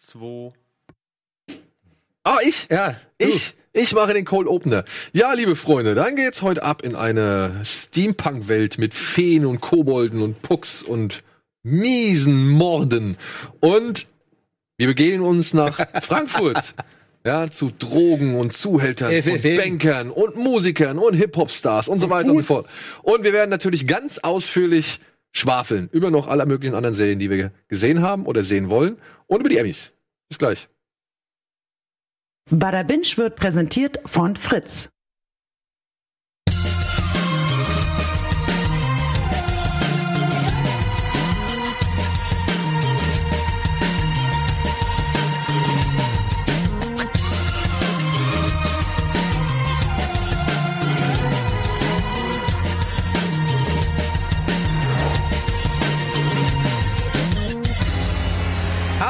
zwei. Ah, ich? Ja, Ich? Ich mache den Cold Opener. Ja, liebe Freunde, dann geht's heute ab in eine Steampunk-Welt mit Feen und Kobolden und Pucks und miesen Morden. Und wir begeben uns nach Frankfurt. Ja, zu Drogen und Zuhältern Äh, und Bankern und Musikern und Hip-Hop-Stars und so weiter und so fort. Und wir werden natürlich ganz ausführlich schwafeln über noch alle möglichen anderen Serien, die wir gesehen haben oder sehen wollen und über die Emmys. Bis gleich. Bada Binge wird präsentiert von Fritz.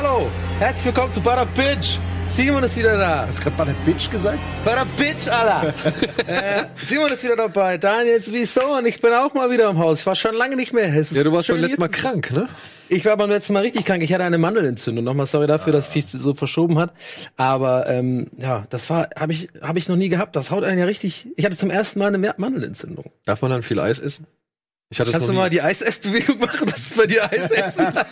Hallo, herzlich willkommen zu Butter Bitch. Simon ist wieder da. Hast du gerade Butter Bitch gesagt? Butter Bitch, Alter. äh, Simon ist wieder dabei. Daniel sowieso und ich bin auch mal wieder im Haus. Ich war schon lange nicht mehr. Ja, du warst beim letzten Mal krank, ne? Ich war beim letzten Mal richtig krank. Ich hatte eine Mandelentzündung. Nochmal sorry dafür, dass sich so verschoben hat. Aber ähm, ja, das war habe ich habe ich noch nie gehabt. Das haut einen ja richtig. Ich hatte zum ersten Mal eine Mandelentzündung. Darf man dann viel Eis essen? Ich hatte Kannst du mal die Eisessbewegung machen? Was ist bei dir Eisessen?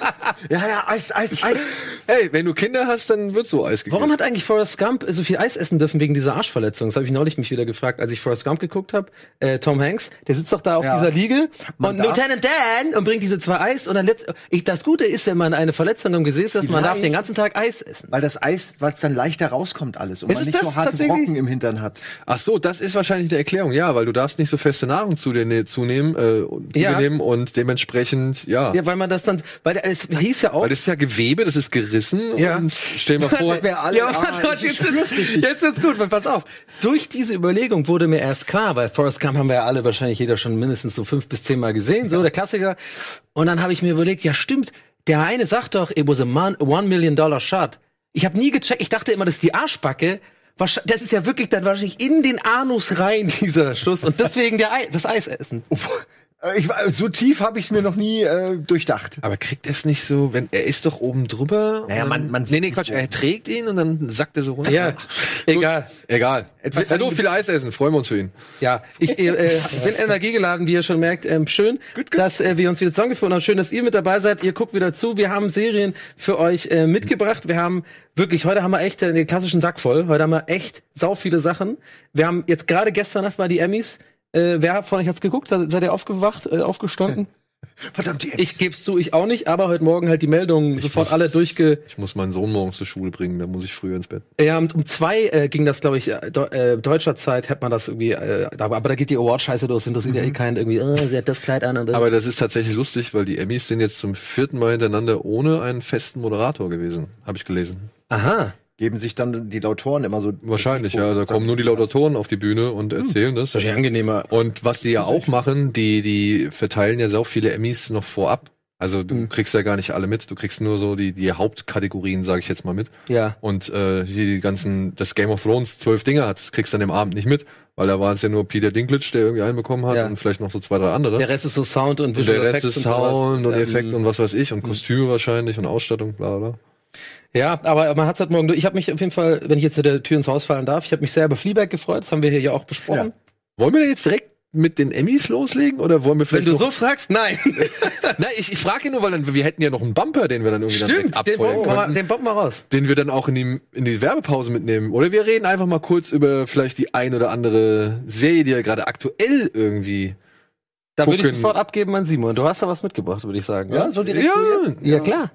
Ja, ja, Eis, Eis, Eis. Hey, wenn du Kinder hast, dann wird so Eis gegessen. Warum hat eigentlich Forrest Gump so viel Eis essen dürfen wegen dieser Arschverletzung? Das habe ich neulich mich wieder gefragt, als ich Forrest Gump geguckt habe. Äh, Tom Hanks, der sitzt doch da auf Ja. dieser Liege Man und darf- Lieutenant Dan und bringt diese zwei Eis und dann letzt, ich, das Gute ist, wenn man eine Verletzung im Gesäß hat, man darf den ganzen Tag Eis essen. Weil das Eis, weil es dann leichter rauskommt alles und Ist man nicht das so harte? Brocken im Hintern hat. Ach so, das ist wahrscheinlich die Erklärung, ja, weil du darfst nicht so feste Nahrung zu dir ne- zunehmen, äh, zu Ja. nehmen und dementsprechend, ja. Ja, weil man das dann, weil es hieß ja auch. Weil das ist ja Gewebe, das ist gerissen Ja. und stell mal vor, alle, ja, ah, jetzt, jetzt, jetzt wird's gut, weil pass auf. Durch diese Überlegung wurde mir erst klar, weil Forrest Gump haben wir ja alle wahrscheinlich jeder schon mindestens so fünf bis zehn Mal gesehen, so der Klassiker. Und dann habe ich mir überlegt, ja stimmt, der eine sagt doch, it was a man, one million dollar shot. Ich habe nie gecheckt, ich dachte immer, das ist die Arschbacke. Das ist ja wirklich dann wahrscheinlich in den Anus rein, dieser Schuss. Und deswegen der Ei, das Eis essen. Äh, Ich, war- so tief habe ich es mir noch nie äh, durchdacht. aber kriegt er es nicht so, wenn er ist doch oben drüber? Naja, man- man Nee, nee, Quatsch, er trägt ihn und dann sackt er so runter. Ja, egal. Egal. Etwas er durfte viel Eis essen, freuen wir uns für ihn. Ja, ich äh, äh, bin energiegeladen, wie ihr schon merkt. Ähm, schön, dass äh, wir uns wieder zusammengefunden haben. Schön, dass ihr mit dabei seid. Ihr guckt wieder zu. Wir haben Serien für euch äh, mitgebracht. Wir haben wirklich, heute haben wir echt äh, den klassischen Sack voll. Heute haben wir echt sau viele Sachen. Wir haben jetzt gerade gestern Nacht mal die Emmys. Äh, wer von euch hat's geguckt? Seid ihr aufgewacht, äh, aufgestanden? Verdammt, die Ich geb's zu, ich auch nicht, aber heute Morgen halt die Meldungen sofort muss- alle durchge... Ich muss meinen Sohn morgens zur Schule bringen, da muss ich früher ins Bett. Ja, um, um zwei äh, ging das, glaube ich, äh, äh, deutscher Zeit hat man das irgendwie, äh, aber, aber da geht die Award-Scheiße los, interessiert ja eh keinen irgendwie, oh, sie hat das Kleid an und das. Aber das ist tatsächlich lustig, weil die Emmys sind jetzt zum vierten Mal hintereinander ohne einen festen Moderator gewesen, habe ich gelesen. Aha. Geben sich dann die Autoren immer so. Wahrscheinlich, ja. Da kommen nur die Laudatoren auf die Bühne und erzählen das. Wahrscheinlich angenehmer. Und was die ja auch machen, die, die verteilen ja so viele Emmys noch vorab. Also du kriegst ja gar nicht alle mit, du kriegst nur so die, die Hauptkategorien, sage ich jetzt mal mit. Ja. Und äh, die, die ganzen, das Game of Thrones zwölf Dinger hat, das kriegst du an dem Abend nicht mit, weil da war es ja nur Peter Dinklage, der irgendwie einen bekommen hat Ja. und vielleicht noch so zwei, drei andere. Der Rest ist so Sound und und Visual der Rest Effects ist und. Sound und Ähm, Effekt und was weiß ich und Kostüme wahrscheinlich und Ausstattung, bla bla. Ja, aber man hat's heute Morgen durch. Ich habe mich auf jeden Fall, wenn ich jetzt mit der Tür ins Haus fallen darf, ich habe mich sehr über Fleabag gefreut. Das haben wir hier ja auch besprochen. Wollen wir da jetzt direkt mit den Emmys loslegen oder wollen wir Wenn vielleicht du noch, so fragst, nein. Nein, ich, ich frage nur, weil dann, wir hätten ja noch einen Bumper, den wir dann irgendwie dann direkt den bomben wir mal, den bomben wir raus. den wir dann auch in die, in die Werbepause mitnehmen. Oder wir reden einfach mal kurz über vielleicht die ein oder andere Serie, die ja gerade aktuell irgendwie. Da würde ich Gucken. sofort abgeben an Simon. Du hast da was mitgebracht, würde ich sagen. Ja, oder? so direkt. Ja, jetzt? ja klar.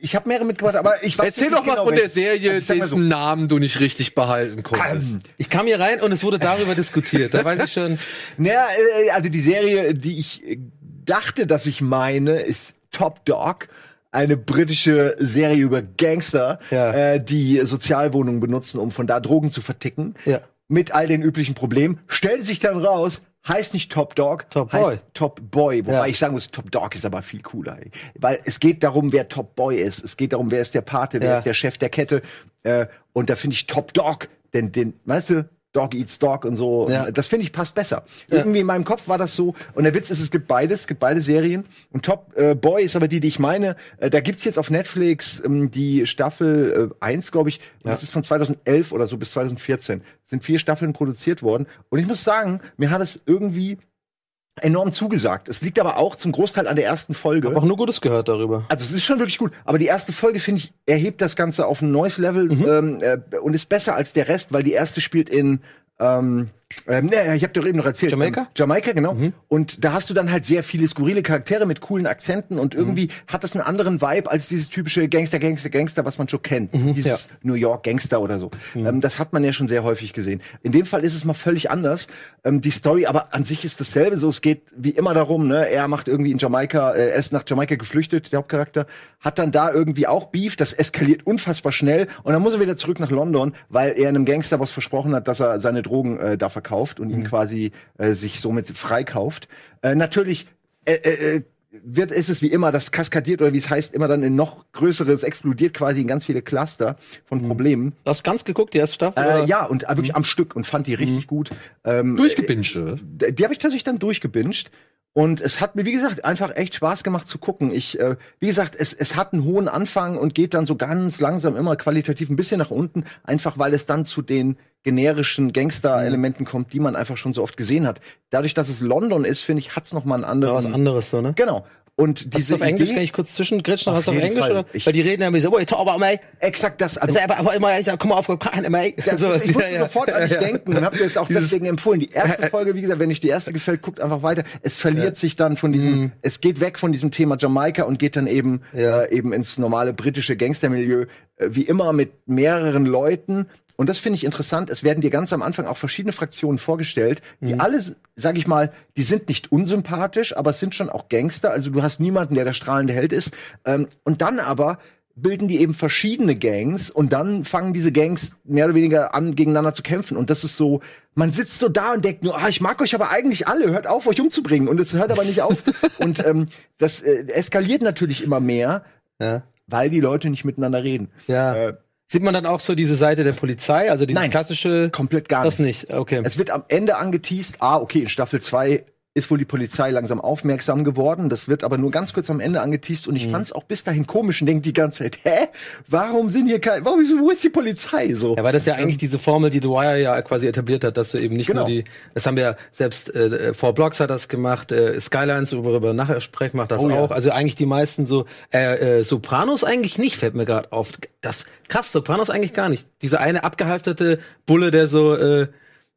Ich habe mehrere mitgebracht, aber ich weiß Erzähl doch mal genau, von der. Serie, Also dessen Namen du nicht richtig behalten konntest. Ähm, Ich kam hier rein und es wurde darüber diskutiert. Da weiß ich schon. Naja, äh, also die Serie, die ich äh, dachte, dass ich meine, ist Top Dog. Eine britische Serie über Gangster, Ja. äh, die Sozialwohnungen benutzen, um von da Drogen zu verticken. Ja. Mit all den üblichen Problemen. Stellt sich dann raus, heißt nicht Top Dog, Top heißt Boy. Top Boy. Wobei Ja. ich sagen muss, Top Dog ist aber viel cooler. Ey. Weil es geht darum, wer Top Boy ist. Es geht darum, wer ist der Pate, wer Ja. ist der Chef der Kette. Äh, und da finde ich Top Dog, denn den, weißt du, Dog Eats Dog und so. Ja. Das finde ich passt besser. Irgendwie in meinem Kopf war das so. Und der Witz ist, es gibt beides, es gibt beide Serien. Und Top äh, Boy ist aber die, die ich meine. Äh, da gibt's jetzt auf Netflix ähm, die Staffel äh, 1, glaube ich. Das ist von 2011 oder so bis 2014. Sind vier Staffeln produziert worden. Und ich muss sagen, mir hat es irgendwie enorm zugesagt. Es liegt aber auch zum Großteil an der ersten Folge. Hab auch nur Gutes gehört darüber. Also es ist schon wirklich gut. Aber die erste Folge, finde ich, erhebt das Ganze auf ein neues Level ähm, äh, und ist besser als der Rest, weil die erste spielt in ähm, ähm, ne, ich habe dir eben noch erzählt. Jamaika? Ähm, Jamaika, genau. Und da hast du dann halt sehr viele skurrile Charaktere mit coolen Akzenten und irgendwie hat das einen anderen Vibe als dieses typische Gangster, Gangster, Gangster, was man schon kennt. Dieses New York Gangster oder so. Ähm, das hat man ja schon sehr häufig gesehen. In dem Fall ist es mal völlig anders. Ähm, die Story aber an sich ist dasselbe. So, es geht wie immer darum, ne, er macht irgendwie in Jamaika, äh, er ist nach Jamaika geflüchtet, der Hauptcharakter, hat dann da irgendwie auch Beef, das eskaliert unfassbar schnell und dann muss er wieder zurück nach London, weil er einem Gangsterboss versprochen hat, dass er seine Drogen äh, da verkauft und ihn quasi äh, sich somit freikauft. Äh, natürlich äh, äh, wird ist es wie immer, das kaskadiert oder wie es heißt, immer dann in noch größeres, explodiert quasi in ganz viele Cluster von Problemen. Du hast ganz geguckt, die erste Staffel? Äh, ja, und äh, wirklich am Stück und fand die richtig gut. Ähm, Durchgebinscht, oder? äh, die habe ich tatsächlich dann durchgebinged. Und es hat mir, wie gesagt, einfach echt Spaß gemacht zu gucken. Ich, äh, wie gesagt, es, es hat einen hohen Anfang und geht dann so ganz langsam immer qualitativ ein bisschen nach unten, einfach weil es dann zu den generischen Gangster-Elementen kommt, die man einfach schon so oft gesehen hat. Dadurch, dass es London ist, finde ich, hat's noch mal einen Ja, anderen. was anderes so, ne? Genau. Und Hast diese du auf Englisch, Idee, kann ich kurz zwischengritschen? Hast du auf Englisch? Fall. Oder? Ich- Weil die reden ja immer so, oh, talk about me. exakt das. Also, aber, aber immer, ich komm mal auf, immer, Das sowas. ist, ich musste Ja, ja. sofort an dich denken und habe dir es auch deswegen empfohlen. Die erste Folge, wie gesagt, wenn euch die erste gefällt, guckt einfach weiter. Es verliert sich dann von diesem, es geht weg von diesem Thema Jamaika und geht dann eben äh, eben ins normale britische Gangstermilieu, äh, wie immer mit mehreren Leuten. Und das finde ich interessant. Es werden dir ganz am Anfang auch verschiedene Fraktionen vorgestellt, die alle, sag ich mal, die sind nicht unsympathisch, aber es sind schon auch Gangster. Also du hast niemanden, der der strahlende Held ist. Ähm, und dann aber bilden die eben verschiedene Gangs und dann fangen diese Gangs mehr oder weniger an, gegeneinander zu kämpfen. Und das ist so, man sitzt so da und denkt nur, ah, ich mag euch aber eigentlich alle, hört auf, euch umzubringen. Und es hört aber nicht auf. und ähm, das äh, eskaliert natürlich immer mehr, Ja. weil die Leute nicht miteinander reden. Ja. Äh, Sieht man dann auch so diese Seite der Polizei, also dieses Nein, klassische? komplett gar Das nicht. nicht, okay. Es wird am Ende angeteased, ah, okay, in Staffel 2 ist wohl die Polizei langsam aufmerksam geworden. Das wird aber nur ganz kurz am Ende angeteased Mhm. und ich fand's auch bis dahin komisch und denke die ganze Zeit, hä? Warum sind hier kein, warum, wo ist die Polizei so? Ja, weil das ja eigentlich diese Formel, die The Wire ja quasi etabliert hat, dass du eben nicht Genau. nur die, das haben wir ja selbst, äh, Four Blocks hat das gemacht, äh, Skylines, worüber wir nachher sprechen, macht das Oh ja. auch. Also eigentlich die meisten so, äh, äh, Sopranos eigentlich nicht, fällt mir gerade auf. Das, krass, Sopranos eigentlich gar nicht. Dieser eine abgehalfterte Bulle, der so, äh,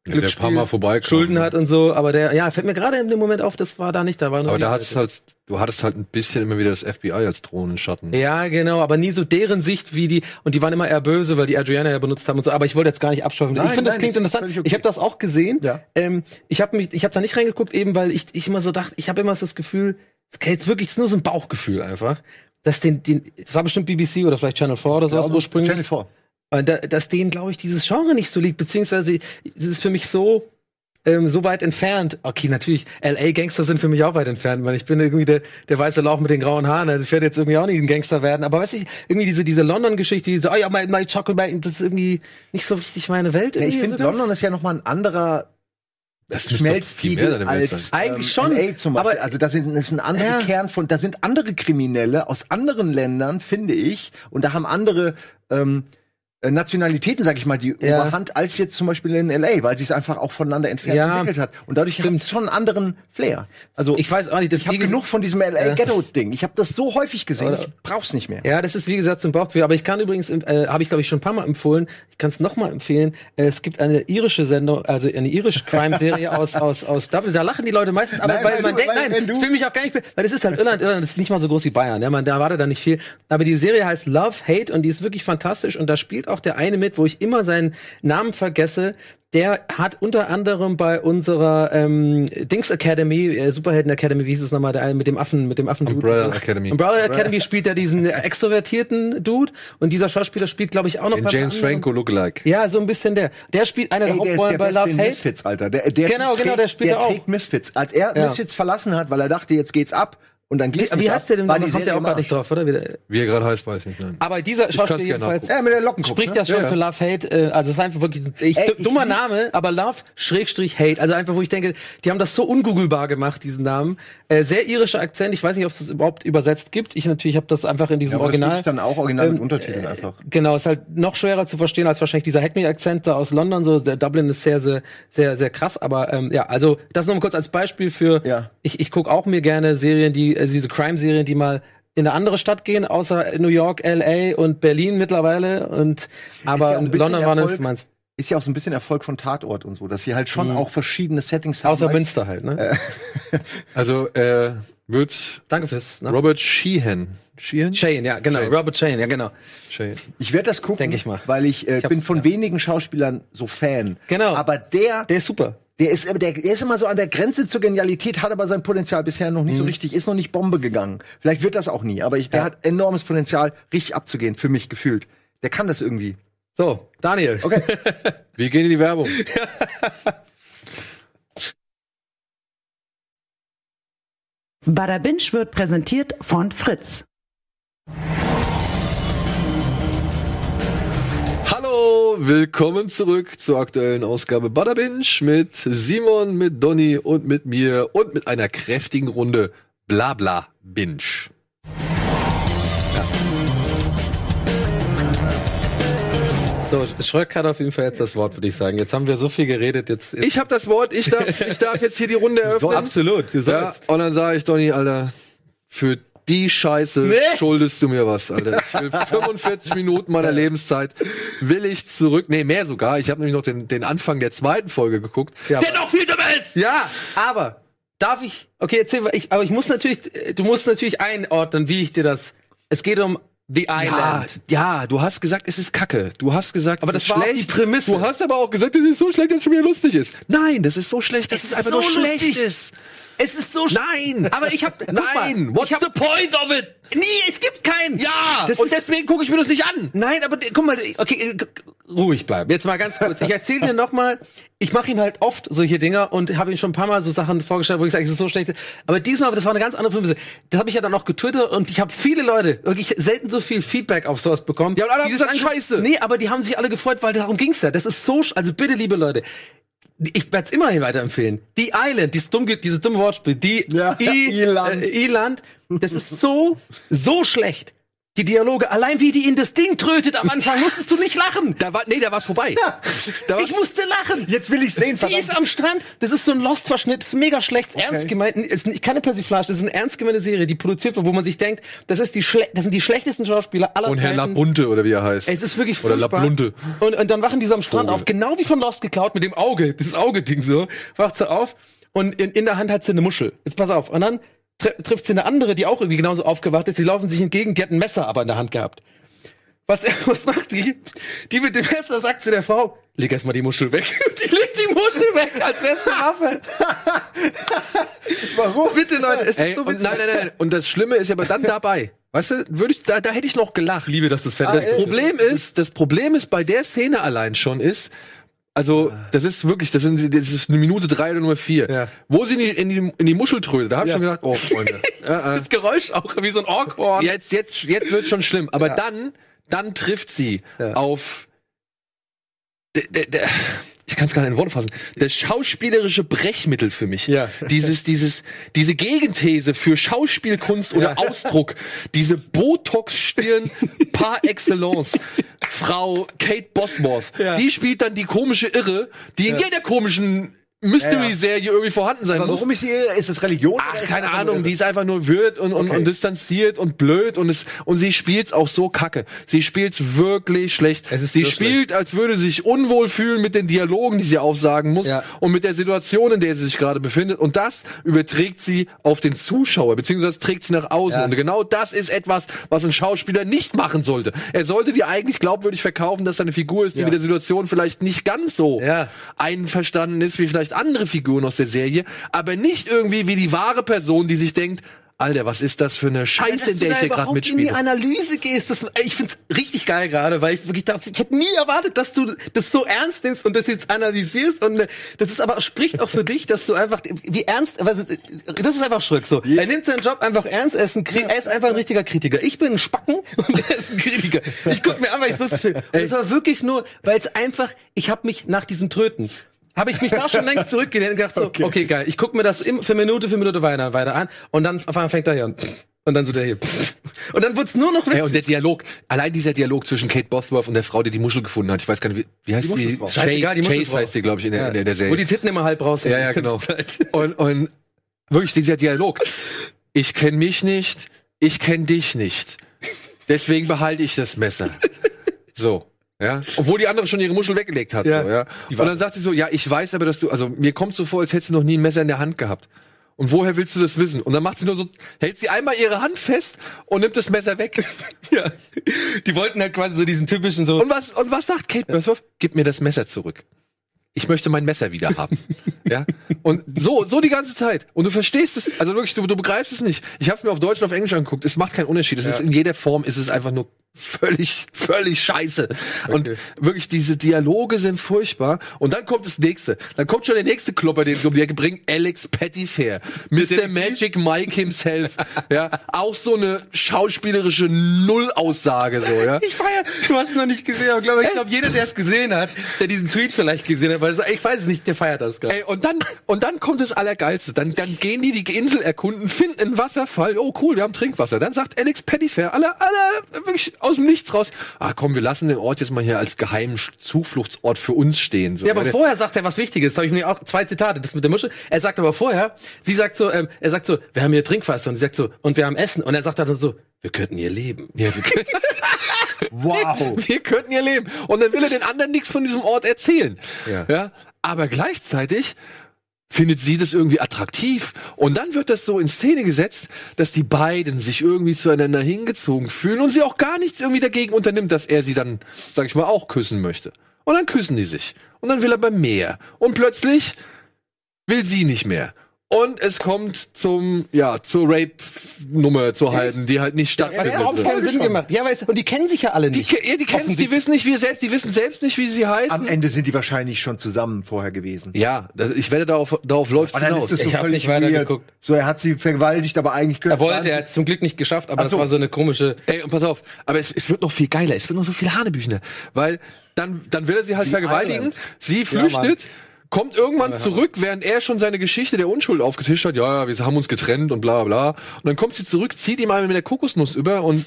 Ja, der Glücksspiel, paar Mal vorbeikam. Schulden hat und so, aber der, ja, fällt mir gerade in dem Moment auf, das war da nicht, da war nur Aber da hattest halt, du hattest halt ein bisschen immer wieder das FBI als Drohnenschatten. Ja, genau, aber nie so deren Sicht, wie die, und die waren immer eher böse, weil die Adriana ja benutzt haben und so, aber ich wollte jetzt gar nicht abschaffen. Nein, ich finde, das klingt ist interessant. okay. Ich habe das auch gesehen. Ja. Ähm, ich habe mich, ich habe da nicht reingeguckt, eben weil ich, ich immer so dachte, ich habe immer so das Gefühl, es geht wirklich, es ist nur so ein Bauchgefühl einfach, dass den, den, es war bestimmt BBC oder vielleicht Channel 4 oder sowas Ja, ursprünglich. Channel 4. Und da, dass denen, glaube ich, dieses Genre nicht so liegt, beziehungsweise es ist für mich so ähm, so weit entfernt. Okay, natürlich, LA Gangster sind für mich auch weit entfernt, weil ich bin irgendwie der, der weiße Lauch mit den grauen Haaren. Also ich werde jetzt irgendwie auch nicht ein Gangster werden. Aber weißt du, irgendwie diese, diese London-Geschichte, diese, oh ja, my, my chocolate, das ist irgendwie nicht so richtig meine Welt. Ja, ich irgendwie finde, so London ist ja noch mal ein anderer Das müsste viel mehr als sein. Eigentlich schon, LA zum Beispiel. aber- also da sind das ist ein anderer Ja. Kern von, da sind andere Kriminelle aus anderen Ländern, finde ich, und da haben andere ähm, äh, Nationalitäten, sag ich mal, die Ja. Überhand als jetzt zum Beispiel in LA, weil sich einfach auch voneinander entfernt Ja. entwickelt hat. Und dadurch hat es schon einen anderen Flair. Also Ich weiß auch nicht, das ich habe genug von diesem LA Ghetto Ding. Ich habe das so häufig gesehen, Oder- ich brauch's nicht mehr. Ja, das ist wie gesagt zum Bauchgefühl. Aber ich kann übrigens, äh, habe ich glaube ich schon ein paar Mal empfohlen. Ich kann es noch mal empfehlen. Äh, es gibt eine irische Sendung, also eine irische Crime-Serie aus aus aus Dublin. Da lachen die Leute meistens, aber Nein, weil weil man du- denkt, weil nein, ich will mich auch gar nicht, be- weil es ist halt Irland. Irland ist nicht mal so groß wie Bayern. Ja, man da erwartet da nicht viel. Aber die Serie heißt Love Hate und die ist wirklich fantastisch. Und da spielt auch der eine mit, wo ich immer seinen Namen vergesse. Der hat unter anderem bei unserer ähm, Dings Academy, äh, Superhelden Academy, wie hieß es nochmal, der eine mit dem Affen, mit dem Affen. Umbrella Academy. Umbrella Academy spielt er diesen extrovertierten Dude und dieser Schauspieler spielt, glaube ich, auch noch Den bei James anderen- Franco Lookalike. Ja, so ein bisschen der. Der spielt einer der der Hauptrollen der bei Love Hate. Misfits, Alter. Der, der Genau, genau, trägt, der spielt der er auch. trägt Misfits. Als er Ja. Misfits verlassen hat, weil er dachte, jetzt geht's ab, und dann Wie, gießt wie heißt der denn? Da die kommt der auch gerade im nicht drauf, oder? Wie der- Wie er gerade heißt, weiß ich nicht. Nein. Aber dieser Schauspieler jedenfalls. Ja, mit der Lockenkopf, spricht ne? ja schon Ja, ja. für Love Hate. Äh, also es ist einfach wirklich ich, Ey, dummer Name, aber Love Schrägstrich Hate. Also einfach, wo ich denke, die haben das so ungoogelbar gemacht, diesen Namen. Äh, sehr irischer Akzent. Ich weiß nicht, ob es das überhaupt übersetzt gibt. Ich natürlich habe das einfach in diesem Ja, aber das Original. wirklich dann auch original mit Ähm, Untertiteln einfach. Genau, ist halt noch schwerer zu verstehen als wahrscheinlich dieser Hackney-Akzent da aus London. So, der Dublin ist sehr, sehr, sehr, sehr krass. Aber ähm, ja, also das nochmal kurz als Beispiel für. Ja. Ich, ich gucke auch mir gerne Serien, die äh, diese Crime-Serien, die mal in eine andere Stadt gehen, außer New York, L.A. und Berlin mittlerweile. Und aber ja London war nicht meins. Ist ja auch so ein bisschen Erfolg von Tatort und so, dass sie halt schon auch verschiedene Settings haben. Außer Münster halt. Ne? Also, äh, wird Danke fürs. Ne? Robert Sheehan. Sheehan? Shane, ja, genau. Shane. Robert Shane, ja, genau. Sheehan. Ich werde das gucken, Denk ich mal. weil ich, äh, Ich bin von ja. wenigen Schauspielern so Fan. Genau. Aber der, Der ist super. Der ist, der, der ist immer so an der Grenze zur Genialität, hat aber sein Potenzial bisher noch nicht Mhm. so richtig, ist noch nicht Bombe gegangen. Vielleicht wird das auch nie, aber ich, der Ja. hat enormes Potenzial, richtig abzugehen, für mich gefühlt. Der kann das irgendwie. So, Daniel. Okay. Wir gehen in die Werbung. Bada Binge wird präsentiert von Fritz. Willkommen zurück zur aktuellen Ausgabe Bada Binge mit Simon, mit Donny und mit mir und mit einer kräftigen Runde Blabla Binge. So, Schröck hat auf jeden Fall jetzt das Wort, würde ich sagen. Jetzt haben wir so viel geredet. Jetzt, jetzt Ich habe das Wort, ich darf, ich darf jetzt hier die Runde eröffnen. absolut. Du Ja, sollst. und dann sage ich, Donny, Alter, für die Scheiße Nee. schuldest du mir was, Alter. Ich will 45 Minuten meiner Lebenszeit will ich zurück. Nee, mehr sogar. Ich habe nämlich noch den, den Anfang der zweiten Folge geguckt. Ja, der noch viel dummer ist! Ja, aber darf ich? Okay, erzähl, ich, aber ich muss natürlich, du musst natürlich einordnen, wie ich dir das. Es geht um The Ja, Island. ja, du hast gesagt, es ist Kacke. Du hast gesagt, Aber es das ist war auch schlecht. die Prämisse. Du hast aber auch gesagt, es ist so schlecht, dass es schon wieder lustig ist. Nein, das ist so schlecht, dass es, ist einfach so nur schlecht lustig. ist. Es ist so Nein! Aber ich hab, Nein! mal, What's ich hab, the point of it? Nee, es gibt keinen. Ja! das und ist, deswegen gucke ich mir das nicht an. nein, aber guck mal, okay, äh, ruhig bleiben. Jetzt mal ganz kurz. Ich erzähle dir noch mal. Ich mache ihm halt oft solche Dinger und habe ihm schon ein paar Mal so Sachen vorgestellt, wo ich sage, es ist so schlecht. Aber diesmal, das war eine ganz andere Prämisse. Das habe ich ja dann auch getwittert und ich habe viele Leute wirklich selten so viel Feedback auf sowas bekommen. Ja, und alle haben gesagt, scheiße. Nee, aber die haben sich alle gefreut, weil darum ging's ja. Das ist so, also bitte, liebe Leute. Ich werde es immerhin weiterempfehlen. Die Island, dieses dumme, dieses dumme Wortspiel, die Ja, I, Iland. Äh, Iland, das ist so, so schlecht. Die Dialoge, allein wie die in das Ding trötet am Anfang, musstest du nicht lachen. Da war, nee, da war's vorbei. Da war's Ich musste lachen. Jetzt will ich sehen, Die ist am Strand. Das ist so ein Lost-Verschnitt. Das ist mega schlecht. ist Ernst gemeint. Ist keine Persiflage. Das ist eine ernst gemeinte Serie, die produziert wird, wo man sich denkt, das ist die schle das sind die schlechtesten Schauspieler aller Und Herr Zeiten. Labunte, oder wie er heißt. Es ist wirklich Oder furchtbar. Lablunte. Und, und dann wachen die so am Strand Vogel. auf, genau wie von Lost geklaut, mit dem Auge, dieses Auge-Ding so, wacht sie auf und in, in der Hand hat sie eine Muschel. Jetzt pass auf. Und dann tre trifft sie eine andere, die auch irgendwie genauso aufgewacht ist. Die laufen sich entgegen, die hat ein Messer aber in der Hand gehabt. Was, was macht die? Die mit dem Messer sagt zu der Frau, leg erst mal die Muschel weg. Die legt die Muschel weg als beste Waffe. Warum? Bitte, Leute, es Ey, ist so witzig. nein, nein, nein. Und das Schlimme ist ja aber dann dabei. Weißt du, würde ich, da, da hätte ich noch gelacht. liebe, dass das Das Problem ist, das Problem ist bei der Szene allein schon ist, also das ist wirklich, das, sind, das ist eine Minute drei oder Nummer vier, Ja. wo sie in die, in die, in die Muschel trödet. Da habe ich Ja. schon gedacht, oh Freunde, ja, äh, Das Geräusch auch wie so ein Orkhorn. jetzt, jetzt, jetzt wird schon schlimm. Aber dann, dann trifft sie Ja. auf, der, der, der, ich kann es gar nicht in Worte fassen, das schauspielerische Brechmittel für mich. Ja. Dieses, dieses, diese Gegenthese für Schauspielkunst oder Ja. Ausdruck, diese Botox-Stirn par excellence. Frau Kate Bosworth, Ja. die spielt dann die komische Irre, die in jeder komischen Mystery-Serie irgendwie vorhanden sein muss. Warum ist sie, ist das Religion? Ach, ist keine Ahnung, die ist einfach nur wild und, und, Okay. und distanziert und blöd und es und sie spielt's auch so kacke. Sie spielt's wirklich schlecht. Es ist sie spielt, als würde sie sich unwohl fühlen mit den Dialogen, die sie aufsagen muss Ja. und mit der Situation, in der sie sich gerade befindet. Und das überträgt sie auf den Zuschauer, beziehungsweise trägt sie nach außen. Ja. Und genau das ist etwas, was ein Schauspieler nicht machen sollte. Er sollte dir eigentlich glaubwürdig verkaufen, dass seine Figur ist, die Ja. mit der Situation vielleicht nicht ganz so Ja. einverstanden ist wie vielleicht andere Figuren aus der Serie, aber nicht irgendwie wie die wahre Person, die sich denkt, Alter, was ist das für eine Scheiße, in du der ich hier gerade überhaupt in die mitspiele? Analyse gehst, das, ich find's richtig geil gerade, weil ich wirklich dachte, ich hätte nie erwartet, dass du das so ernst nimmst und das jetzt analysierst und äh, das ist aber spricht auch für dich, dass du einfach wie ernst, das ist einfach Schrick so. Er nimmt seinen Job einfach ernst, er ist ein, er ist einfach ein richtiger Kritiker. Ich bin ein Spacken und er ist ein Kritiker. Ich guck mir an, weil ich lustig finde. Und Es war wirklich nur, weil es einfach, ich habe mich nach diesen Tröten habe ich mich da schon längst zurückgelehnt und gedacht so, okay, geil, ich guck mir das für Minute für Minute weiter, weiter an und dann auf einmal fängt er hier an. Und dann so der hier. Und dann wird's nur noch witzig. und der Dialog, allein dieser Dialog zwischen Kate Bosworth und der Frau, die die Muschel gefunden hat, ich weiß gar nicht, wie, wie heißt die? Die Chase, Muschelfrau. Chase heißt die, glaube ich, in der, in der, der Wo Serie. die Titten immer halb raus Ja, ja, genau. Die. Und, und wirklich dieser Dialog. Ich kenne mich nicht, ich kenne dich nicht. Deswegen behalte ich das Messer. So. Ja, obwohl die andere schon ihre Muschel weggelegt hat. Ja. so, ja. Und dann sagt sie so, ja, ich weiß aber, dass du, also mir kommt so vor, als hättest du noch nie ein Messer in der Hand gehabt. Und woher willst du das wissen? Und dann macht sie nur so, hält sie einmal ihre Hand fest und nimmt das Messer weg. Ja. Die wollten halt quasi so diesen typischen so. Und was, und was sagt Kate Bosworth? Gib mir das Messer zurück. Ich möchte mein Messer wieder haben. ja? Und so, so die ganze Zeit. Und du verstehst es, also wirklich, du, du begreifst es nicht. Ich habe es mir auf Deutsch und auf Englisch angeguckt. Es macht keinen Unterschied. Es ist in jeder Form, ist es einfach nur völlig, völlig scheiße. Und wirklich, diese Dialoge sind furchtbar. Und dann kommt das nächste. Dann kommt schon der nächste Klopper, den sie um die Ecke bringen. Alex Pettyfair. Mr. Magic Mike himself. ja, auch so eine schauspielerische Nullaussage, so, ja. ich feier, du hast es noch nicht gesehen, aber glaub, ich glaube, jeder, der es gesehen hat, der diesen Tweet vielleicht gesehen hat, weil ich weiß es nicht, der feiert das gerade. Ey, und dann, und dann kommt das Allergeilste. Dann, dann gehen die die Insel erkunden, finden einen Wasserfall. Oh, cool, wir haben Trinkwasser. Dann sagt Alex Pettyfair, alle, alle, wirklich aus dem Nichts raus. Ah, komm, wir lassen den Ort jetzt mal hier als geheimen Zufluchtsort für uns stehen. So, Ja, aber vorher sagt er was Wichtiges. habe ich mir auch zwei Zitate. Das mit der Muschel. Er sagt aber vorher, sie sagt so, ähm, er sagt so, wir haben hier Trinkwasser und sie sagt so, und wir haben Essen. Und er sagt dann so, wir könnten hier leben. ja, wir, können, Wow. wir könnten hier leben. Und dann will er den anderen nichts von diesem Ort erzählen. Ja. ja. Aber gleichzeitig findet sie das irgendwie attraktiv. Und dann wird das so in Szene gesetzt, dass die beiden sich irgendwie zueinander hingezogen fühlen und sie auch gar nichts irgendwie dagegen unternimmt, dass er sie dann, sag ich mal, auch küssen möchte. Und dann küssen die sich. Und dann will er beim Meer. Und plötzlich will sie nicht mehr. Und es kommt zum, ja, zur Rape-Nummer zu halten, die halt nicht hat stattfindet. überhaupt keinen Sinn gemacht. Ja, weißt, und die kennen sich ja alle Die, nicht. ke- ja, die kennen die wissen nicht, wie selbst, die wissen selbst nicht, wie sie heißen. Am Ende sind die wahrscheinlich schon zusammen vorher gewesen. Ja, das, ich werde darauf, darauf läuft dann hinaus. ist es so Ich völlig nicht weiter weird. geguckt. So, er hat sie vergewaltigt, aber eigentlich Er wollte, er hat es zum Glück nicht geschafft, aber so. das war so eine komische. Ey, und pass auf, aber es, es wird noch viel geiler, es wird noch so viel Hanebüchner, weil dann, dann will er sie halt vergewaltigen, Island. sie flüchtet, kommt irgendwann zurück, während er schon seine Geschichte der Unschuld aufgetischt hat, ja, ja, wir haben uns getrennt und bla bla. Und dann kommt sie zurück, zieht ihm einmal mit der Kokosnuss über und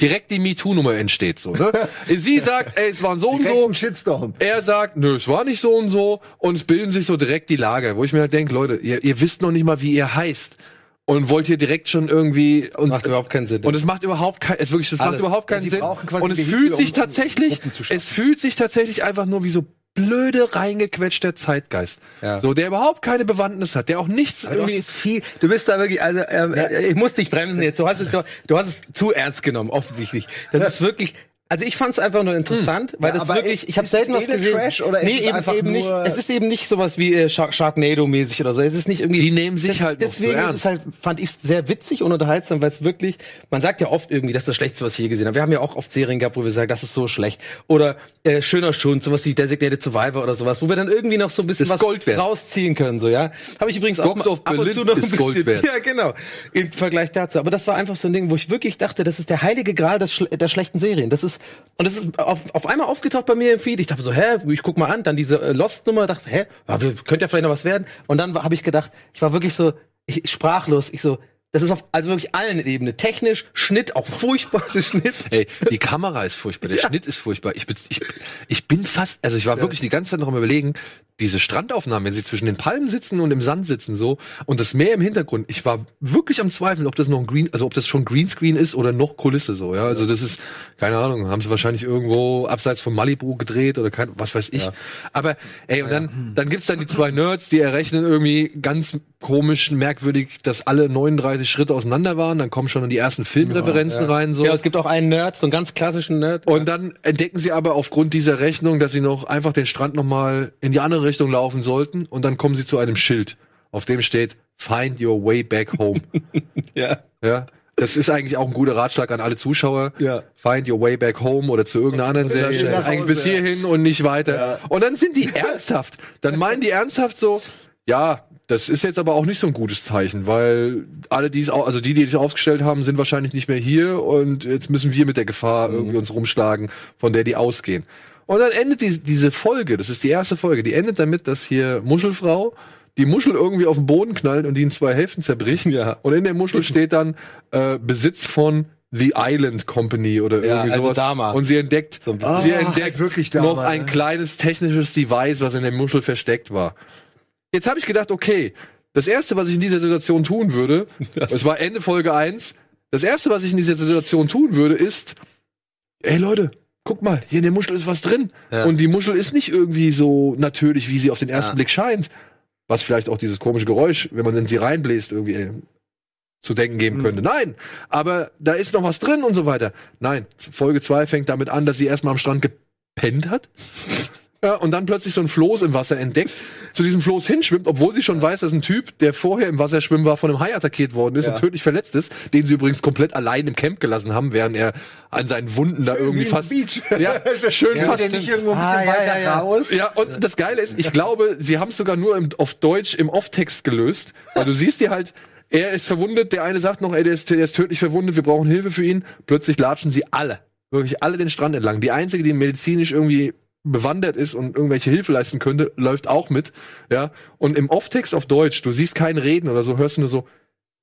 direkt die MeToo-Nummer entsteht so, ne? sie sagt, ey, es waren so und Direkt so. ein Shitstorm. Er sagt, nö, es war nicht so und so und es bilden sich so direkt die Lager, wo ich mir halt denke, Leute, ihr, ihr wisst noch nicht mal, wie ihr heißt und wollt hier direkt schon irgendwie und Macht überhaupt keinen Sinn. und es macht überhaupt kein, es wirklich, es macht überhaupt keinen Sinn. Und es fühlt sich um- um tatsächlich, zu schaffen. es fühlt sich tatsächlich einfach nur wie so blöde reingequetschter Zeitgeist. Ja. So, der überhaupt keine Bewandtnis hat, der auch nichts du irgendwie. viel, du bist da wirklich, also ähm, äh, ich muss dich bremsen jetzt. Du hast es, du, du hast es zu ernst genommen, offensichtlich. Das ist wirklich. Also ich fand es einfach nur interessant, weil Ja, das wirklich, ist- ich habe selten es was eh gesehen. Trash oder nee, es eben, eben nicht. Es ist eben nicht sowas wie äh, Shark Sharknado-mäßig oder so. Es ist nicht irgendwie. Die nehmen sich halt noch Deswegen zu ist es halt, fand ich sehr witzig und unterhaltsam, weil es wirklich, man sagt ja oft irgendwie, das ist das Schlechteste, was ich je gesehen habe. Wir haben ja auch oft Serien gehabt, wo wir sagen, das ist so schlecht. Oder äh, schöner Schund, sowas wie Designated Survivor oder sowas, wo wir dann irgendwie noch so ein bisschen Das was rausziehen können, so ja. Habe ich übrigens auch Dogs mal ab und zu noch ein bisschen. Ja, genau. Im Vergleich dazu. Aber das war einfach so ein Ding, wo ich wirklich dachte, das ist der heilige Gral des, der schlechten Serien. Das ist, und das ist auf, auf einmal aufgetaucht bei mir im Feed. Ich dachte so, hä, ich guck mal an. Dann diese äh, Lost-Nummer, dachte, hä, könnte ja vielleicht noch was werden. Und dann habe ich gedacht, ich war wirklich so, ich, sprachlos. Ich so, das ist auf, also wirklich allen Ebenen. Technisch, Schnitt, auch furchtbar, der Schnitt. Ey, die Kamera ist furchtbar, der Schnitt ist furchtbar. Ich bin, ich, ich bin fast, also ich war wirklich die ganze Zeit noch am überlegen, diese Strandaufnahmen, wenn sie zwischen den Palmen sitzen und im Sand sitzen so und das Meer im Hintergrund. Ich war wirklich am Zweifeln, ob das noch ein Green, also ob das schon Greenscreen ist oder noch Kulisse so. Ja, also das ist keine Ahnung, haben sie wahrscheinlich irgendwo abseits von Malibu gedreht oder kein, was weiß ich. Aber ey, und dann dann gibt's dann die zwei Nerds, die errechnen irgendwie ganz komisch, merkwürdig, dass alle 39 Schritte auseinander waren. Dann kommen schon die ersten Filmreferenzen rein so. Ja, es gibt auch einen Nerd, so einen ganz klassischen Nerd. Und dann entdecken sie aber aufgrund dieser Rechnung, dass sie noch einfach den Strand nochmal in die andere Richtung laufen sollten und dann kommen sie zu einem Schild, auf dem steht find your way back home. Ja. ja. Das ist eigentlich auch ein guter Ratschlag an alle Zuschauer. Ja. Find your way back home oder zu irgendeiner anderen Serie. nach Eigentlich Hause, bis hierhin und nicht weiter. Ja. Und dann sind die ernsthaft. Dann meinen die ernsthaft so, ja, das ist jetzt aber auch nicht so ein gutes Zeichen, weil alle, die es, also die, die es aufgestellt haben, sind wahrscheinlich nicht mehr hier und jetzt müssen wir mit der Gefahr irgendwie uns rumschlagen, von der die ausgehen. Und dann endet die, diese Folge, das ist die erste Folge, die endet damit, dass hier Muschelfrau die Muschel irgendwie auf den Boden knallt und die in zwei Hälften zerbricht. Ja. Und in der Muschel steht dann äh, Besitz von The Island Company oder Ja, irgendwie also sowas. Dama. Und sie entdeckt, So sie Ah, entdeckt wirklich Dama, noch ein ne? kleines technisches Device, was in der Muschel versteckt war. Jetzt habe ich gedacht, okay, das erste, was ich in dieser Situation tun würde, es war Ende Folge 1, das erste, was ich in dieser Situation tun würde, ist, ey Leute, guck mal, hier in der Muschel ist was drin. Ja. Und die Muschel ist nicht irgendwie so natürlich, wie sie auf den ersten Ja. Blick scheint. Was vielleicht auch dieses komische Geräusch, wenn man in sie reinbläst, irgendwie äh, zu denken geben könnte. Nein, aber da ist noch was drin und so weiter. Nein, Folge 2 fängt damit an, dass sie erstmal am Strand gepennt hat. Ja, und dann plötzlich so ein Floß im Wasser entdeckt, zu diesem Floß hinschwimmt, obwohl sie schon weiß, dass ein Typ, der vorher im Wasser schwimmen war, von einem Hai attackiert worden ist Ja. und tödlich verletzt ist, den sie übrigens komplett allein im Camp gelassen haben, während er an seinen Wunden da irgendwie fast. Beach. Ja, schön Ja, fast. nicht irgendwo ein bisschen Ah, ja, weiter ja, ja. raus. Ja, und das Geile ist, ich glaube, sie haben es sogar nur im, auf Deutsch im Off-Text gelöst, weil du siehst hier halt, er ist verwundet, der eine sagt noch, ey, der ist, der ist tödlich verwundet, wir brauchen Hilfe für ihn. Plötzlich latschen sie alle, wirklich alle den Strand entlang. Die einzige, die medizinisch irgendwie bewandert ist und irgendwelche Hilfe leisten könnte, läuft auch mit, ja. Und im Off-Text auf Deutsch, du siehst kein Reden oder so, hörst du nur so,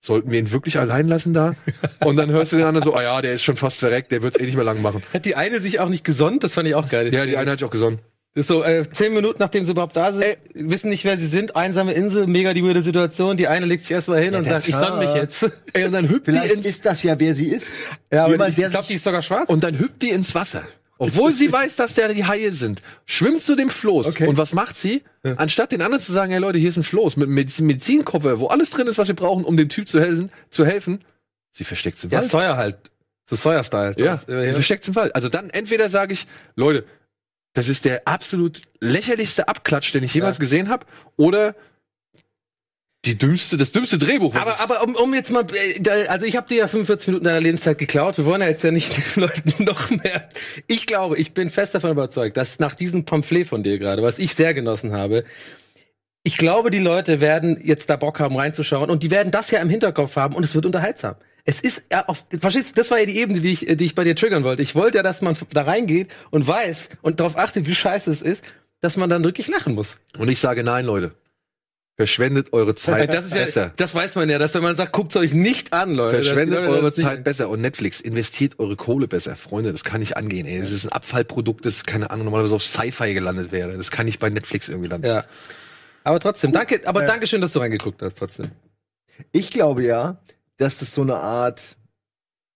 sollten wir ihn wirklich allein lassen da? Und dann hörst du den anderen so, ah ja, der ist schon fast verreckt, der wird's eh nicht mehr lang machen. Hat die eine sich auch nicht gesonnt? Das fand ich auch geil. Ja, die eine hat sich auch gesonnen. Das ist so, äh, zehn Minuten nachdem sie überhaupt da sind, wissen nicht, wer sie sind, einsame Insel, mega die weirde Situation. Die eine legt sich erstmal hin und der sagt, ich sonne mich Tag. jetzt. Ey, und dann hüpft die Vielleicht ins, ist das ja, wer sie ist. Ja, aber Jemand, ich der glaube, die ist sogar schwarz. Und dann hüpft die ins Wasser. Obwohl sie weiß, dass da die Haie sind. Schwimmt zu dem Floß. Okay. Und was macht sie? Anstatt den anderen zu sagen, hey Leute, hier ist ein Floß mit Medizinkoffer, wo alles drin ist, was wir brauchen, um dem Typ zu helfen, zu helfen, sie versteckt im ja, Wald. Sawyer halt. So Sawyer-Style. Ja, Ja, sie versteckt im Wald. Also dann entweder sage ich, Leute, das ist der absolut lächerlichste Abklatsch, den ich jemals Ja. gesehen habe, oder die dümmste, das dümmste Drehbuch. Aber, aber um, um jetzt mal, äh, also ich habe dir ja 45 Minuten deiner Lebenszeit geklaut. Wir wollen ja jetzt ja nicht den Leuten noch mehr. Ich glaube, ich bin fest davon überzeugt, dass nach diesem Pamphlet von dir gerade, was ich sehr genossen habe, ich glaube, die Leute werden jetzt da Bock haben reinzuschauen und die werden das ja im Hinterkopf haben und es wird unterhaltsam. Es ist ja auf, verstehst du, das war ja die Ebene, die ich, die ich bei dir triggern wollte. Ich wollte ja, dass man da reingeht und weiß und darauf achtet, wie scheiße es ist, dass man dann wirklich lachen muss. Und ich sage nein, Leute. Verschwendet eure Zeit Das ist ja, besser. das weiß man ja, dass wenn man sagt, guckt euch nicht an, Leute. Verschwendet Leute eure das nicht- Zeit besser und Netflix investiert eure Kohle besser, Freunde. Das kann nicht angehen. Ey. Das ist ein Abfallprodukt, das keine Ahnung normalerweise auf Sci-Fi gelandet wäre. Das kann nicht bei Netflix irgendwie landen. Ja. Aber trotzdem, danke, aber danke schön, dass du reingeguckt hast, trotzdem. Ich glaube ja, dass das so eine Art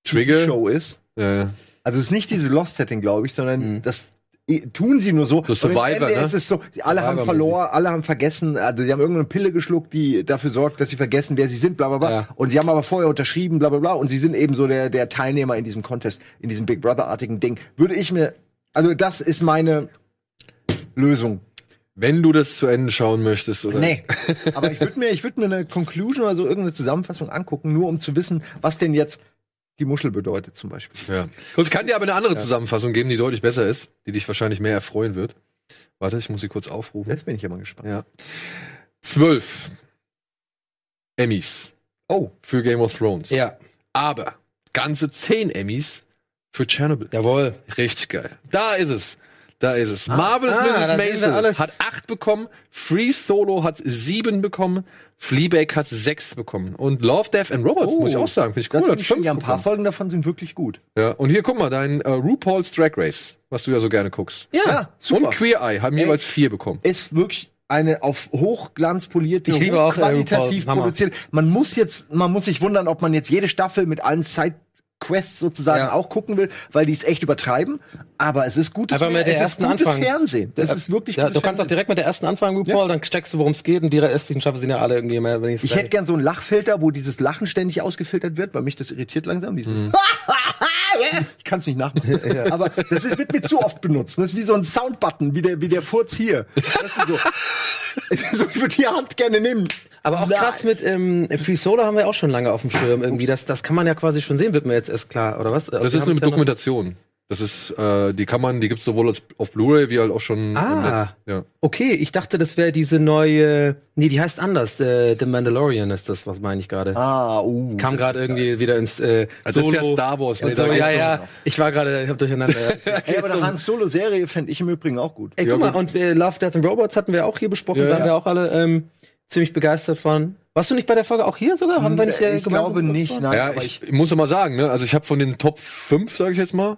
Trigger. Show ist. Äh, Also es ist nicht diese Lost-Setting, glaube ich, sondern das i- tun sie nur so. Am Survivor, ne? ist es so, alle haben verloren, alle haben vergessen, also die haben irgendeine Pille geschluckt, die dafür sorgt, dass sie vergessen, wer sie sind, bla bla bla. Ja. Und sie haben aber vorher unterschrieben, bla bla bla. Und sie sind eben so der, der Teilnehmer in diesem Contest, in diesem Big Brother-artigen Ding. Würde ich mir, also das ist meine Lösung. wenn du das zu Ende schauen möchtest, oder? Nee. Aber ich würde mir, ich würde mir eine Conclusion oder so irgendeine Zusammenfassung angucken, nur um zu wissen, was denn jetzt die Muschel bedeutet zum Beispiel. Ja. Ich kann dir aber eine andere Zusammenfassung geben, die deutlich besser ist, die dich wahrscheinlich mehr erfreuen wird. Warte, ich muss sie kurz aufrufen. Jetzt bin ich ja mal gespannt. Ja. Zwölf Emmys Oh, für Game of Thrones. Ja. Aber ganze zehn Emmys für Chernobyl. Jawohl. Richtig geil. Da ist es. Da ist es. Marvelous ah, Mrs. Maisel alles. hat acht bekommen, Free Solo hat sieben bekommen, Fleabag hat sechs bekommen und Love, Death and Robots, Oh, muss ich auch sagen, finde ich das cool, find hat ja, ein paar bekommen. Folgen davon sind wirklich gut. Ja, und hier guck mal, dein äh, RuPaul's Drag Race, was du ja so gerne guckst. Ja. Und Queer Eye haben Ey. jeweils vier bekommen. Ist wirklich eine auf Hochglanz polierte, Ich liebe auch, äh, qualitativ RuPaul. Hammer. produziert. Man muss jetzt, man muss sich wundern, ob man jetzt jede Staffel mit allen Side-Quests sozusagen Ja. auch gucken will, weil die es echt übertreiben. Aber es ist gutes, Einfach mit der es ersten ist gutes Anfang. Fernsehen. Das ist wirklich Ja, du kannst auch Fernsehen. direkt mit der ersten anfangen, RuPaul, dann checkst du, worum es geht und die restlichen Staffeln sind ja alle irgendwie immer, wenn Ich hätte gern so einen Lachfilter, wo dieses Lachen ständig ausgefiltert wird, weil mich das irritiert langsam. Dieses Mhm. ich kann es nicht nachmachen. Aber das ist, wird mir zu oft benutzt. Das ist wie so ein Soundbutton, wie der, wie der Furz hier. Das ist so. so ich würde die Hand gerne nehmen. Aber auch Nein. krass mit ähm, Free Solo haben wir auch schon lange auf dem Schirm irgendwie. Das, das kann man ja quasi schon sehen, wird mir jetzt erst klar, oder was? Das ist eine Dokumentation. Das ist, äh, die kann man, die gibt's sowohl als auf Blu-ray wie halt auch schon Ah. im Netz. Ja. Okay, ich dachte, das wäre diese neue. Nee, die heißt anders. Äh, The Mandalorian ist das, was meine ich gerade. Ah, uh. Kam gerade irgendwie wieder ins äh, Also das ist ja Solo. Star Wars, Und ne? so, Da ja, ja. Ich war gerade, ich hab durcheinander. Ja. Ey, aber eine Han Solo-Serie fände ich im Übrigen auch gut. Ey, Ja, guck mal, gut. und äh, Love, Death and Robots hatten wir auch hier besprochen, Ja, waren ja. wir auch alle ähm, ziemlich begeistert von. Warst du nicht bei der Folge auch hier sogar? Haben wir nicht äh, ich glaube nicht, nein. Ja, aber ich, ich muss ja mal sagen, ne, also ich habe von den Top 5, sage ich jetzt mal,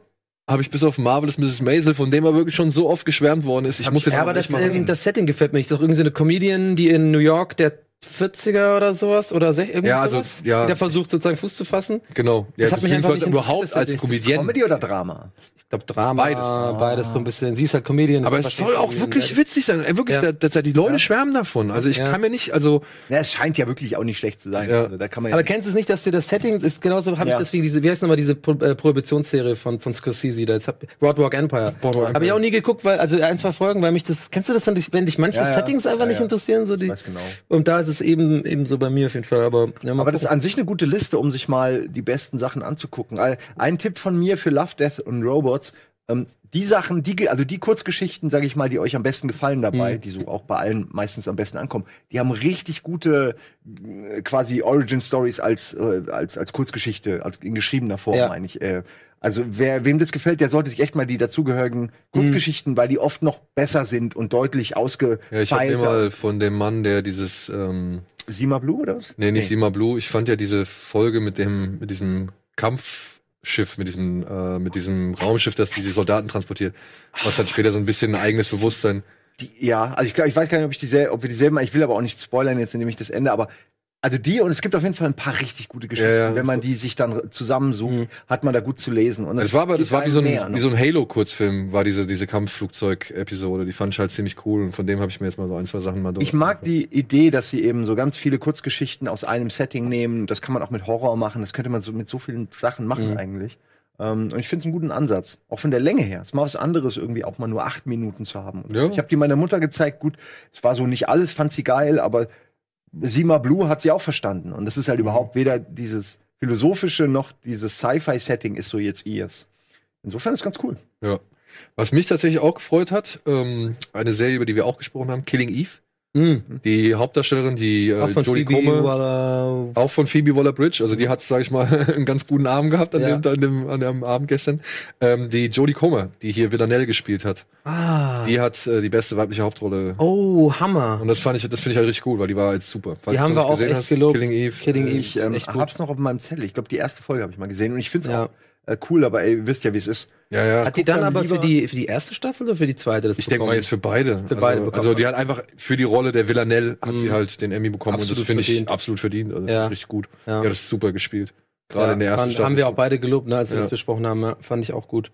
habe ich bis auf Marvelous Mrs. Maisel, von dem er wirklich schon so oft geschwärmt worden ist. Ich muss jetzt Ja, aber das, mal das Setting gefällt mir nicht. Doch irgendwie so eine Comedian, die in New York der 40er oder sowas oder irgendwie Ja, also, sowas, ja. die der versucht sozusagen Fuß zu fassen. genau. Ja, das hat mich einfach nicht überhaupt als ist- das Comedian. Comedy oder Drama? Ich glaube Drama, Beides. beides so ein bisschen. Sie ist halt Comedian. Aber ich es soll auch wirklich ja. witzig sein. Ey, wirklich, Ja. da, da, die Leute schwärmen davon. Also ich Ja. kann mir nicht, also Ja, es scheint ja wirklich auch nicht schlecht zu sein. Ja. Also, da kann man ja Aber kennst du es nicht, dass dir das Setting ist genauso, habe Ja. ich deswegen diese, wie heißt nochmal diese Pro äh, Prohibitionsserie von, von Scorsese, da jetzt hab, Boardwalk Empire. Boardwalk Habe ich Empire. auch nie geguckt, weil, also ein, zwei Folgen, weil mich das, kennst du das, wenn dich, wenn dich manche Ja, ja. Settings einfach Ja, nicht ja. interessieren, so die, weiß genau. und da ist es eben, eben so bei mir auf jeden Fall, aber, ja, Aber das ist an sich eine gute Liste, um sich mal die besten Sachen anzugucken. Ein Tipp von mir für Love, Death und Robots. Ähm, die Sachen, die, also die Kurzgeschichten, sage ich mal, die euch am besten gefallen dabei, Mhm. die so auch bei allen meistens am besten ankommen, die haben richtig gute äh, quasi Origin Stories als, äh, als, als Kurzgeschichte, als in geschriebener Form, Ja. meine ich. Äh, also wer, wem das gefällt, der sollte sich echt mal die dazugehörigen Kurzgeschichten, weil die oft noch besser sind und deutlich ja, ich habe ausgefeilter. mal von dem Mann, der dieses, ähm, Sima Blue oder was? nee, nicht Sima Blue, ich fand ja diese Folge mit dem, mit diesem Kampfschiff, mit diesem, äh, mit diesem Raumschiff, das diese Soldaten transportiert, was halt später so ein bisschen ein eigenes Bewusstsein. Die, ja, also ich, ich weiß gar nicht, ob, ich diesel, ob wir dieselben, ich will aber auch nicht spoilern jetzt, indem ich das ende, aber also die und es gibt auf jeden Fall ein paar richtig gute Geschichten. Ja, ja. Wenn man die sich dann zusammensucht, hat man da gut zu lesen. Und Das war aber, das war wie so ein, wie noch. so ein Halo-Kurzfilm, war diese, diese Kampfflugzeug-Episode. Die fand ich halt ziemlich cool und von dem habe ich mir jetzt mal so ein, zwei Sachen mal durch. Ich mag die Idee, dass sie eben so ganz viele Kurzgeschichten aus einem Setting nehmen. Das kann man auch mit Horror machen. Das könnte man so mit so vielen Sachen machen eigentlich. Ähm, und ich finde es einen guten Ansatz. Auch von der Länge her. Es ist mal was anderes, irgendwie auch mal nur acht Minuten zu haben. Ja. Ich habe die meiner Mutter gezeigt. Gut, es war so nicht alles, fand sie geil, aber Sima Blue hat sie auch verstanden. Und das ist halt überhaupt weder dieses philosophische noch dieses Sci-Fi-Setting ist so jetzt ihrs. Insofern ist ganz cool. Ja. Was mich tatsächlich auch gefreut hat, ähm, eine Serie, über die wir auch gesprochen haben, Killing Eve. Mhm. Die Hauptdarstellerin, die äh, Auch von Jodie Phoebe Comer, Waller- auch von Phoebe Waller-Bridge, also die hat, sag ich mal, einen ganz guten Abend gehabt an, Ja. dem, an, dem, an dem Abend gestern. Ähm, die Jodie Comer, die hier Villanelle gespielt hat, Ah. die hat äh, die beste weibliche Hauptrolle. Oh, Hammer. Und das fand ich, das finde ich halt richtig cool, weil die war jetzt super. Falls Die haben noch wir auch gesehen echt hast, gelobt. Killing Eve. Killing äh, Eve. Ich ähm, hab's noch auf meinem Zettel. Ich glaube, die erste Folge habe ich mal gesehen. Und ich finde es Ja. auch äh, cool, aber ey, ihr wisst ja, wie es ist. Ja, ja. Hat die dann dann aber für die, für die erste Staffel oder für die zweite das Ich denke mal jetzt für beide. Für beide also, bekommen. also die hat einfach für die Rolle der Villanelle hat sie Mhm. halt den Emmy bekommen und Absolut das finde ich absolut verdient. Also Ja. richtig gut. Ja. Ja. das ist super gespielt. Gerade ja, in der ersten fand, Staffel. Haben wir auch beide gelobt, ne, als wir Ja. das besprochen haben. Fand ich auch gut.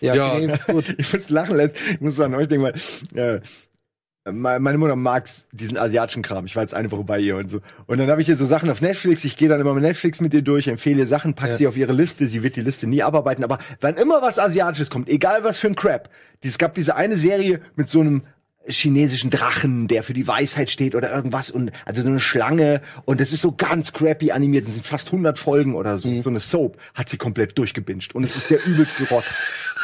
Ja, Ja. Ich muss lachen, letzt- ich muss an euch denken, weil äh, meine Mutter mag diesen asiatischen Kram. Ich war jetzt eine Woche bei ihr und so. Und dann habe ich hier so Sachen auf Netflix. Ich gehe dann immer mit Netflix mit ihr durch, empfehle ihr Sachen, pack Ja. sie auf ihre Liste. Sie wird die Liste nie abarbeiten. Aber wenn immer was Asiatisches kommt, egal was für ein Crap, es gab diese eine Serie mit so einem chinesischen Drachen, der für die Weisheit steht oder irgendwas und also so eine Schlange und das ist so ganz crappy animiert, das sind fast 100 Folgen oder so, so eine Soap, hat sie komplett durchgebinged und es ist der übelste Rotz.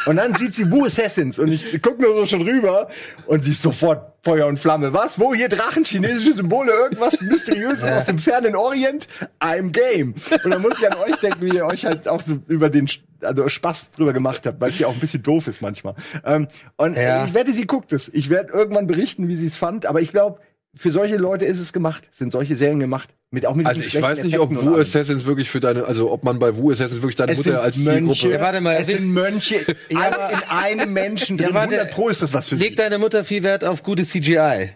Und dann sieht sie Wu Assassins und ich guck nur so schon rüber und sie ist sofort Feuer und Flamme. Was? Wo hier Drachen, chinesische Symbole, irgendwas mysteriöses aus dem fernen Orient? I'm game. Und dann muss ich an euch denken, wie ihr euch halt auch so über den also Spaß drüber gemacht habt, weil es ja auch ein bisschen doof ist manchmal. Ähm, und Ja. ich wette, sie guckt es. Ich werde irgendwann berichten, wie sie es fand, aber ich glaube, für solche Leute ist es gemacht, sind solche Serien gemacht. Mit, auch mit Also ich weiß nicht, ob Effekten und Wu. Assassins wirklich für deine, also ob man bei Wu Assassins wirklich deine Es Mutter als Mönche, Zielgruppe. Ja, warte mal, es sind Mönche, alle in einem Menschen drin. Ja, warte. 100 Pro ist das was für sie. Legt deine Mutter viel Wert auf gute CGI?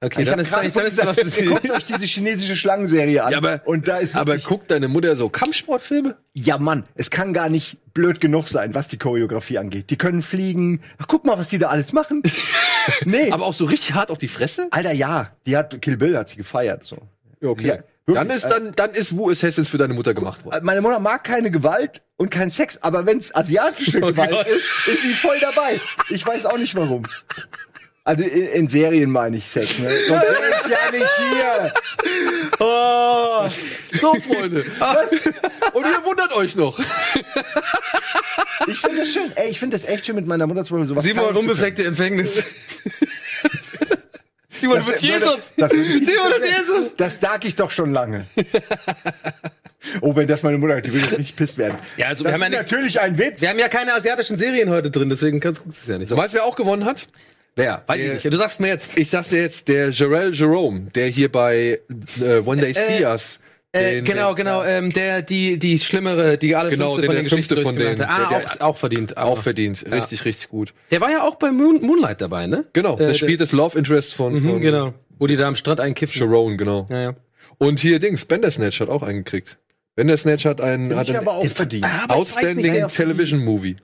Okay, ich dann ist, dann ist was für guckt sie. euch diese chinesische Schlangenserie an. Ja, aber- und da ist Aber guckt deine Mutter so Kampfsportfilme? ja Mann, es kann gar nicht blöd genug sein, was die Choreografie angeht. Die können fliegen. Ach, guck mal, was die da alles machen. nee, Aber auch so richtig hart auf die Fresse? Alter, ja, die hat Kill Bill hat sie gefeiert so. Ja, okay. Wirklich, dann ist äh, dann, dann ist Wu Assassins für deine Mutter gemacht worden. Meine Mutter mag keine Gewalt und keinen Sex, aber wenn's asiatische Gewalt Gott. ist, ist sie voll dabei. Ich weiß auch nicht warum. Also in, in Serien meine ich Sex, ne? Sonst wär ich ja nicht hier. Oh, So, Freunde. Und ihr wundert euch noch. Ich finde das schön. Ey, ich finde das echt schön mit meiner Mutter zu sowas Simon, unbefleckte Empfängnis. Simon, können. du bist Das Jesus. das würde- Simon, das ist Jesus. Das sag ich doch schon lange. Oh, wenn das meine Mutter hört, die will jetzt nicht piss werden. Ja, also das wir haben ja ist nichts- natürlich ein Witz. Wir haben ja keine asiatischen Serien heute drin, deswegen kannst du es ja nicht. Du weißt, wer auch gewonnen hat? Wer? Weiß ich nicht. Du sagst mir jetzt. Ich sag's dir jetzt, der Jarell Jerome, der hier bei äh, When They See Us. Äh, den- genau, den- genau, ähm, der, die, die schlimmere, die alle Genau, der- von der den Geschichten von denen. Ah, Der- der- auch, auch verdient. aber- Auch verdient. Richtig, richtig gut. Der war ja auch bei Moon, Moonlight dabei, ne? Genau, Äh, der spielt das Love Interest von, Mhm, von genau. Wo die da am Strand einkiffen. Jerome, genau. Ja, ja. Und hier Dings, Bandersnatch hat auch einen gekriegt. Bandersnatch hat einen, hat ich einen aber auch verdient. Ah, aber outstanding nicht, Television Movie.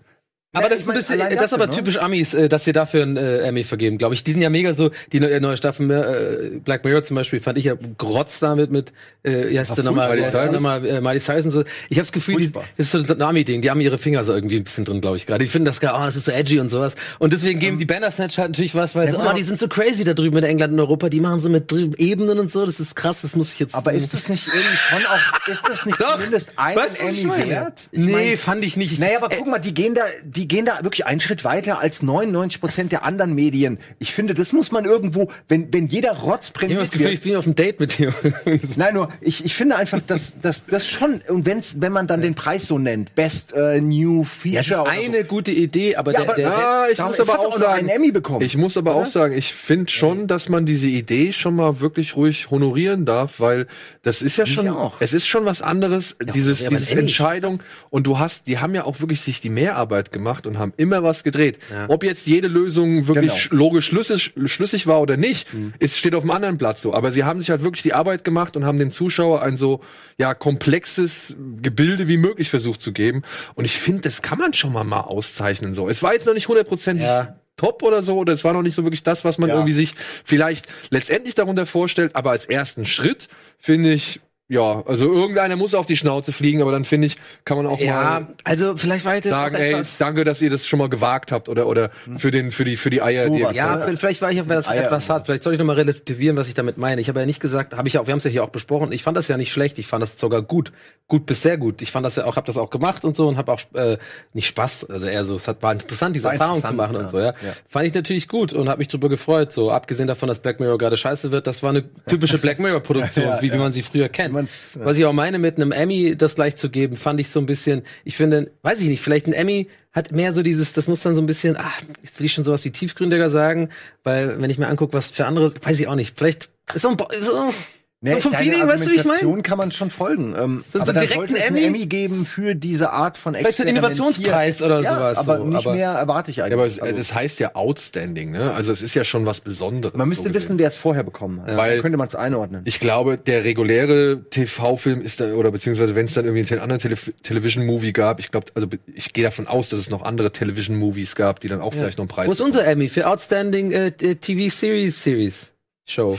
Aber Ja, das ist ein bisschen, das ist aber ne? typisch Amis, äh, dass sie dafür einen äh, Emmy vergeben, glaube ich. Die sind ja mega so, die neue, neue Staffel äh, Black Mirror zum Beispiel, fand ich ja grotz damit mit, äh, wie heißt der nochmal, nochmal, äh, Miley Cyrus und so. Ich habe das Gefühl, die, das ist so ein Ami-Ding, die haben ihre Finger so irgendwie ein bisschen drin, glaube ich gerade. Die finden das geil, oh, das ist so edgy und sowas. Und deswegen geben die Bandersnatch halt natürlich was, weil so, genau. oh, die sind so crazy da drüben in England und Europa, die machen so mit Ebenen und so, das ist krass, das muss ich jetzt... Aber ist das nicht irgendwie schon auch, ist das nicht Doch. zumindest einen Emmy wert? Ich nee, mein- fand ich nicht. Naja, aber guck mal, die gehen da, die gehen da wirklich einen Schritt weiter als 99 Prozent der anderen Medien. Ich finde, das muss man irgendwo, wenn, wenn jeder Rotz ich habe das prämiert Gefühl, wird. ich bin auf einem Date mit dir. Nein, nur, ich, ich finde einfach, dass, dass das schon, und wenn's, wenn man dann den Preis so nennt, Best äh, New Feature Ja, es ist oder eine gute Idee, aber Ja, der, aber- der, Ah, ich Darum- muss aber auch sagen, einen Emmy bekommen. Ich muss aber auch sagen, ich finde schon, dass man diese Idee schon mal wirklich ruhig honorieren darf, weil das ist ja schon, auch. es ist schon was anderes, dieses, ja, dieses Emmy. Entscheidung. Und du hast, die haben ja auch wirklich sich die Mehrarbeit gemacht und haben immer was gedreht. Ob jetzt jede Lösung wirklich Genau. sch- logisch schlüssig, schlüssig war oder nicht, ist, steht auf dem anderen Blatt so. Aber sie haben sich halt wirklich die Arbeit gemacht und haben dem Zuschauer ein so, ja, komplexes Gebilde wie möglich versucht zu geben. Und ich finde, das kann man schon mal mal auszeichnen so. Es war jetzt noch nicht hundertprozentig Ja. top oder so, oder es war noch nicht so wirklich das, was man Ja. irgendwie sich vielleicht letztendlich darunter vorstellt, aber als ersten Schritt finde ich, ja, also irgendeiner muss auf die Schnauze fliegen, aber dann finde ich, kann man auch ja, mal also vielleicht war ich das sagen, ey, danke, dass ihr das schon mal gewagt habt oder oder für den für die für die Eier, die ihr Sowas, gezeigt ja, vielleicht war ich auch das Eier. etwas hart. Vielleicht soll ich noch mal relativieren, was ich damit meine. Ich habe ja nicht gesagt, habe ich ja auch, wir haben es ja hier auch besprochen. Ich fand das ja nicht schlecht. Ich fand das sogar gut, gut bis sehr gut. Ich fand das ja auch, habe das auch gemacht und so und habe auch äh, nicht Spaß, also eher so, es hat, war interessant, diese War Erfahrung zu interessant, machen ja. und so. Ja. Ja. fand ich natürlich gut und habe mich drüber gefreut. So abgesehen davon, dass Black Mirror gerade scheiße wird, das war eine typische Black Mirror Produktion, Ja, wie, wie ja. man sie früher kennt. Man's, ja. Was ich auch meine, mit einem Emmy das gleich zu geben, fand ich so ein bisschen, ich finde, weiß ich nicht, vielleicht ein Emmy hat mehr so dieses, das muss dann so ein bisschen, ach, jetzt will ich schon sowas wie tiefgründiger sagen, weil wenn ich mir angucke, was für andere, weiß ich auch nicht, vielleicht ist so ein, Bo- so, Nee, so vom Feeling, weißt du, wie ich meine? Kann man schon folgen. Ähm, So- so aber dann direkt sollte ein es einen Emmy? Emmy geben für diese Art von Vielleicht so ein Innovationspreis oder ja, sowas, Aber so, nicht aber- mehr erwarte ich eigentlich. Ja, aber es, Also, das heißt ja outstanding, ne? Also es ist ja schon was Besonderes. man müsste so wissen, wer es vorher bekommen hat. Weil- Dann könnte man es einordnen. Ich glaube, der reguläre TV-Film ist dann, oder beziehungsweise wenn es dann irgendwie einen anderen Tele Television-Movie gab, ich glaube, also ich gehe davon aus, dass es noch andere Television-Movies gab, die dann auch vielleicht noch einen Preis Wo ist unser Emmy für Outstanding äh, TV Series Series Show?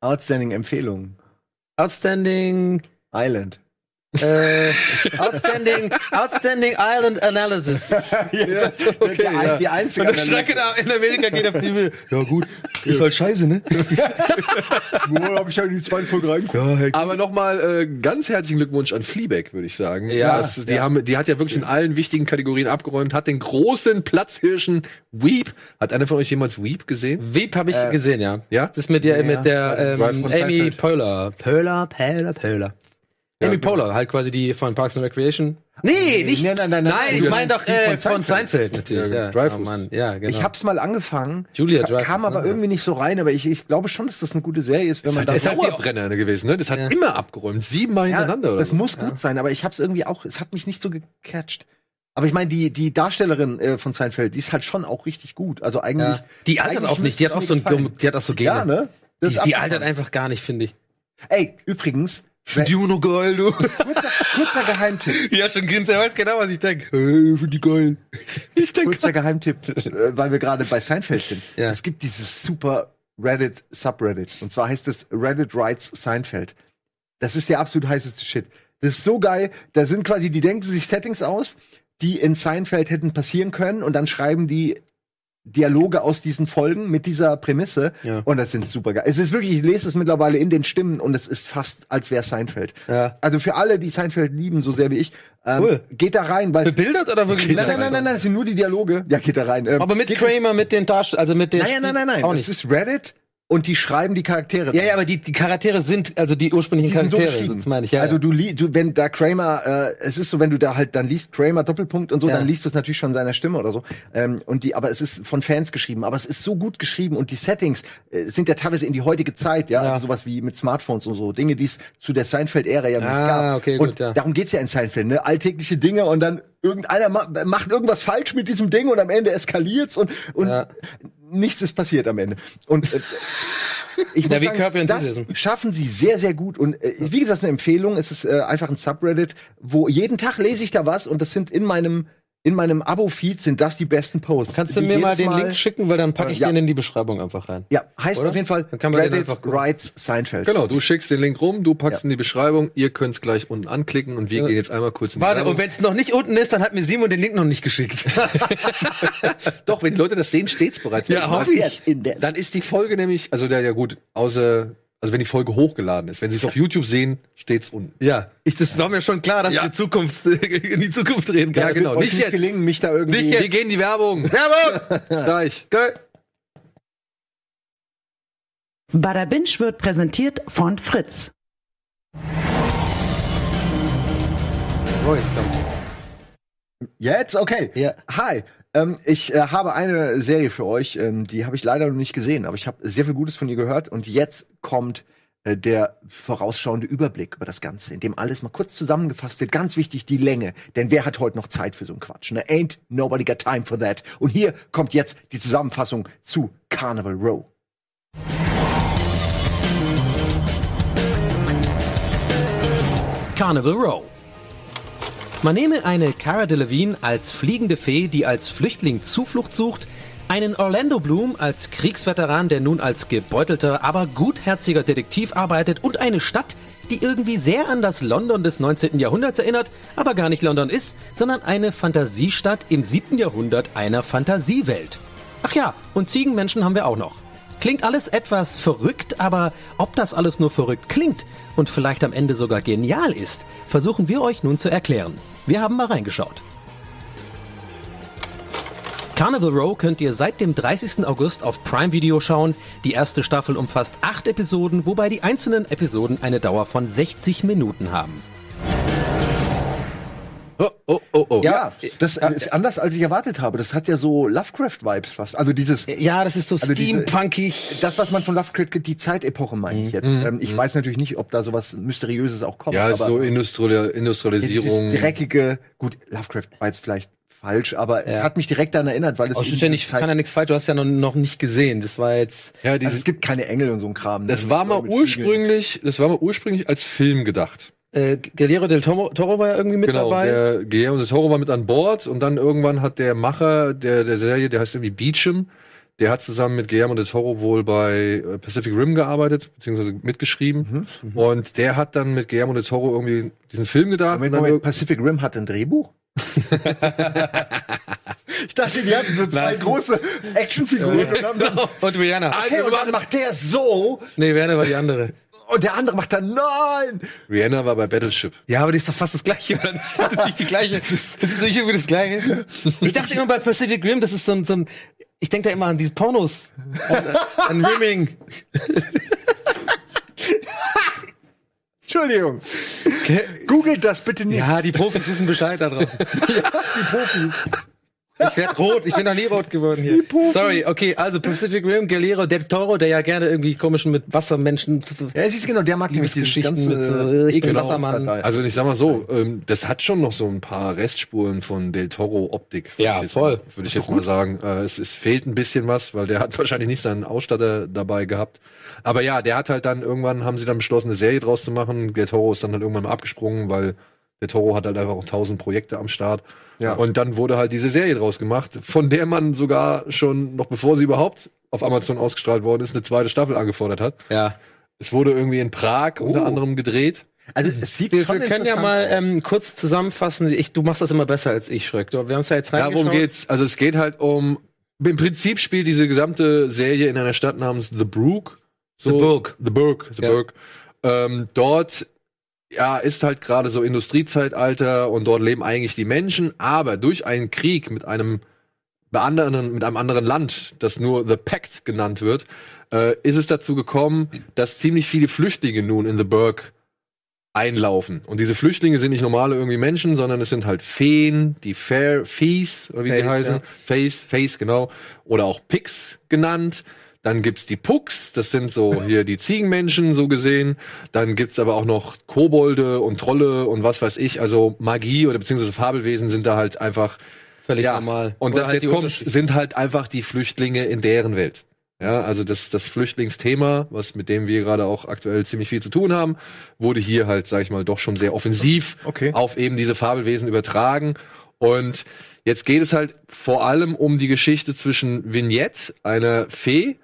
Outstanding Empfehlung. Outstanding Island. Äh, Outstanding Outstanding Island Analysis. ja, okay, der, ja. Die einzige. Und da in Amerika geht auf die. Ja gut, ist halt scheiße, ne? Wo habe ich ja in die zweite Folge reingeguckt? Aber nochmal äh, ganz herzlichen Glückwunsch an Fleabag, würde ich sagen. Ja, das, die, haben, die hat ja wirklich in allen wichtigen Kategorien abgeräumt, hat den großen Platzhirschen Weep. Hat einer von euch jemals Weep gesehen? Veep habe ich gesehen, ja. ja? Das ist mit der, mit der ähm, Amy. Poehler. Poehler, Poehler, Poehler. Amy Poehler, halt quasi die von Parks and Recreation. Nee, nicht. Nein, nein, nein, nein. Nein, ich Ja, meine doch die äh, von von Seinfeld natürlich. Ja, Ja, Dreyfus. Oh Mann, ja, genau. Ich hab's mal angefangen. Julia Dreyfus, Kam aber ne? irgendwie nicht so rein, aber ich, ich glaube schon, dass das eine gute Serie ist, wenn man Das ist da halt der Dauerbrenner gewesen, ne? Das hat Ja. immer abgeräumt. Siebenmal ja, hintereinander oder das so. muss gut sein, aber ich hab's irgendwie auch, es hat mich nicht so gecatcht. Aber ich meine, die, die Darstellerin äh, von Seinfeld, die ist halt schon auch richtig gut. Also eigentlich. ja. Die altert auch nicht. Die hat auch so ein, gefallen. die hat auch so Gene. Ja, ne? Die, Das die altert einfach gar nicht, finde ich. Ey, übrigens, Find die immer noch geil, du. kurzer, kurzer Geheimtipp. ja, schon grinst, er weiß genau, was ich denke. Hey, find die geil. Ich denke. Kurzer Geheimtipp, äh, weil wir gerade bei Seinfeld sind. Ja. Es gibt dieses super Reddit Subreddit. Und zwar heißt es Reddit Writes Seinfeld. Das ist der absolut heißeste Shit. Das ist so geil. Da sind quasi, die denken sich Settings aus, die in Seinfeld hätten passieren können. Und dann schreiben die Dialoge aus diesen Folgen mit dieser Prämisse Ja. und das sind super geil. Es ist wirklich, ich lese es mittlerweile in den Stimmen und es ist fast, als wäre Seinfeld. Ja. Also für alle, die Seinfeld lieben, so sehr wie ich, ähm, Cool. geht da rein, weil Bebildert oder wirklich? nein, nein, nein, nein, nein, es sind nur die Dialoge. Ja, geht da rein. Ähm, Aber mit Kramer, mit den Darstellern, also mit den. Nein, nein, nein, nein, Auch Es ist Reddit und die schreiben die Charaktere. Ja, ja, aber die, die Charaktere sind, also die ursprünglichen Die so Charaktere, das meine ich, ja. also du, li- du, wenn da Kramer, äh, es ist so, wenn du da halt dann liest Kramer Doppelpunkt und so, Ja. dann liest du es natürlich schon in seiner Stimme oder so. Ähm, und die, aber es ist von Fans geschrieben, aber es ist so gut geschrieben und die Settings äh, sind ja teilweise in die heutige Zeit, ja, Ja. also sowas wie mit Smartphones und so Dinge, die es zu der Seinfeld-Ära ja nicht Ah, gab. okay, und gut, ja. darum geht's ja in Seinfeld, ne? Alltägliche Dinge und dann irgendeiner ma macht irgendwas falsch mit diesem Ding und am Ende eskaliert's und und Ja. Nichts ist passiert am Ende. Und äh, ich Ja, muss wie sagen, das schaffen sie sehr, sehr gut. Und äh, wie gesagt, eine Empfehlung. Es ist äh, einfach ein Subreddit, wo jeden Tag lese ich da was und das sind in meinem in meinem Abo-Feed sind das die besten Posts. Kannst du mir mal den Link schicken, weil dann packe ich Ja. den in die Beschreibung einfach rein. Ja, heißt Oder? auf jeden Fall Dann kann man den Reddit. Writes Seinfeld. Genau, du schickst den Link rum, du packst Ja. in die Beschreibung, ihr könnt's gleich unten anklicken und wir Ja. gehen jetzt einmal kurz in die Warte, Werbung. und wenn es noch nicht unten ist, dann hat mir Simon den Link noch nicht geschickt. Doch, wenn die Leute das sehen, steht's bereits. Ja, hoffe ich. jetzt in der- Dann ist die Folge nämlich, also der ja gut, außer, also wenn die Folge hochgeladen ist, wenn sie es auf YouTube sehen, steht's unten. ja, ich, das war mir schon klar, dass Ja. wir in Zukunft, in die Zukunft reden Ja, können. genau. Euch Nicht nicht jetzt. gelingen, mich da irgendwie. Nicht Wir gehen in die Werbung. Werbung! Gleich. Geil. Bada Binge wird präsentiert von Fritz. Oh, jetzt kommt. Jetzt? Okay. Ja. Hi. Ähm, ich äh, habe eine Serie für euch, ähm, die habe ich leider noch nicht gesehen, aber ich habe sehr viel Gutes von ihr gehört und jetzt kommt äh, der vorausschauende Überblick über das Ganze, in dem alles mal kurz zusammengefasst wird. Ganz wichtig, die Länge, denn wer hat heute noch Zeit für so einen Quatsch? Ne? Ain't nobody got time for that. Und hier kommt jetzt die Zusammenfassung zu Carnival Row. Carnival Row. Man nehme eine Cara Delevingne als fliegende Fee, die als Flüchtling Zuflucht sucht, einen Orlando Bloom als Kriegsveteran, der nun als gebeutelter, aber gutherziger Detektiv arbeitet und eine Stadt, die irgendwie sehr an das London des 19. Jahrhunderts erinnert, aber gar nicht London ist, sondern eine Fantasiestadt im 7. Jahrhundert einer Fantasiewelt. Ach ja, und Ziegenmenschen haben wir auch noch. Klingt alles etwas verrückt, aber ob das alles nur verrückt klingt und vielleicht am Ende sogar genial ist, versuchen wir euch nun zu erklären. Wir haben mal reingeschaut. Carnival Row könnt ihr seit dem 30. August auf Prime Video schauen. Die erste Staffel umfasst acht Episoden, wobei die einzelnen Episoden eine Dauer von 60 Minuten haben. Oh, oh, oh, oh. Ja, das äh, ist anders, als ich erwartet habe. Das hat ja so Lovecraft-Vibes fast. Also dieses Ja, das ist so Also steampunkig. Das, was man von Lovecraft kennt, die Zeitepoche meine ich jetzt. Ähm, ich weiß natürlich nicht, ob da sowas Mysteriöses auch kommt. Ja, aber so Industrial dieses Industrialisierung. dreckige, gut, Lovecraft war jetzt vielleicht falsch, aber es Ja. hat mich direkt daran erinnert, weil es Oh, ist ja nicht, Zeit- kann ja nichts falsch, du hast ja noch, noch nicht gesehen. Das war jetzt. ja, also dieses, es gibt keine Engel und so ein Kram. das ne? war mal Mit Flügeln. ursprünglich, das war mal ursprünglich als Film gedacht. Äh, Guillermo del Toro, Toro war ja irgendwie mit Genau, dabei. der Guillermo del Toro war mit an Bord und dann irgendwann hat der Macher der, der Serie, der heißt irgendwie Beecham, der hat zusammen mit Guillermo del Toro wohl bei äh, Pacific Rim gearbeitet, beziehungsweise mitgeschrieben. Und der hat dann mit Guillermo del Toro irgendwie diesen Film gedacht. Moment, Moment, Pacific Rim hat ein Drehbuch? ich dachte, die hatten so zwei große Actionfiguren und haben dann, Und Rihanna. okay, und dann macht der so Nee, Rihanna war die andere. Und der andere macht dann nein. Rihanna war bei Battleship. Ja, aber die ist doch fast das gleiche, oder? Das ist nicht die gleiche. Das ist nicht irgendwie das gleiche. Ich dachte immer bei Pacific Rim, das ist so ein, so ein ich denke da immer an diese Pornos. An, an Rimming. Entschuldigung. Googelt das bitte nicht. Ja, die Profis wissen Bescheid da drauf. die Profis. Ich werd rot, ich bin noch nie rot geworden hier. Sorry, okay, also Pacific Rim, Guillermo del Toro, der ja gerne irgendwie komischen mit Wassermenschen. Ja, es ist genau, der mag nämlich dieses ganze mit so, ich bin Wassermann. Also ich sag mal so, ähm, das hat schon noch so ein paar Restspuren von Del Toro Optik. Ja, voll. Würde ich jetzt mal sagen. Äh, es, es fehlt ein bisschen was, weil der hat wahrscheinlich nicht seinen Ausstatter dabei gehabt. Aber ja, der hat halt dann irgendwann haben sie dann beschlossen, eine Serie draus zu machen. Del Toro ist dann halt irgendwann mal abgesprungen, weil der Toro hat halt einfach auch tausend Projekte am Start. Ja. Und dann wurde halt diese Serie draus gemacht, von der man sogar schon, noch bevor sie überhaupt auf Amazon ausgestrahlt worden ist, eine zweite Staffel angefordert hat. Ja. Es wurde irgendwie in Prag unter anderem gedreht. Also es sieht Wir, schon wir können ja mal ähm, kurz zusammenfassen. Ich, du machst das immer besser als ich, Schröck. Du- Wir haben es ja jetzt Darum reingeschaut. geht's. Also es geht halt um im Prinzip spielt diese gesamte Serie in einer Stadt namens The Brook. So, The Brook. The Brook. The Ja. Brook. Ähm, dort ja, ist halt gerade so Industriezeitalter und dort leben eigentlich die Menschen, aber durch einen Krieg mit einem anderen, mit einem anderen Land, das nur The Pact genannt wird, äh, ist es dazu gekommen, dass ziemlich viele Flüchtlinge nun in The Burg einlaufen. Und diese Flüchtlinge sind nicht normale irgendwie Menschen, sondern es sind halt Feen, die Fair, Fees, oder wie die Fays, heißen. ja. Face, Face, genau. Oder auch Pigs genannt. Dann gibt's die Pucks, das sind so hier die Ziegenmenschen, so gesehen. Dann gibt's aber auch noch Kobolde und Trolle und was weiß ich. Also Magie oder beziehungsweise Fabelwesen sind da halt einfach Völlig ja, normal. Und Oder das halt jetzt kommt, sind halt einfach die Flüchtlinge in deren Welt. Ja, also das, das Flüchtlingsthema, was mit dem wir gerade auch aktuell ziemlich viel zu tun haben, wurde hier halt, sag ich mal, doch schon sehr offensiv Okay. auf eben diese Fabelwesen übertragen. Und jetzt geht es halt vor allem um die Geschichte zwischen Vignette, einer Fee,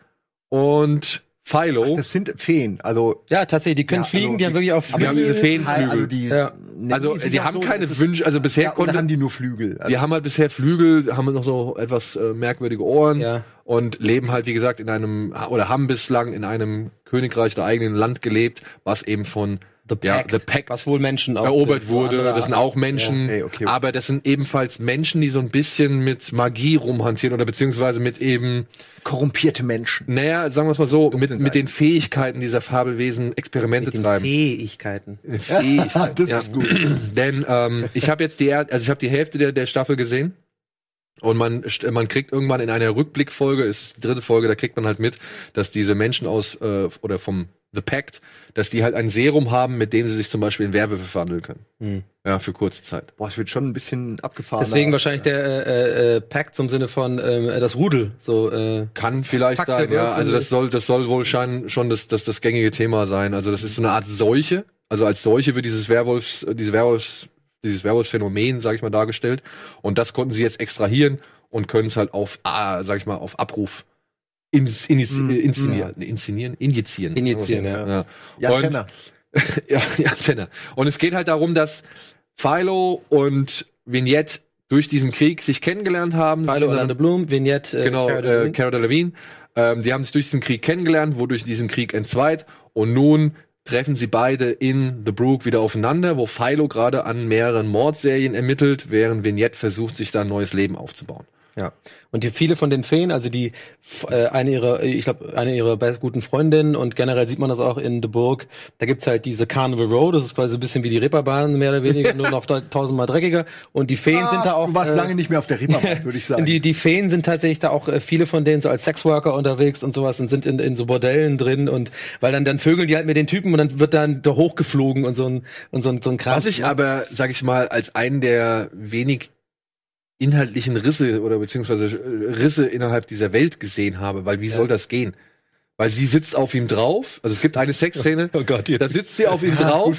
und Philo. Das sind Feen, also Ja, tatsächlich, die können Ja, fliegen, also die haben wirklich auch die haben diese Feenflügel. Also die, Ja. nennen also die haben so, keine Wünsche, also bisher Ja, oder konnte, haben die nur Flügel. Also, die haben halt bisher Flügel, haben noch so etwas äh, merkwürdige Ohren Ja. und leben halt, wie gesagt, in einem, oder haben bislang in einem Königreich oder eigenen Land gelebt, was eben von The ja, Pact, The Pact was wohl Menschen erobert wurde. Das sind auch Menschen, Ja, okay, okay. aber das sind ebenfalls Menschen, die so ein bisschen mit Magie rumhantieren oder beziehungsweise mit eben, korrumpierte Menschen. naja, sagen wir es mal so, mit, mit den Fähigkeiten dieser Fabelwesen Experimente mit treiben. Fähigkeiten. Fähigkeiten, Das ja. ist gut. Denn ähm, ich habe jetzt die, also ich habe die Hälfte der, der Staffel gesehen. Und man, man kriegt irgendwann in einer Rückblickfolge, ist die dritte Folge, da kriegt man halt mit, dass diese Menschen aus äh, oder vom The Pact, dass die halt ein Serum haben, mit dem sie sich zum Beispiel in Werwölfe verwandeln können. Hm. Ja, für kurze Zeit. Boah, es wird schon ein bisschen abgefahren. Deswegen wahrscheinlich der äh, äh, Pact zum Sinne von ähm, das Rudel. So, äh, Kann vielleicht Pakt der sein, ja. Also das soll, das soll wohl schein, schon das, das, das gängige Thema sein. Also das ist so eine Art Seuche. Also als Seuche wird dieses Werwolfs, äh, diese Werwolfs, dieses Werwolfsphänomen, sag ich mal, dargestellt. Und das konnten sie jetzt extrahieren und können es halt auf, ah, sag ich mal, auf Abruf ins, inis, Mm, äh, inszenieren, nee, inszenieren, injizieren. Injizieren, ja. ja. Ja, und, ja, ja, Tenner. Und es geht halt darum, dass Philo und Vignette durch diesen Krieg sich kennengelernt haben. Philo einer- Orlando Bloom, Vignette, äh, genau, äh. Cara Delevingne. Ähm, die haben sich durch diesen Krieg kennengelernt, wodurch diesen Krieg entzweit. Und nun treffen sie beide in The Brook wieder aufeinander, wo Philo gerade an mehreren Mordserien ermittelt, während Vignette versucht, sich da ein neues Leben aufzubauen. Ja. Und die viele von den Feen, also die äh, eine ihrer, ich glaube, eine ihrer best guten Freundinnen und generell sieht man das auch in The Burg. Da gibt's halt diese Carnival Road, das ist quasi so ein bisschen wie die Ripperbahn, mehr oder weniger, nur noch tausendmal dreckiger. Und die Feen sind da auch. Du warst äh, lange nicht mehr auf der Reeperbahn, würde ich sagen. Die, die Feen sind tatsächlich da auch äh, viele von denen so als Sexworker unterwegs und sowas und sind in, in so Bordellen drin und weil dann dann vögeln die halt mit den Typen und dann wird dann da hochgeflogen und so ein und so ein, so ein Kram. Was ich aber, sag ich mal, als einen der wenig inhaltlichen Risse oder beziehungsweise äh, Risse innerhalb dieser Welt gesehen habe, weil wie soll das gehen? Weil sie sitzt auf ihm drauf, also es gibt eine Sexszene, Oh Gott, da sitzt sie auf ihm drauf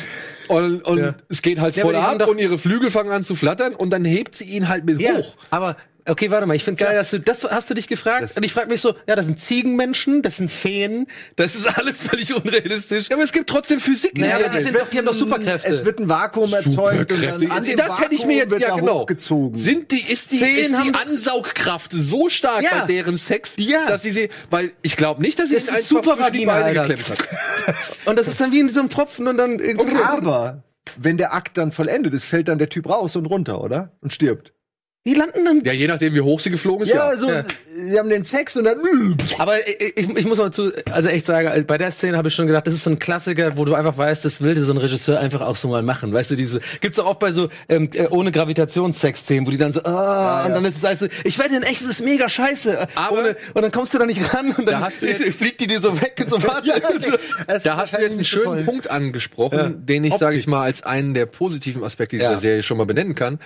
und, und es geht halt Ja, voll ab und ihre Flügel fangen an zu flattern und dann hebt sie ihn halt mit Ja, hoch. aber okay, warte mal, ich finde geil, dass du das hast du dich gefragt und ich frage mich so, ja, das sind Ziegenmenschen, das sind Feen, das ist alles völlig unrealistisch. Ja, aber es gibt trotzdem Physik. Naja, aber die sind doch, die haben doch Superkräfte. Es wird ein Vakuum erzeugt und dann an dem das hätte ich mir jetzt ja genau. hochgezogen. Sind die ist die Feen ist die Ansaugkraft so stark Ja. bei deren Sex, Ja. dass sie sie, weil ich glaube nicht, dass sie Das ist super die Beine geklemmt hat. Und das ist dann wie in so einem Propfen und dann Aber wenn der Akt dann vollendet ist, fällt dann der Typ raus und runter, oder? Und stirbt. Die landen dann Ja, je nachdem, wie hoch sie geflogen ist, ja. Ja, so, Ja. sie haben den Sex und dann. Aber ich, ich, muss mal zu, also echt sagen, bei der Szene habe ich schon gedacht, das ist so ein Klassiker, wo du einfach weißt, das will dir so ein Regisseur einfach auch so mal machen. Weißt du, diese, gibt's auch oft bei so, ähm, äh, ohne Gravitationssex-Szenen, wo die dann so, ah, und dann ist es also, ich werde in echt, das ist mega scheiße. Aber- ohne, und dann kommst du da nicht ran und dann Da hast du jetzt- fliegt die dir so weg und so warte. Da hast du jetzt einen schönen Punkt angesprochen, den ich, sage ich mal, als einen der positiven Aspekte dieser Ja. Serie schon mal benennen kann.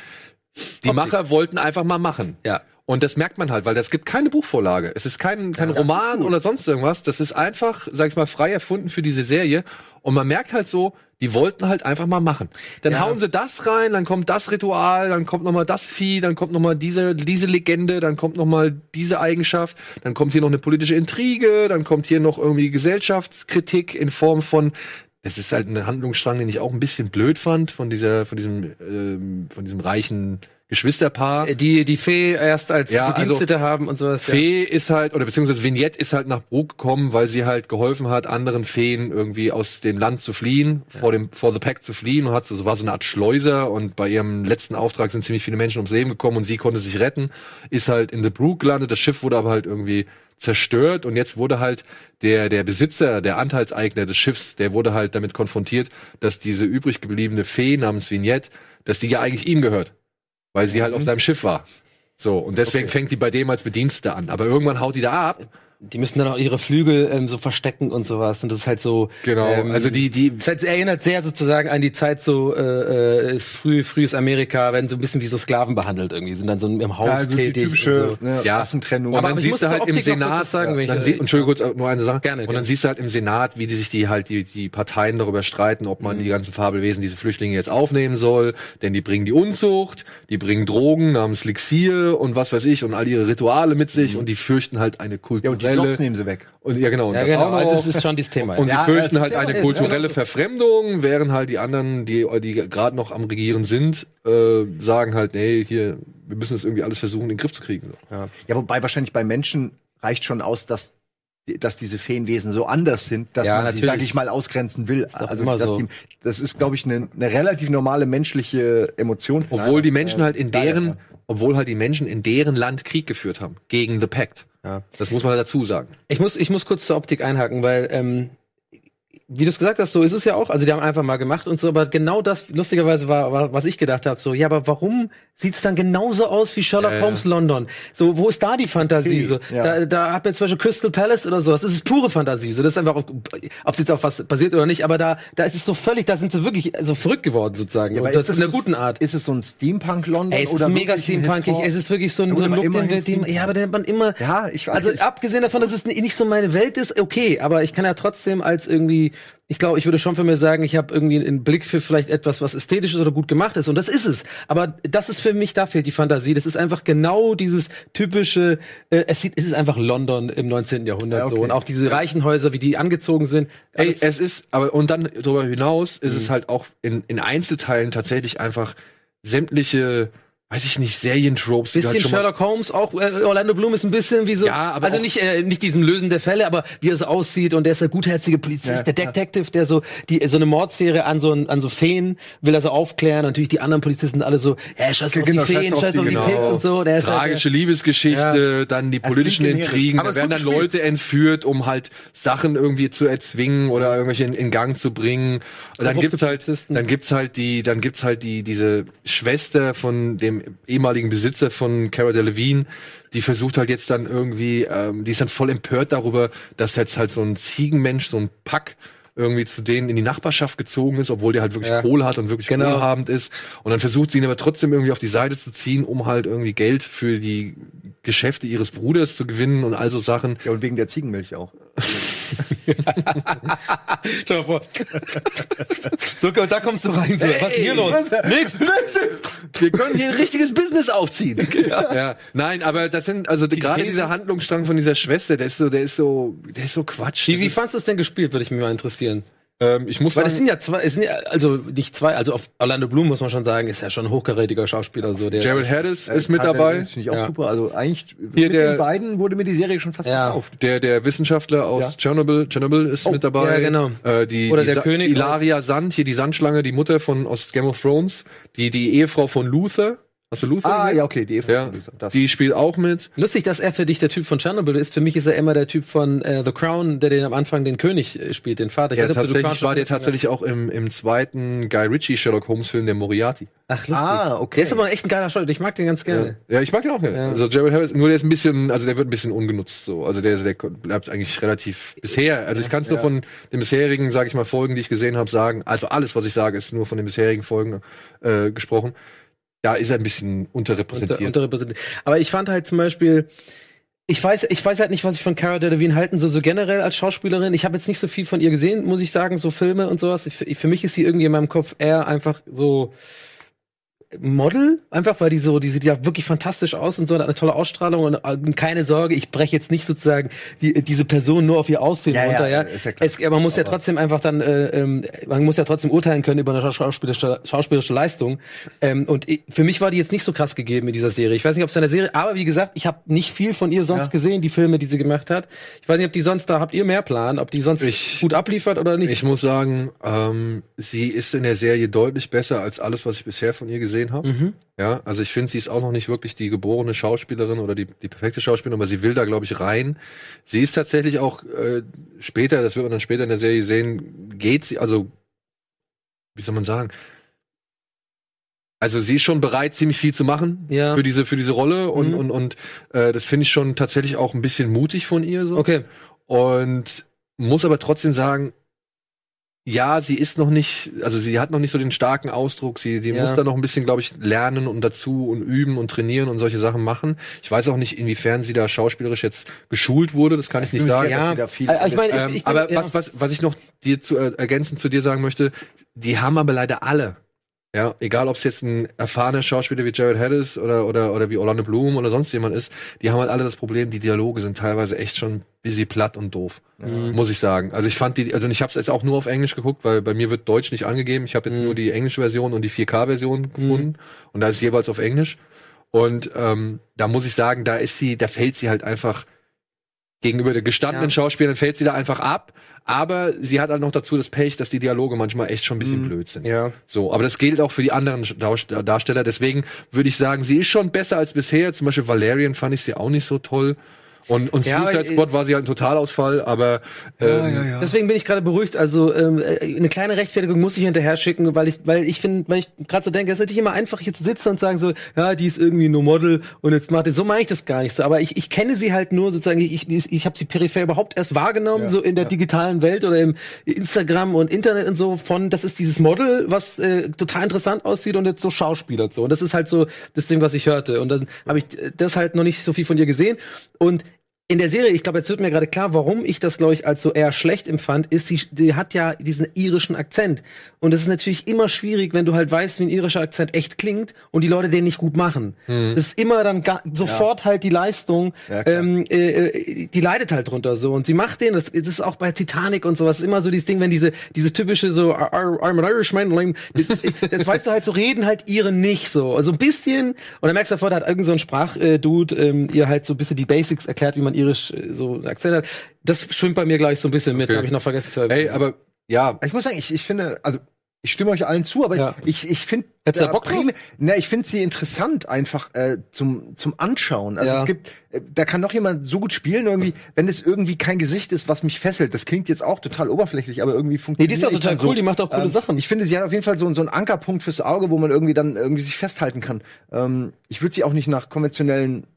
Die Macher wollten einfach mal machen. Ja. Und das merkt man halt, weil das gibt keine Buchvorlage. Es ist kein, kein Roman oder sonst irgendwas. Das ist einfach, sag ich mal, frei erfunden für diese Serie. Und man merkt halt so, die wollten halt einfach mal machen. Dann hauen sie das rein, dann kommt das Ritual, dann kommt noch mal das Vieh, dann kommt noch mal diese, diese Legende, dann kommt noch mal diese Eigenschaft, dann kommt hier noch eine politische Intrige, dann kommt hier noch irgendwie Gesellschaftskritik in Form von das ist halt ein Handlungsstrang, den ich auch ein bisschen blöd fand von dieser, von diesem, ähm, von diesem reichen Geschwisterpaar. Äh, Die, die Fee erst als Ja, also Bedienstete haben und sowas. ja. Fee ist halt, oder beziehungsweise Vignette ist halt nach Brooke gekommen, weil sie halt geholfen hat, anderen Feen irgendwie aus dem Land zu fliehen, vor dem, vor the Pack zu fliehen und hat so, so war so eine Art Schleuser und bei ihrem letzten Auftrag sind ziemlich viele Menschen ums Leben gekommen und sie konnte sich retten, ist halt in the Brook gelandet, das Schiff wurde aber halt irgendwie zerstört und jetzt wurde halt der, der Besitzer, der Anteilseigner des Schiffs, der wurde halt damit konfrontiert, dass diese übrig gebliebene Fee namens Vignette, dass die ja eigentlich ihm gehört, weil sie halt auf seinem Schiff war. So, und deswegen fängt die bei dem als Bedienstete an. Aber irgendwann haut die da ab. Die müssen dann auch ihre Flügel ähm, so verstecken und sowas. Und das ist halt so. Genau. Ähm, also die, die, halt- erinnert sehr sozusagen an die Zeit so äh, äh, früh, frühes Amerika, werden so ein bisschen wie so Sklaven behandelt irgendwie, sind dann so im Haus Ja, also tätig. typische und so. ne, Ja. Rassentrennung. Und Aber dann siehst du halt im Senat, sagen, wenn ich- dann sie, Entschuldigung, kurz nur eine Sache. Gerne, und gerne. dann siehst du halt im Senat, wie die sich die halt die, die Parteien darüber streiten, ob Mhm. man die ganzen Fabelwesen, diese Flüchtlinge jetzt aufnehmen soll, denn die bringen die Unzucht, die bringen Drogen namens Lixier und was weiß ich und all ihre Rituale mit sich und die fürchten halt eine ja, und die kulturelle Jobs nehmen sie weg. und ja genau, und Ja, das genau. Also es ist schon dieses Thema. und Ja, sie fürchten das halt ist ja- eine ist kulturelle ja- Verfremdung, während halt die anderen, die, die gerade noch am Regieren sind, äh, sagen halt, nee, hier, wir müssen das irgendwie alles versuchen, in den Griff zu kriegen. So. Ja, wobei wahrscheinlich bei Menschen reicht schon aus, dass dass diese Feenwesen so anders sind, dass Ja, man sie, natürlich. sag ich mal, ausgrenzen will. Also so. die, das ist, glaube ich, eine, eine relativ normale menschliche Emotion. Obwohl die Menschen halt in deren, ja. Obwohl halt die Menschen in deren Land Krieg geführt haben gegen The Pact. Ja. Das muss man halt dazu sagen. Ich muss, ich muss kurz zur Optik einhaken, weil, ähm, wie du es gesagt hast, so ist es ja auch. Also die haben einfach mal gemacht und so, aber genau das, lustigerweise war, war was ich gedacht habe, so, ja, aber warum sieht's dann genauso aus wie Sherlock Ja, ja. Holmes London? So, wo ist da die Fantasie? So, Ja. da, da hat man zum Beispiel Crystal Palace oder sowas. Das ist pure Fantasie. So, das ist einfach, ob es jetzt auf was basiert oder nicht, aber da, da ist es so völlig, da sind sie wirklich so verrückt geworden sozusagen. aber und das ist in einer so- guten Art. Ist es so ein Steampunk-London? Ey, es ist mega steampunkig. Es ist wirklich so ein, Ja, so ein Look, den wir, den, Steampunk. ja, aber den man immer. Ja, ich weiß Also abgesehen davon, dass es nicht so meine Welt ist, okay, aber ich kann ja trotzdem als irgendwie, ich glaube, ich würde schon für mir sagen, ich habe irgendwie einen Blick für vielleicht etwas, was ästhetisch ist oder gut gemacht ist. Und das ist es. Aber das ist für mich, da fehlt die Fantasie. Das ist einfach genau dieses typische, äh, es, sieht, es ist einfach London im 19. Jahrhundert Ja, okay. so. Und auch diese reichen Häuser, wie die angezogen sind. Ey, es ist, aber und dann darüber hinaus ist es halt auch in, in Einzelteilen tatsächlich einfach sämtliche, weiß ich nicht, Serientropes. du Bisschen halt Sherlock Holmes, auch äh, Orlando Bloom ist ein bisschen wie so, Ja, aber also nicht äh, nicht diesen Lösen der Fälle, aber wie so aussieht und der ist der gutherzige Polizist, Ja, der Detective, der so die so eine Mordsserie an so an so Feen will er so aufklären. Natürlich die anderen Polizisten alle so, ja, scheiß auf Genau, die scheiß Feen, auf scheiß die, auf die genau. Pigs und so. Der ist halt, Tragische Liebesgeschichte, dann die politischen klingt generisch. Intrigen, Aber da es werden dann Leute entführt, um halt Sachen irgendwie zu erzwingen oder irgendwelche in, in Gang zu bringen. Und dann Korrupte gibt's halt, Polizisten. dann gibt's halt die, dann gibt's halt die, diese Schwester von dem ehemaligen Besitzer von Cara Delevingne, die versucht halt jetzt dann irgendwie, ähm, die ist dann voll empört darüber, dass jetzt halt so ein Ziegenmensch, so ein Pack irgendwie zu denen in die Nachbarschaft gezogen ist, obwohl der halt wirklich Ja. Kohle hat und wirklich Genau. wohlhabend ist. Und dann versucht sie ihn aber trotzdem irgendwie auf die Seite zu ziehen, um halt irgendwie Geld für die Geschäfte ihres Bruders zu gewinnen und all so Sachen. Ja, und wegen der Ziegenmilch auch. Stell dir vor. so, da kommst du rein. So, was ist hier los? Nix. Wir können hier ein richtiges Business aufziehen. Ja. Nein, aber das sind, also gerade These- dieser Handlungsstrang von dieser Schwester, der ist so, der ist so, der ist so Quatsch. Wie, Das wie ist, fandst du es denn gespielt, würde ich mich mal interessieren. Ähm, ich muss Weil es sind ja zwei, es sind ja, also nicht zwei, also auf Orlando Bloom muss man schon sagen, ist ja schon ein hochkarätiger Schauspieler. So, der, Jared Harris ist mit dabei. Das finde ich auch Ja. super. Also eigentlich Hier mit der- den beiden wurde mir die Serie schon fast Ja. verkauft. Der, der Wissenschaftler aus. Tschernobyl, Tschernobyl ist mit dabei. ja, genau. Äh, die, Oder die der Sa- König Ilaria Sand, hier die Sandschlange, die Mutter von aus Game of Thrones. Die, die Ehefrau von Luther. Hast du Luther Ah, gesehen? ja, okay, die Eva. Ja, Das. die spielt auch mit. Lustig, dass er für dich der Typ von Chernobyl ist. Für mich ist er immer der Typ von äh, The Crown, der den am Anfang den König äh, spielt, den Vater. Ich Ja, weiß tatsächlich war der tatsächlich auch im, im zweiten Guy Ritchie Sherlock Holmes Film, der Moriarty. Ach, lustig. Ah, okay. Der ist aber echt ein geiler Schauspieler. Ich mag den ganz gerne. Ja, ich mag den auch gerne. Also Jared Harris, nur der ist ein bisschen, also der wird ein bisschen ungenutzt so. Also der, der bleibt eigentlich relativ bisher. Also ich kann es nur von den bisherigen, sage ich mal, Folgen, die ich gesehen habe, sagen. Also alles, was ich sage, ist nur von den bisherigen Folgen äh, gesprochen. Da ist ein bisschen unterrepräsentiert. Unter, unterrepräsentiert. Aber ich fand halt zum Beispiel, ich weiß, ich weiß halt nicht, was ich von Cara Delevingne halten soll, so generell als Schauspielerin. Ich habe jetzt nicht so viel von ihr gesehen, muss ich sagen, so Filme und sowas. Ich, für mich ist sie irgendwie in meinem Kopf eher einfach so Model, einfach weil die so, die sieht ja wirklich fantastisch aus und so, hat eine tolle Ausstrahlung und äh, keine Sorge, ich breche jetzt nicht sozusagen die, diese Person nur auf ihr Aussehen Ja, runter, ja. ist ja klar. Es, man muss ja trotzdem einfach dann, äh, ähm, man muss ja trotzdem urteilen können über eine schauspielerische, schauspielerische Leistung. Ähm, und ich, für mich war die jetzt nicht so krass gegeben in dieser Serie. Ich weiß nicht, ob es in der Serie, aber wie gesagt, ich habe nicht viel von ihr sonst Ja. gesehen, die Filme, die sie gemacht hat. Ich weiß nicht, ob die sonst da habt ihr mehr Plan, ob die sonst Ich- gut abliefert oder nicht. Ich muss sagen, ähm, sie ist in der Serie deutlich besser als alles, was ich bisher von ihr gesehen habe. Mhm. Ja, also ich finde, sie ist auch noch nicht wirklich die geborene Schauspielerin oder die, die perfekte Schauspielerin, aber sie will da, glaube ich, rein. Sie ist tatsächlich auch äh, später, das wird man dann später in der Serie sehen, geht sie, also wie soll man sagen? Also sie ist schon bereit, ziemlich viel zu machen Ja. für diese für diese Rolle und Mhm. und und äh, das finde ich schon tatsächlich auch ein bisschen mutig von ihr so. okay. Und muss aber trotzdem sagen, ja, sie ist noch nicht, also sie hat noch nicht so den starken Ausdruck. Sie, die Ja. muss da noch ein bisschen, glaube ich, lernen und dazu und üben und trainieren und solche Sachen machen. Ich weiß auch nicht, inwiefern sie da schauspielerisch jetzt geschult wurde. Das kann ich nicht sagen. Ja, äh, ich meine, Ähm, ich aber ja. was, was, was ich noch dir zu äh, ergänzend zu dir sagen möchte, die haben aber leider alle. Ja, egal ob es jetzt ein erfahrener Schauspieler wie Jared Harris oder, oder, oder wie Orlando Bloom oder sonst jemand ist, die haben halt alle das Problem, die Dialoge sind teilweise echt schon busy platt und doof. Muss ich sagen. Also ich fand die, also ich habe es jetzt auch nur auf Englisch geguckt, weil bei mir wird Deutsch nicht angegeben. Ich habe jetzt nur die englische Version und die 4K-Version gefunden. Und da ist jeweils auf Englisch. Und ähm, da muss ich sagen, da ist sie, da fällt sie halt einfach gegenüber der gestandenen Ja. Schauspielern fällt sie da einfach ab. Aber sie hat halt noch dazu das Pech, dass die Dialoge manchmal echt schon ein bisschen blöd sind. Ja. So, aber das gilt auch für die anderen Darst- Darsteller. Deswegen würde ich sagen, sie ist schon besser als bisher. Zum Beispiel Valerian fand ich sie auch nicht so toll. Und, und Ja, Suicide Squad war sie halt ein Totalausfall, aber ähm, Deswegen bin ich gerade beruhigt. Also ähm, äh, eine kleine Rechtfertigung muss ich hinterher schicken, weil ich, weil ich finde, weil ich gerade so denke, es ist nicht immer einfach jetzt sitzen und sagen so, ja, die ist irgendwie nur Model und jetzt macht die. So meine ich das gar nicht so. Aber ich, ich kenne sie halt nur sozusagen. Ich, ich, ich habe sie peripher überhaupt erst wahrgenommen, so in der digitalen Welt oder im Instagram und Internet und so. Von das ist dieses Model, was äh, total interessant aussieht und jetzt so Schauspieler so. Und das ist halt so das Ding, was ich hörte. Und dann habe ich das halt noch nicht so viel von ihr gesehen und in der Serie, ich glaube, jetzt wird mir gerade klar, warum ich das, glaube ich, als so eher schlecht empfand, ist, sie, die hat ja diesen irischen Akzent. Und das ist natürlich immer schwierig, wenn du halt weißt, wie ein irischer Akzent echt klingt und die Leute den nicht gut machen. Das ist immer dann ga, sofort halt die Leistung, Ja, ähm, äh, äh, die leidet halt drunter so. Und sie macht den, das, das ist auch bei Titanic und sowas, immer so dieses Ding, wenn diese, dieses typische so, "I- I'm an Irishman, like", das, das weißt du halt so, reden halt ihre nicht so. Also ein bisschen, und dann merkst du sofort, da hat irgend so ein Sprachdude ähm, ihr halt so ein bisschen die Basics erklärt, wie man irisch äh, so einen Akzent hat. Das schwimmt bei mir gleich so ein bisschen mit, Okay. habe ich noch vergessen zu erwähnen. ey, aber ja, Ich muss sagen, ich, ich finde, also ich stimme euch allen zu, aber Ja. ich, ich finde Hättest du Bock drauf? Ne, ich finde sie interessant einfach äh, zum zum Anschauen. Also Ja. es gibt, äh, da kann doch jemand so gut spielen irgendwie, wenn es irgendwie kein Gesicht ist, was mich fesselt. Das klingt jetzt auch total oberflächlich, aber irgendwie Nee, funktioniert. die ist ich total cool, die macht auch coole ähm, Sachen. Ich finde, sie hat auf jeden Fall so, so einen Ankerpunkt fürs Auge, wo man irgendwie dann irgendwie sich festhalten kann. Ähm, ich würde sie auch nicht nach konventionellen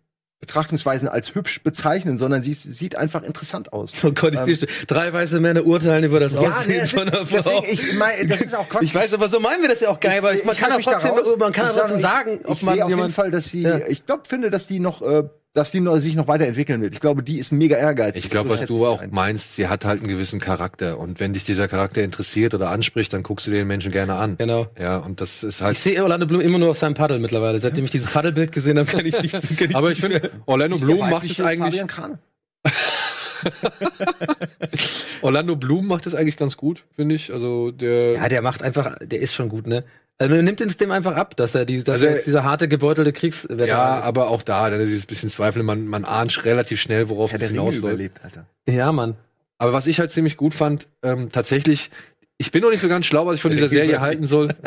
Betrachtungsweisen als hübsch bezeichnen, sondern sie sieht einfach interessant aus. Oh Gott, ich sehe drei weiße Männer urteilen über das Ja, Aussehen nee, es von einer Frau. deswegen, ich mein, das ist auch Quatsch. Ich weiß, aber so meinen wir das ja auch geil, weil man ich kann halte auch trotzdem, man kann Ich trotzdem ich- sagen, ich ob man sehe auf jeden Fall, dass sie, Ja. ich glaube, finde, dass die noch, äh, dass die noch, sich noch weiterentwickeln wird. Ich glaube, die ist mega ehrgeizig. ich glaube, So was du ich auch ein. meinst, sie hat halt einen gewissen Charakter. Und wenn dich dieser Charakter interessiert oder anspricht, dann guckst du den Menschen gerne an. Genau. Ja, und das ist halt. Ich sehe Orlando Bloom immer nur auf seinem Paddel mittlerweile. Seitdem ich dieses Paddelbild gesehen habe, kann ich nicht. Kann aber ich finde, Orlando Bloom macht es eigentlich. Orlando Bloom macht es eigentlich ganz gut, finde ich. Also der. Ja, der macht einfach, der ist schon gut, ne? Also man nimmt es dem einfach ab, dass er die, dass Also er jetzt dieser harte gebeutelte Kriegsveteran Ja, ist. aber auch da, dann ist dieses bisschen Zweifel, man, man ahnt relativ schnell, worauf es Ringe hinausläuft. Ja, Mann. Aber was ich halt ziemlich gut fand, ähm, tatsächlich, ich bin noch nicht so ganz schlau, was ich von dieser Serie halten soll.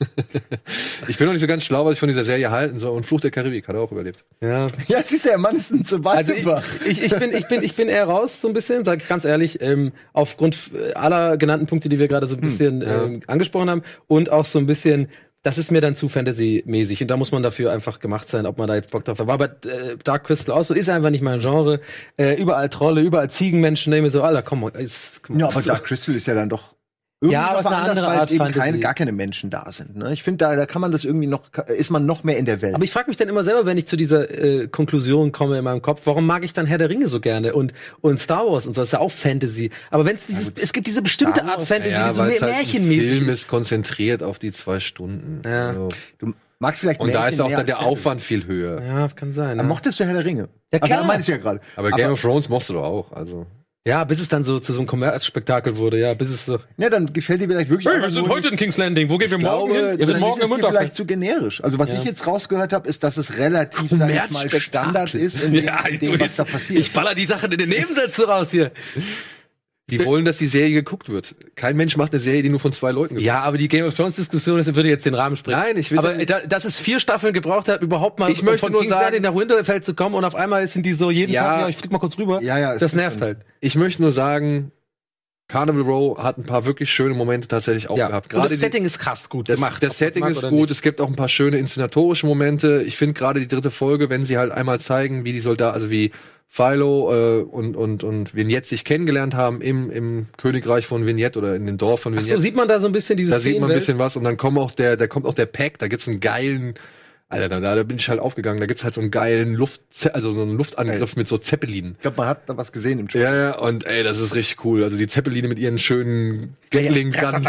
ich bin noch nicht so ganz schlau, was ich von dieser Serie halten soll. Und Fluch der Karibik hat er auch überlebt. Ja. Ja, siehst du, der Mann ist ein Also ich, ich, ich, bin, ich, bin, ich bin eher raus, so ein bisschen, sag ich ganz ehrlich, ähm, aufgrund aller genannten Punkte, die wir gerade so ein bisschen ähm, angesprochen haben und auch so ein bisschen, das ist mir dann zu Fantasy-mäßig und da muss man dafür einfach gemacht sein, ob man da jetzt Bock drauf hat. War bei äh, Dark Crystal auch so, ist einfach nicht mein Genre. Äh, überall Trolle, überall Ziegenmenschen, nehme so, Alter, komm, ist, komm Ja, aber Dark Crystal ist ja dann doch Irgendwie Ja, aber noch es ist mal eine anders, andere weil Art eben Fantasy. keine, gar keine Menschen da sind. Ne? Ich finde, da, da kann man das irgendwie noch, ist man noch mehr in der Welt. Aber ich frage mich dann immer selber, wenn ich zu dieser äh, Konklusion komme in meinem Kopf, warum mag ich dann Herr der Ringe so gerne und und Star Wars und so, das ist ja auch Fantasy. Aber wenn es dieses, es gibt diese bestimmte Art Fantasy, Ja, die so mehr halt märchenmäßig Film ist. ist konzentriert auf die zwei Stunden. Ja. Also, du magst vielleicht und da ist auch dann der. Aufwand viel höher. Ja, kann sein. Aber Ja. mochtest du Herr der Ringe? Ja, klar. Also, meinst du ja gerade. Aber Game of Thrones mochtest du doch auch. Also. Ja, bis es dann so zu so einem Kommerzspektakel wurde, ja, bis es so. Ja, dann gefällt dir vielleicht wirklich einfach nur nicht- in King's Landing. Wo gehen wir glaube, morgen hin? ja, Wir sind morgen ist im dir vielleicht zu generisch. Also was Ja. ich jetzt rausgehört habe, ist, dass es relativ sag ich mal. Standard ist in dem, Ja, in dem was da passiert. Ich baller die Sachen in den Nebensätzen raus hier. Die wollen, dass die Serie geguckt wird. Kein Mensch macht eine Serie, die nur von zwei Leuten geguckt Ja, aber die Game of Thrones Diskussion das würde jetzt den Rahmen sprengen. Nein, ich will Aber da, dass es vier Staffeln gebraucht hat, überhaupt mal Ich möchte von nur King's sagen- Landing nach Winterfell zu kommen und auf einmal sind die so jeden Ja. Tag, ja, ich flieg mal kurz rüber. Ja, ja, das nervt halt. Ich möchte nur sagen, Carnival Row hat ein paar wirklich schöne Momente tatsächlich auch gehabt. und das die- Setting ist krass gut Das, gemacht. das Setting ist gut, nicht. es gibt auch ein paar schöne inszenatorische Momente. Ich finde gerade die dritte Folge, wenn sie halt einmal zeigen, wie die Soldaten, also wie Philo äh, und, und, und Vignette sich kennengelernt haben im, im Königreich von Vignette oder in dem Dorf von Ach Vignette. so, sieht man da so ein bisschen dieses da sieht man ein bisschen was und dann kommt auch der, da kommt auch der Pack, da gibt's einen geilen, Alter, da, da bin ich halt aufgegangen, da gibt's halt so einen geilen Luft, also so einen Luftangriff mit so Zeppelinen. Ich glaube, man hat da was gesehen im Trailer. Ja, ja, und ey, das ist richtig cool. Also die Zeppeline mit ihren schönen Gatling Guns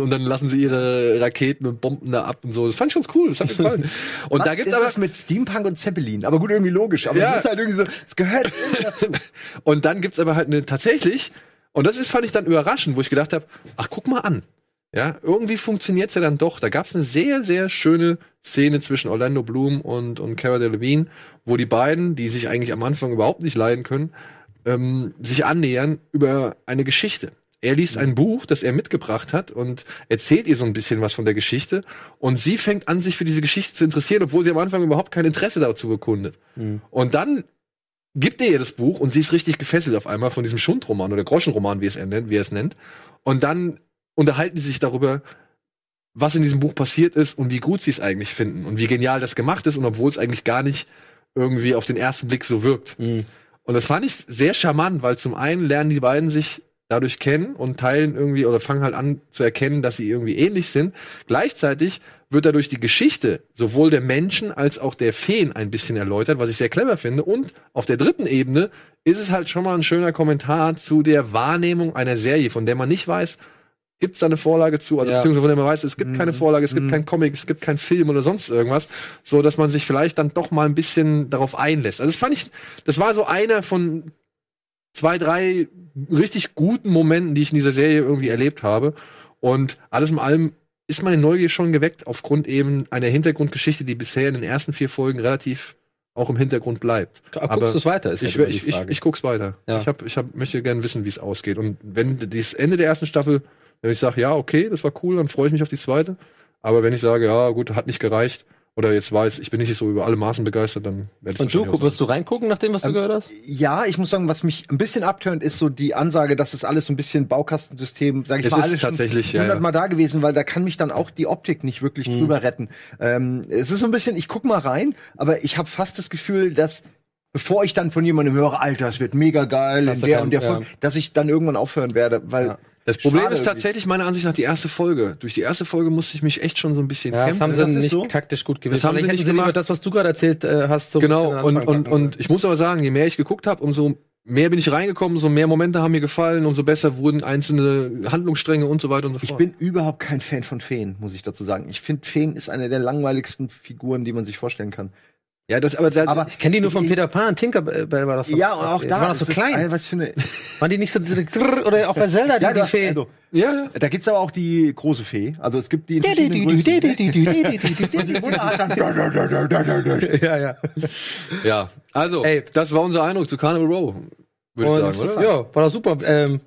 und dann lassen sie ihre Raketen und Bomben da ab und so. Das fand ich ganz cool, das hat mir gefallen. Und Was da gibt's ist aber das mit Steampunk und Zeppelin? Aber gut, irgendwie logisch. Aber Ja. es ist halt irgendwie so, es gehört irgendwie dazu. und dann gibt's aber halt eine tatsächlich und das ist fand ich dann überraschend, wo ich gedacht habe, ach guck mal an. Ja, irgendwie funktioniert's ja dann doch. Da gab's eine sehr sehr schöne Szene zwischen Orlando Bloom und und Cara Delevingne, wo die beiden, die sich eigentlich am Anfang überhaupt nicht leiden können, ähm, sich annähern über eine Geschichte. Er liest ein Buch, das er mitgebracht hat und erzählt ihr so ein bisschen was von der Geschichte. Und sie fängt an, sich für diese Geschichte zu interessieren, obwohl sie am Anfang überhaupt kein Interesse dazu bekundet. Und dann gibt er ihr das Buch und sie ist richtig gefesselt auf einmal von diesem Schundroman oder Groschenroman, wie es er nennt, wie er es nennt. Und dann unterhalten sie sich darüber, was in diesem Buch passiert ist und wie gut sie es eigentlich finden und wie genial das gemacht ist und obwohl es eigentlich gar nicht irgendwie auf den ersten Blick so wirkt. Und das fand ich sehr charmant, weil zum einen lernen die beiden sich dadurch kennen und teilen irgendwie oder fangen halt an zu erkennen, dass sie irgendwie ähnlich sind. Gleichzeitig wird dadurch die Geschichte sowohl der Menschen als auch der Feen ein bisschen erläutert, was ich sehr clever finde. Und auf der dritten Ebene ist es halt schon mal ein schöner Kommentar zu der Wahrnehmung einer Serie, von der man nicht weiß, gibt es da eine Vorlage zu, also Ja. beziehungsweise von der man weiß, es gibt keine Vorlage, es gibt kein Comic, es gibt keinen Film oder sonst irgendwas, so dass man sich vielleicht dann doch mal ein bisschen darauf einlässt. Also das fand ich, das war so einer von zwei, drei richtig guten Momenten, die ich in dieser Serie irgendwie erlebt habe. Und alles in allem ist meine Neugier schon geweckt aufgrund eben einer Hintergrundgeschichte, die bisher in den ersten vier Folgen relativ auch im Hintergrund bleibt. guckst du's weiter, ist ich, halt ich, ich, ich guck's weiter. Ja. Ich, hab, ich hab, möchte gerne wissen, wie es ausgeht. Und wenn das Ende der ersten Staffel, wenn ich sage, ja, okay, das war cool, dann freue ich mich auf die zweite. Aber wenn ich sage, ja, gut, hat nicht gereicht, oder jetzt weiß, ich bin nicht so über alle Maßen begeistert, dann werde ich Und du, wirst du reingucken, nach dem, was du gehört hast? Ja, ich muss sagen, was mich ein bisschen abtönt, ist so die Ansage, dass es alles so ein bisschen Baukastensystem, sag ich Es mal, ist alles tatsächlich, ja, hundertmal ja. da gewesen, weil da kann mich dann auch die Optik nicht wirklich Mhm. drüber retten. Ähm, es ist so ein bisschen, ich guck mal rein, aber ich habe fast das Gefühl, dass bevor ich dann von jemandem höre, Alter, es wird mega geil Hast in der keinen- und der ja. Folge, dass ich dann irgendwann aufhören werde, weil Ja. Das Problem Schade ist tatsächlich meiner Ansicht nach die erste Folge. Durch die erste Folge musste ich mich echt schon so ein bisschen Ja, das kämpfen. haben sie das nicht so? taktisch gut gewählt. Das haben sie nicht gemacht. Das, was du gerade erzählt äh, hast, so genau, und, und, und ich muss aber sagen, je mehr ich geguckt habe, umso mehr bin ich reingekommen, umso mehr Momente haben mir gefallen, umso besser wurden einzelne Handlungsstränge und so weiter und so fort. Ich bin überhaupt kein Fan von Feen, muss ich dazu sagen. Ich finde, Feen ist eine der langweiligsten Figuren, die man sich vorstellen kann. Ja, das, aber, das, Aber ich kenne die nur von Peter Pan, Tinkerbell war das doch. Ja, und auch Die da waren doch so klein. ein- was für eine. Waren die nicht so oder auch bei Zelda, die, Ja, die hast, Fee? also, ja, ja. da gibt's aber auch die große Fee. Also es gibt die die ja, ja. Ja, also, Ey. das war unser Eindruck zu Carnival Row, würde ich sagen, oder? Ja, war doch super. Ähm,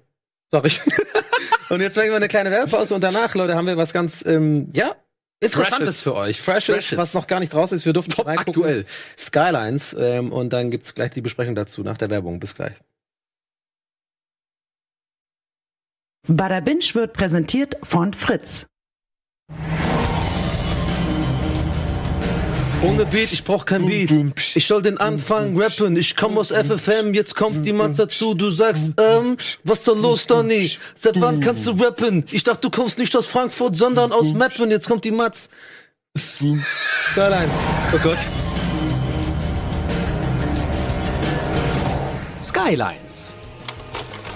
sorry. und jetzt machen wir eine kleine Werbepause und danach, Leute, haben wir was ganz, ähm, ja, Interessantes für euch. Freshes, Freshes. was noch gar nicht draußen ist. Wir durften Top schon reingucken. aktuell. Skylines. Ähm, und dann gibt's gleich die Besprechung dazu nach der Werbung. Bis gleich. Bada Binge wird präsentiert von Fritz. Ohne Beat, ich brauch kein Beat. Ich soll den Anfang rappen. Ich komm aus FFM, jetzt kommt jemand dazu. Du sagst, ähm, was da los, Donny? Seit wann kannst du rappen? Ich dachte, du kommst nicht aus Frankfurt, sondern aus Meppen. Jetzt kommt die Matz. Skylines. Oh Gott. Skylines.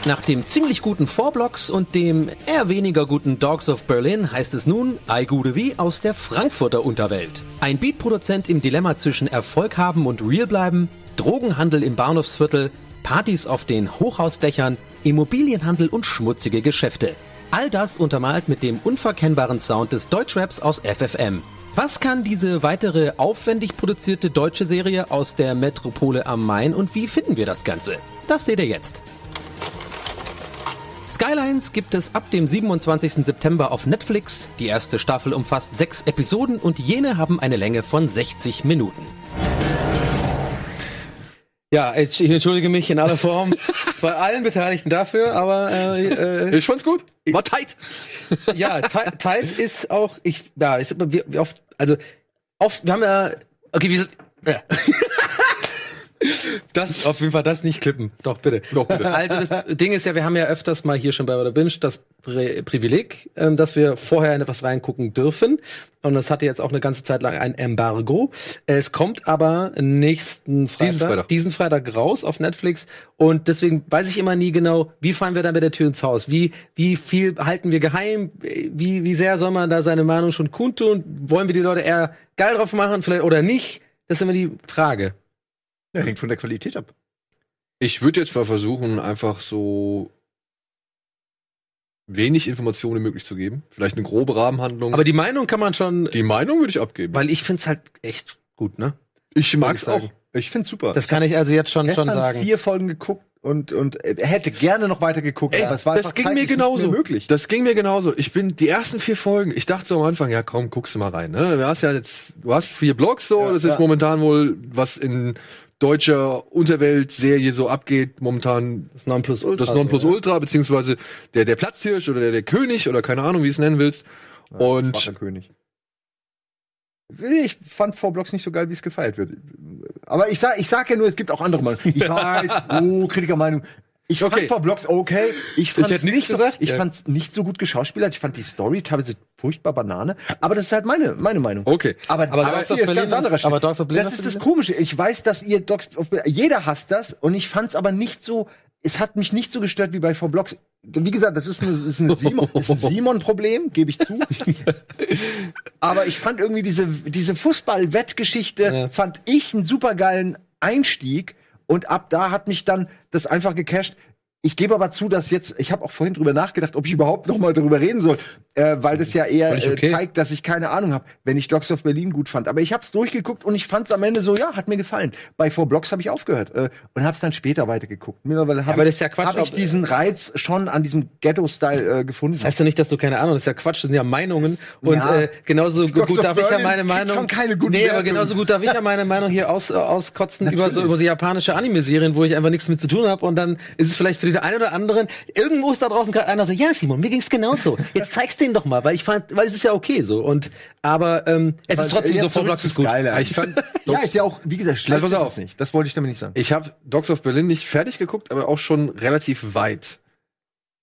Nach dem ziemlich guten Vorblocks und dem eher weniger guten Dogs of Berlin heißt es nun Ei Gude wie aus der Frankfurter Unterwelt. Ein Beatproduzent im Dilemma zwischen Erfolg haben und real bleiben, Drogenhandel im Bahnhofsviertel, Partys auf den Hochhausdächern, Immobilienhandel und schmutzige Geschäfte. All das untermalt mit dem unverkennbaren Sound des Deutschraps aus FFM. Was kann diese weitere aufwendig produzierte deutsche Serie aus der Metropole am Main und wie finden wir das Ganze? Das seht ihr jetzt. Skylines gibt es ab dem 27. September auf Netflix. Die erste Staffel umfasst sechs Episoden und jene haben eine Länge von 60 Minuten. Ja, ich, entschuldige mich in aller Form bei allen Beteiligten dafür, aber äh, äh, Ich fand's gut. War tight. ja, Ti- Tight ist auch, ich, ja, ist, immer- wie, oft, also oft, wir haben ja, okay, wie, ja. Das, auf jeden Fall das nicht klippen. Doch, bitte. Doch, bitte. Also das Ding ist ja, wir haben ja öfters mal hier schon bei der Binge das Pri Privileg, ähm, dass wir vorher in etwas reingucken dürfen. Und das hatte jetzt auch eine ganze Zeit lang ein Embargo. Es kommt aber nächsten Freitag, Freitag. diesen Freitag raus auf Netflix. Und deswegen weiß ich immer nie genau, wie fallen wir da mit der Tür ins Haus? Wie, wie viel halten wir geheim? Wie, wie sehr soll man da seine Meinung schon kundtun? Wollen wir die Leute eher geil drauf machen, vielleicht oder nicht? Das ist immer die Frage. Ja, hängt von der Qualität ab. Ich würde jetzt mal versuchen, einfach so wenig Informationen wie möglich zu geben. Vielleicht eine grobe Rahmenhandlung. Aber die Meinung kann man schon, die Meinung würde ich abgeben. weil ich find's halt echt gut, ne? ich ich sagen. auch. Ich find's super. Das kann ich also jetzt schon, schon gestern sagen. vier Folgen geguckt und und äh, hätte gerne noch weiter geguckt, Ey, aber es war das ging mir genauso. möglich. Das ging mir genauso. Ich bin die ersten vier Folgen, ich dachte so am Anfang, ja komm, guckst du mal rein. Ne? Du hast ja jetzt, du hast vier Blogs so, Ja, das ist ja. momentan wohl, was in deutscher Unterweltserie so abgeht, momentan Das Nonplusultra. das Nonplusultra, beziehungsweise der, der Platzhirsch oder der, der König oder keine Ahnung, wie du es nennen willst. Und Schwacher König. Ich fand Four Blocks nicht so geil, wie es gefeiert wird. Aber ich sag, ich sag ja nur, es gibt auch andere Meinungen. Ich weiß, oh, Kritikermeinung. Ich fand Okay. Four Blocks okay. Ich fand's nichts nicht so, gesagt. ich Ja. fand's nicht so gut geschauspielert. Ich fand die Story teilweise furchtbar Banane. Aber das ist halt meine, meine Meinung. Okay. Aber, Aber Dogs of ist ganz anderer aber. Dogs of Berlin Das ist das? Komische. Ich weiß, dass ihr Dogs of Berlin, jeder hasst das und ich fand's aber nicht so, es hat mich nicht so gestört wie bei Four Blocks. Wie gesagt, das ist, eine, ist, eine Simon, ist ein Simon-Problem, gebe ich zu. Aber ich fand irgendwie diese, diese Fußball-Wettgeschichte, Ja. fand ich einen supergeilen Einstieg. Und ab da hat mich dann das einfach gecasht. Ich gebe aber zu, dass jetzt, ich habe auch vorhin drüber nachgedacht, ob ich überhaupt noch mal darüber reden soll, äh, weil das ja eher Völlig okay. äh, zeigt, dass ich keine Ahnung habe, wenn ich Dogs of Berlin gut fand. Aber ich habe es durchgeguckt und ich fand es am Ende so, ja, hat mir gefallen. Bei Four Blocks habe ich aufgehört äh, und habe es dann später weitergeguckt. Mittlerweile habe aber ich, das ja Quatsch, hab ich ob- diesen Reiz schon an diesem Ghetto-Style äh, gefunden. Das heißt doch nicht, dass du keine Ahnung, das ist ja Quatsch, das sind ja Meinungen. Und Ja. äh, genauso Dogs gut darf ich ja Berlin meine Meinung. schon keine guten nee, aber genauso gut darf ich ja meine Meinung hier aus, äh, auskotzen über so, über so japanische Anime-Serien, wo ich einfach nichts mit zu tun habe. Und dann ist es vielleicht für den einen oder anderen, irgendwo ist da draußen gerade einer so, ja Simon, mir ging's genauso. Jetzt zeig's denen doch mal, weil ich fand, weil es ist ja okay so. Und aber ähm, es ist trotzdem so, Blocks ist gut. Skyline. ich fand, ja, ist ja auch, wie gesagt, schlecht pass ist nicht. Das wollte ich damit nicht sagen. Ich habe Dogs of Berlin nicht fertig geguckt, aber auch schon relativ weit.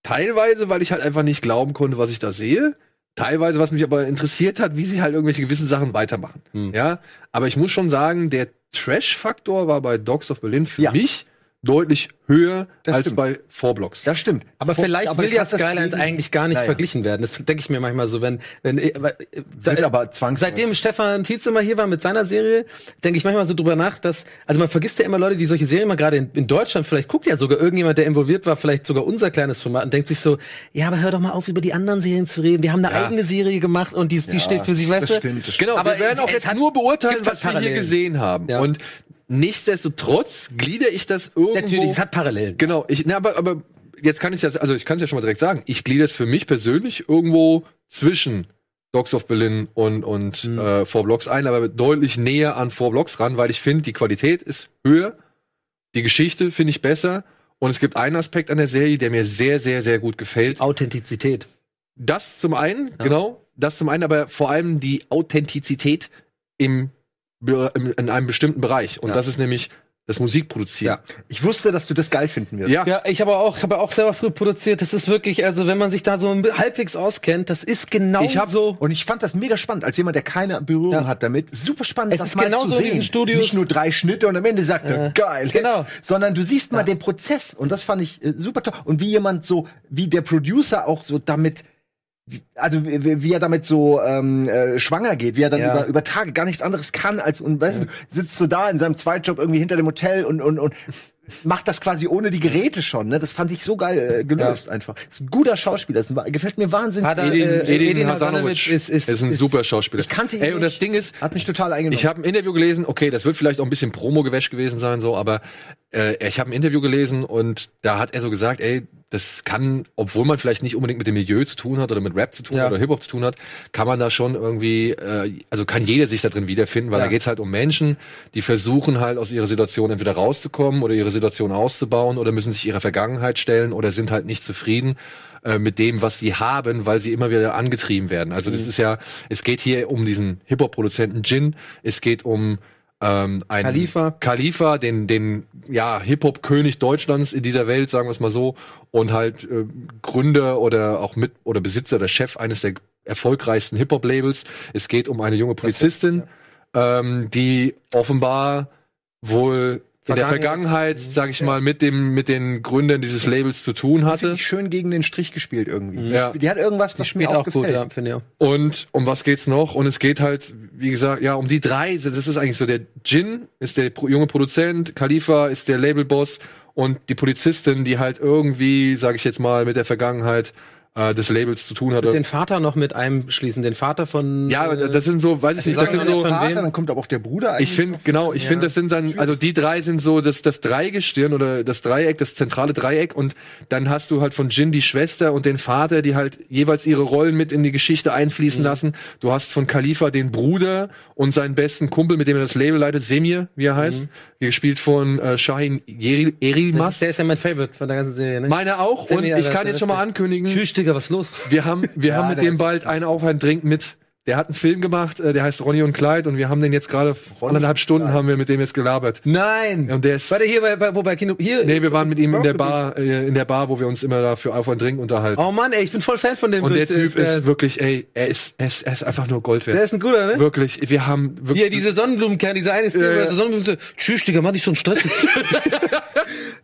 Teilweise, weil ich halt einfach nicht glauben konnte, was ich da sehe. Teilweise, was mich aber interessiert hat, wie sie halt irgendwelche gewissen Sachen weitermachen. Hm. Ja, aber ich muss schon sagen, der Trash-Faktor war bei Dogs of Berlin für Ja. mich deutlich höher Das als stimmt. bei Four Blocks. Das stimmt. Aber vielleicht will ja das Skylines eigentlich gar nicht Naja. verglichen werden. Das denke ich mir manchmal so, wenn, wenn, äh, weil, äh, Wird aber. Seitdem Stefan Tietze mal hier war mit seiner Serie, denke ich manchmal so drüber nach, dass, also man vergisst ja immer Leute, die solche Serien mal gerade in, in Deutschland, vielleicht guckt ja sogar irgendjemand, der involviert war, vielleicht sogar unser kleines Format und denkt sich so, ja, aber hör doch mal auf, über die anderen Serien zu reden. Wir haben eine Ja. eigene Serie gemacht und die, die steht für sich, weißt das du? stimmt, das Genau, Aber wir werden auch jetzt nur beurteilen, was wir hier gesehen haben. Ja. Und nichtsdestotrotz glieder ich das irgendwo. Natürlich, es hat Parallelen. Genau, ich, na, aber, aber jetzt kann ich das, also ich kann es ja schon mal direkt sagen, ich glieder es für mich persönlich irgendwo zwischen Dogs of Berlin und, und Mhm. äh, Four Blocks ein, aber deutlich näher an Four Blocks ran, weil ich finde, die Qualität ist höher, die Geschichte finde ich besser und es gibt einen Aspekt an der Serie, der mir sehr, sehr, sehr gut gefällt. Authentizität. Das zum einen, genau, das zum einen, aber vor allem die Authentizität im in in einem bestimmten Bereich. Und das ist nämlich das Musikproduzieren. Ja. Ich wusste, dass du das geil finden wirst. Ja. Ja, ich habe auch, habe auch selber früh produziert. Das ist wirklich, also wenn man sich da so halbwegs auskennt, das ist genau Ich hab- so. Und ich fand das mega spannend, als jemand, der keine Berührung Ja. hat damit. Super spannend, Es das ist mal genauso zu in diesen sehen. Studios- Nicht nur drei Schnitte und am Ende sagt er, geil. genau. Sondern du siehst mal den Prozess. Und das fand ich äh, super toll. Und wie jemand so, wie der Producer auch so damit also wie, wie er damit so ähm, äh, schwanger geht, wie er dann Ja. über, über Tage gar nichts anderes kann als und weißt du, sitzt so da in seinem Zweitjob irgendwie hinter dem Hotel und und und macht das quasi ohne die Geräte schon. Ne? Das fand ich so geil äh, gelöst einfach. Ist ein guter Schauspieler, ist ein, gefällt mir wahnsinnig. Hat er, Edin, äh, Edin, Edin Hasanovic Hasanovic ist- ist- ein ist- super Schauspieler. ich kannte ihn Ey, und das. Ding ist, hat mich total eingenommen. ich habe ein Interview gelesen, okay, das wird vielleicht auch ein bisschen Promo-Gewäsch gewesen sein, so, aber äh, ich habe ein Interview gelesen und da hat er so gesagt, ey, das kann, obwohl man vielleicht nicht unbedingt mit dem Milieu zu tun hat oder mit Rap zu tun Ja. hat oder Hip-Hop zu tun hat, kann man da schon irgendwie, äh, also kann jeder sich da drin wiederfinden, weil Ja. da geht's halt um Menschen, die versuchen halt aus ihrer Situation entweder rauszukommen oder ihre Situation auszubauen oder müssen sich ihrer Vergangenheit stellen oder sind halt nicht zufrieden äh, mit dem, was sie haben, weil sie immer wieder angetrieben werden. Also Mhm. das ist ja, es geht hier um diesen Hip-Hop-Produzenten Jin, es geht um ähm, einen Khalifa. Khalifa, den, den ja, Hip-Hop-König Deutschlands in dieser Welt, sagen wir es mal so, und halt äh, Gründer oder auch mit oder Besitzer oder Chef eines der erfolgreichsten Hip-Hop-Labels. Es geht um eine junge Polizistin, ähm, die offenbar wohl in der Vergangenheit- Vergangenheit, sag ich mal, mit dem mit den Gründern dieses Labels zu tun hatte. Finde ich schön gegen den Strich gespielt irgendwie. Ja. Die hat irgendwas, was mir Spielt auch, auch gut, gefällt. ja, finde ich. Und um was geht's noch? Und es geht halt, wie gesagt, ja, um die drei. Das ist eigentlich so. Der Jin ist der junge Produzent, Khalifa ist der Labelboss und die Polizistin, die halt irgendwie, sage ich jetzt mal, mit der Vergangenheit äh, des Labels zu tun hatte. Den Vater noch mit einschließen, den Vater von. ja, aber äh, das sind so, weiß ich nicht, das sind so. von Vater, dann kommt aber auch der Bruder Ich finde, genau, ich finde, das sind dann, also die drei sind so das, das Dreigestirn oder das Dreieck, das zentrale Dreieck und dann hast du halt von Jin die Schwester und den Vater, die halt jeweils ihre Rollen mit in die Geschichte einfließen lassen. Du hast von Khalifa den Bruder und seinen besten Kumpel, mit dem er das Label leitet, Semir, wie er heißt, gespielt von äh, Shahin ist, der ist ja mein Favorite von der ganzen Serie, ne? Meine auch und ich kann jetzt schon mal ankündigen, Tschüss, Digga, was los? wir haben, wir haben mit dem bald einen auf einen Drink mit. Der hat einen Film gemacht, äh, der heißt Ronny und Clyde und wir haben den jetzt gerade anderthalb Stunden haben wir mit dem jetzt gelabert. Nein! Und der ist Warte, hier bei, bei, wo bei Kino, hier. Nee, wir waren mit ihm in der Bar, äh, in derBar, wo wir uns immer da für auf einen Drink unterhalten. Oh Mann, ey, ich bin voll Fan von dem. und der Typ ist äh, wirklich, ey, er ist, er ist, er ist einfach nur Gold Der wert. ist ein guter, ne? Wirklich, wir haben wirklich. Hier, diese Sonnenblumenkerne, diese eine Szene, Ja, ja. ja, Sonnenblumen, tschüss, Digga, mach nicht so einen Stress.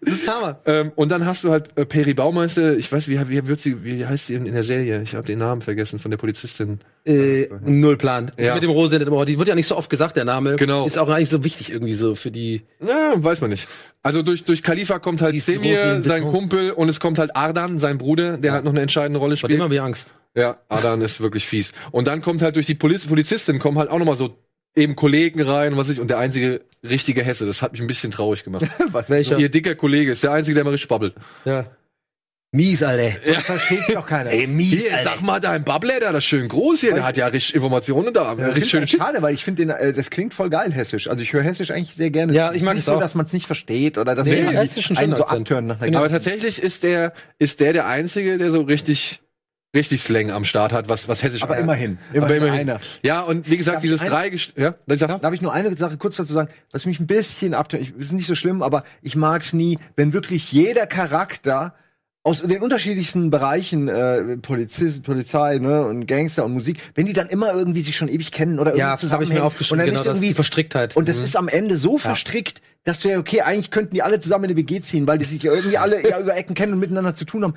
das ist Hammer. ähm, und dann hast du halt äh, Peri Baumeister, ich weiß, wie, wie wird sie, wie heißt sie in, in der Serie? Ich habe den Namen vergessen von der Polizistin. Äh, null Plan. Ja. Mit dem Rose, die wird ja nicht so oft gesagt, der Name. Genau. Ist auch gar nicht so wichtig irgendwie so für die. Na, weiß man nicht. Also durch, durch Khalifa kommt halt Semir, in sein. Kumpel, und es kommt halt Ardan, sein Bruder, der halt noch eine entscheidende Rolle spielt. dem habe ich Angst. Ja, Adan ist wirklich fies. Und dann kommt halt durch die Poliz Polizistin kommen halt auch nochmal so eben Kollegen rein und was weiß ich und der einzige richtige Hesse. Das hat mich ein bisschen traurig gemacht. Was? Welcher? Ihr dicker Kollege ist der einzige, der mal richtig babbelt. Ja. Mies, Alter. Versteht doch keiner. Ey, mies, Hier, Alter. sag mal, dein Babbler, der ist schön groß hier, der hat ja richtig Informationen da. Ja, richtig ich schön. halt schade, weil ich finde, den, äh, das klingt voll geil hessisch. Also ich höre hessisch eigentlich sehr gerne. Ja, ich ist mag nicht es so, auch. dass man es nicht versteht oder dass Nee, ein einen so abtören nach Genau. Aber tatsächlich ist der, ist der der einzige, der so richtig, richtig Slang am Start hat, was, was hessisch Aber angeht. immerhin. Aber Immerhin immerhin. einer. Ja, und wie gesagt, Darf dieses drei, ja, dann sag, Darf ich nur eine Sache kurz dazu sagen, was mich ein bisschen abtönt, ich- ist nicht so schlimm, aber ich mag es nie, wenn wirklich jeder Charakter aus den unterschiedlichsten Bereichen, äh, Polizist, Polizei, ne, und Gangster und Musik, wenn die dann immer irgendwie sich schon ewig kennen oder irgendwie Ja, das habe ich zusammenhängen mir aufgeschrieben, und dann genau, ist das ist irgendwie Verstricktheit. und das ist am Ende so verstrickt, dass du ja, okay, eigentlich könnten die alle zusammen in eine WG ziehen, weil die sich ja irgendwie alle ja über Ecken kennen und miteinander zu tun haben.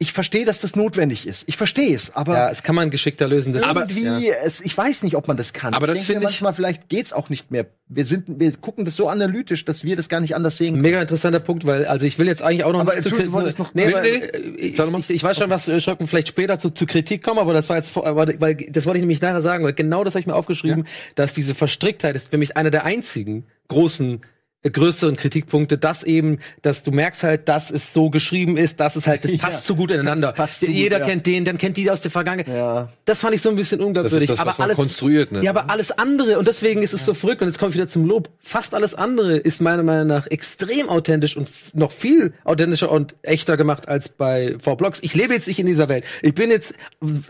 Ich verstehe, dass das notwendig ist. Ich verstehe es, aber Ja, es kann man geschickter lösen. Das irgendwie, es, ich weiß nicht, ob man das kann. Aber das ich mir finde ich- manchmal, vielleicht geht's auch nicht mehr. Wir sind, wir gucken das so analytisch, dass wir das gar nicht anders sehen. Mega interessanter Punkt, weil also ich will jetzt eigentlich auch noch Aber nicht zu du wolltest noch- nee, nee, nee. äh, ich, ich, ich weiß schon, was äh, Schrecken vielleicht später zu, zu Kritik kommen, aber das war jetzt aber, weil das wollte ich nämlich nachher sagen, weil genau das habe ich mir aufgeschrieben, dass diese Verstricktheit ist für mich einer der einzigen großen größeren Kritikpunkte, dass eben, dass du merkst halt, dass es so geschrieben ist, dass es halt, das Ja, passt so gut ineinander. das passt so gut, Jeder ja. kennt den, dann kennt die aus der Vergangenheit. Ja. Das fand ich so ein bisschen das unglaubwürdig. ist das, aber alles, konstruiert, ne? ja, aber alles andere, und deswegen ist es so verrückt, und jetzt komme ich wieder zum Lob, fast alles andere ist meiner Meinung nach extrem authentisch und noch viel authentischer und echter gemacht als bei V-Blocks. Ich lebe jetzt nicht in dieser Welt. Ich bin jetzt,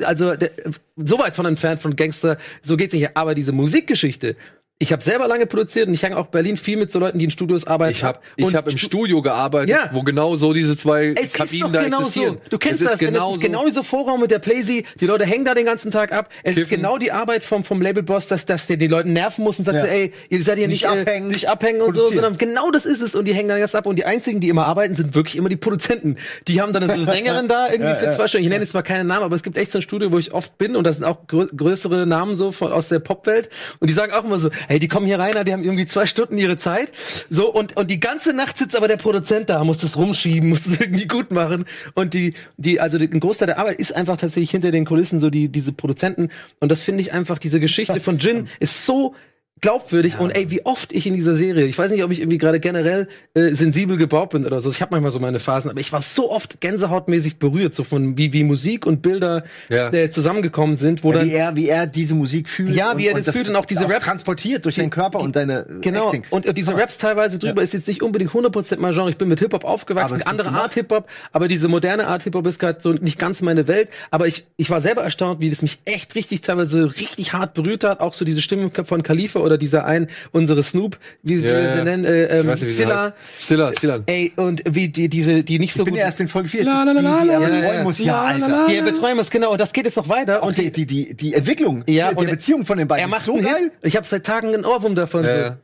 also, der, so weit von entfernt von Gangster, so geht's nicht. Aber diese Musikgeschichte ich habe selber lange produziert und ich hänge auch Berlin viel mit so Leuten, die in Studios arbeiten. Ich habe ab. ich hab im Stu- Studio gearbeitet, Ja. wo genau so diese zwei es Kabinen ist doch da genau existieren. so. Du kennst es das, ist genau es ist so. genau dieser Vorraum mit der Playsee. Die Leute hängen da den ganzen Tag ab. Es ist Kiffen. genau die Arbeit vom, vom Labelboss, dass, dass der die Leute nerven muss und sagt, Ja. so, ey, ihr seid hier nicht, Nicht äh, abhängen, nicht abhängen und so, sondern genau das ist es. Und die hängen dann erst ab. Und die einzigen, die immer arbeiten, sind wirklich immer die Produzenten. Die haben dann so eine Sängerin da irgendwie für zwei Stunden. Ich nenne jetzt mal keinen Namen, aber es gibt echt so ein Studio, wo ich oft bin und das sind auch grö größere Namen so von, aus der Popwelt. Und die sagen auch immer so, hey, die kommen hier rein, die haben irgendwie zwei Stunden ihre Zeit. So, und, und die ganze Nacht sitzt aber der Produzent da, muss das rumschieben, muss das irgendwie gut machen. Und die, die, also ein Großteil der Arbeit ist einfach tatsächlich hinter den Kulissen so die, diese Produzenten. Und das finde ich einfach, diese Geschichte von Jin ist so glaubwürdig und ey, wie oft ich in dieser Serie, ich weiß nicht, ob ich irgendwie gerade generell äh, sensibel gebaut bin oder so. Ich habe manchmal so meine Phasen, aber ich war so oft gänsehautmäßig berührt, so von wie wie Musik und Bilder Ja. äh, zusammengekommen sind, wo Ja, dann wie er, wie er diese Musik fühlt. Ja, wie er das fühlt und auch diese Raps- transportiert durch deinen Körper und deine Genau, Acting. und, und diese Raps teilweise drüber ist jetzt nicht unbedingt 100% mein Genre. Ich bin mit Hip-Hop Aber aufgewachsen, gut andere. Art Hip-Hop, aber diese moderne Art Hip-Hop ist gerade so nicht ganz meine Welt. Aber ich, ich war selber erstaunt, wie das mich echt richtig teilweise richtig hart berührt hat. Auch so diese Stimme von Khalifa oder dieser ein, unsere Snoop, wie, wie Ja, wir ja. sie nennen, äh, ähm, Silla. Silla, Silla. Ey, und wie die, diese, die nicht so ich bin gut. erst in Folge 4. La, la, ist la, die, la, die la, betreuen muss. Ja, Alter. die er betreuen muss, genau. Und das geht jetzt noch weiter. Und die, die, die, die Entwicklung ja, der und Beziehung von den beiden er macht so geil. Ich habe seit Tagen einen Ohrwurm davon. so. Ja.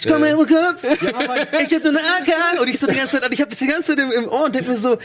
Ich komme im Kopf. ich hab nur eine AK. Und ich so die ganze Zeit, ich habe das die ganze Zeit im, im Ohr und denk mir so,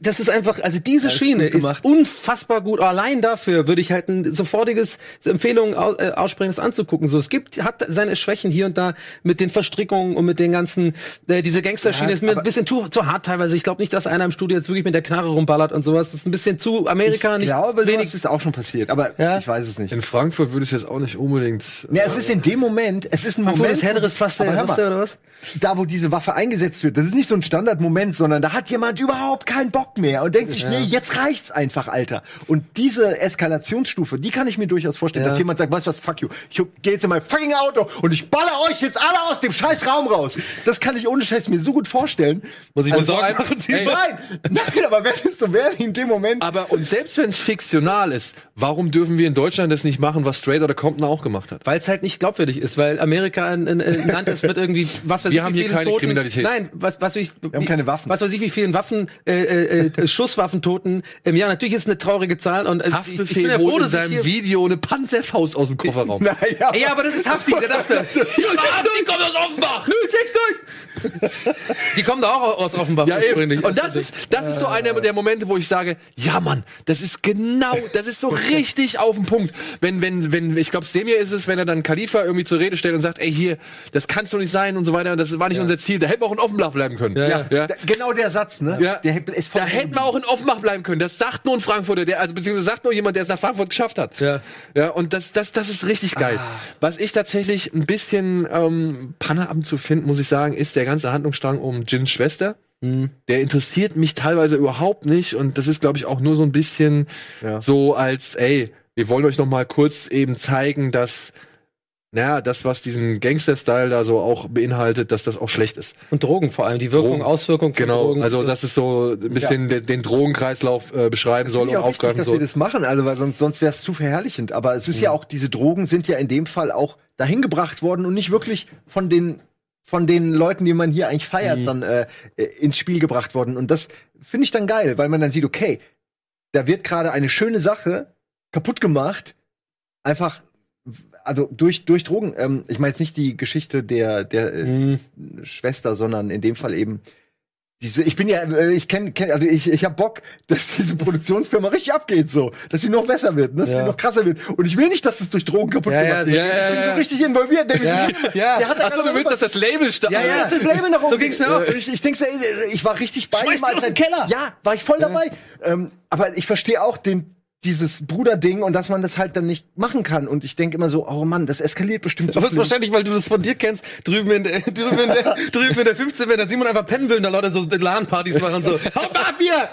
das ist einfach, also diese ist Schiene ist unfassbar gut. Allein dafür würde ich halt ein sofortiges Empfehlung aus, äh, aussprechen, das anzugucken. So, es gibt, hat seine Schwächen hier und da mit den Verstrickungen und mit den ganzen, äh, diese Gangsterschiene Ja, ist mir ein bisschen zu, zu hart teilweise. Ich glaube nicht, dass einer im Studio jetzt wirklich mit der Knarre rumballert und sowas. Das ist ein bisschen zu Amerika, Ich nicht glaube, wenig. ist auch schon passiert, aber Ja. ich weiß es nicht. In Frankfurt würde ich jetzt auch nicht unbedingt. Ja, es ist in dem Moment, es ist ein Moment, ist härteres Pflaster, aber hör mal, Pflaster oder was? da wo diese Waffe eingesetzt wird, das ist nicht so ein Standardmoment, sondern da hat jemand überhaupt keinen Bock mehr und denkt sich, nee, jetzt reicht's einfach, Alter. Und diese Eskalationsstufe, die kann ich mir durchaus vorstellen, Ja. dass jemand sagt, weißt du was, fuck you, ich geh jetzt in mein fucking Auto und ich baller euch jetzt alle aus dem scheiß Raum raus. Das kann ich ohne Scheiß mir so gut vorstellen. Muss ich Also allem- machen, Ey. Nein, nein, aber wer ist so wer in dem Moment? Aber und selbst wenn es fiktional ist, warum dürfen wir in Deutschland das nicht machen, was Straight oder Compton auch gemacht hat? Weil es halt nicht glaubwürdig ist, weil Amerika ein, ein, ein Land ist mit irgendwie was weiß Wir ich, haben hier keine Toten. Kriminalität. Nein, was was ich wir haben keine Waffen. Was weiß ich, wie vielen Waffen äh, äh, äh, Schusswaffentoten im Jahr. Natürlich ist es eine traurige Zahl und äh, ich, ich bin Haftbefehl ja froh, in dass ich seinem hier, Video eine Panzerfaust aus dem Kofferraum. naja, Ja, aber das ist Hafti, der darf das. Die kommt aus Offenbach! Die kommen da auch aus Offenbach Ja, eben. Und das ist, das ist so einer der Momente, wo ich sage, ja Mann, das ist genau, das ist so richtig auf den Punkt. Wenn, wenn, wenn, ich glaube, Semir ist es, wenn er dann Khalifa irgendwie zur Rede stellt und sagt, ey hier, das kannst du nicht sein und so weiter, das war nicht unser Ziel, da hätten wir auch in Offenbach bleiben können. Ja, ja. Da- genau der Satz, ne? Ja. Der ist voll Da hätten wir auch in Offenbach bleiben können. Das sagt nur ein Frankfurter, der, also beziehungsweise sagt nur jemand, der es nach Frankfurt geschafft hat. Ja. Ja, und das, das, das ist richtig geil. Was ich tatsächlich ein bisschen ähm, Panne abzufinden, muss ich sagen, ist der ganze Handlungsstrang um Jins Schwester. Der interessiert mich teilweise überhaupt nicht und das ist, glaube ich, auch nur so ein bisschen Ja. so als, ey, wir wollen euch noch mal kurz eben zeigen, dass naja, das, was diesen Gangster-Style da so auch beinhaltet, dass das auch schlecht ist. und Drogen vor allem, die Wirkung, Drogen. Auswirkung von Genau, Drogen. also dass es so ein bisschen den, den Drogenkreislauf äh, beschreiben soll und auch richtig, aufgreifen dass sie soll. das machen, also weil sonst, sonst wäre es zu verherrlichend. Aber es ist ja auch, diese Drogen sind ja in dem Fall auch dahin gebracht worden und nicht wirklich von den von den Leuten, die man hier eigentlich feiert, dann äh, äh, ins Spiel gebracht worden. Und das finde ich dann geil, weil man dann sieht, okay, da wird gerade eine schöne Sache kaputt gemacht, einfach also durch durch Drogen. Ähm, ich meine jetzt nicht die Geschichte der der äh, Mhm. Schwester, sondern in dem Fall eben diese, ich bin ja, äh, ich kenne, kenn, also ich, ich habe Bock, dass diese Produktionsfirma richtig abgeht, so, dass sie noch besser wird, dass Ja. sie noch krasser wird. Und ich will nicht, dass es durch Drogen kaputt Ja, ja, gemacht wird. ja, ja, ich bin ja. so richtig involviert. Der, Ja, ja. der hat Achso, du willst, dass das Label sta- ja, ja, das Label nach oben. So ging's mir auch. Ich, ich denke, ich war richtig bei Schmeiß ihm. dem er- Keller. Ja, war ich voll dabei. Ähm, aber ich verstehe auch den dieses Bruderding und dass man das halt dann nicht machen kann. Und ich denke immer so, oh Mann, das eskaliert bestimmt so. Aber ist wahrscheinlich, weil du das von dir kennst, drüben in der, drüben in der, drüben in der 15, wenn da Simon einfach pennen will und da Leute so LAN-Partys machen, so, haut mal ab hier!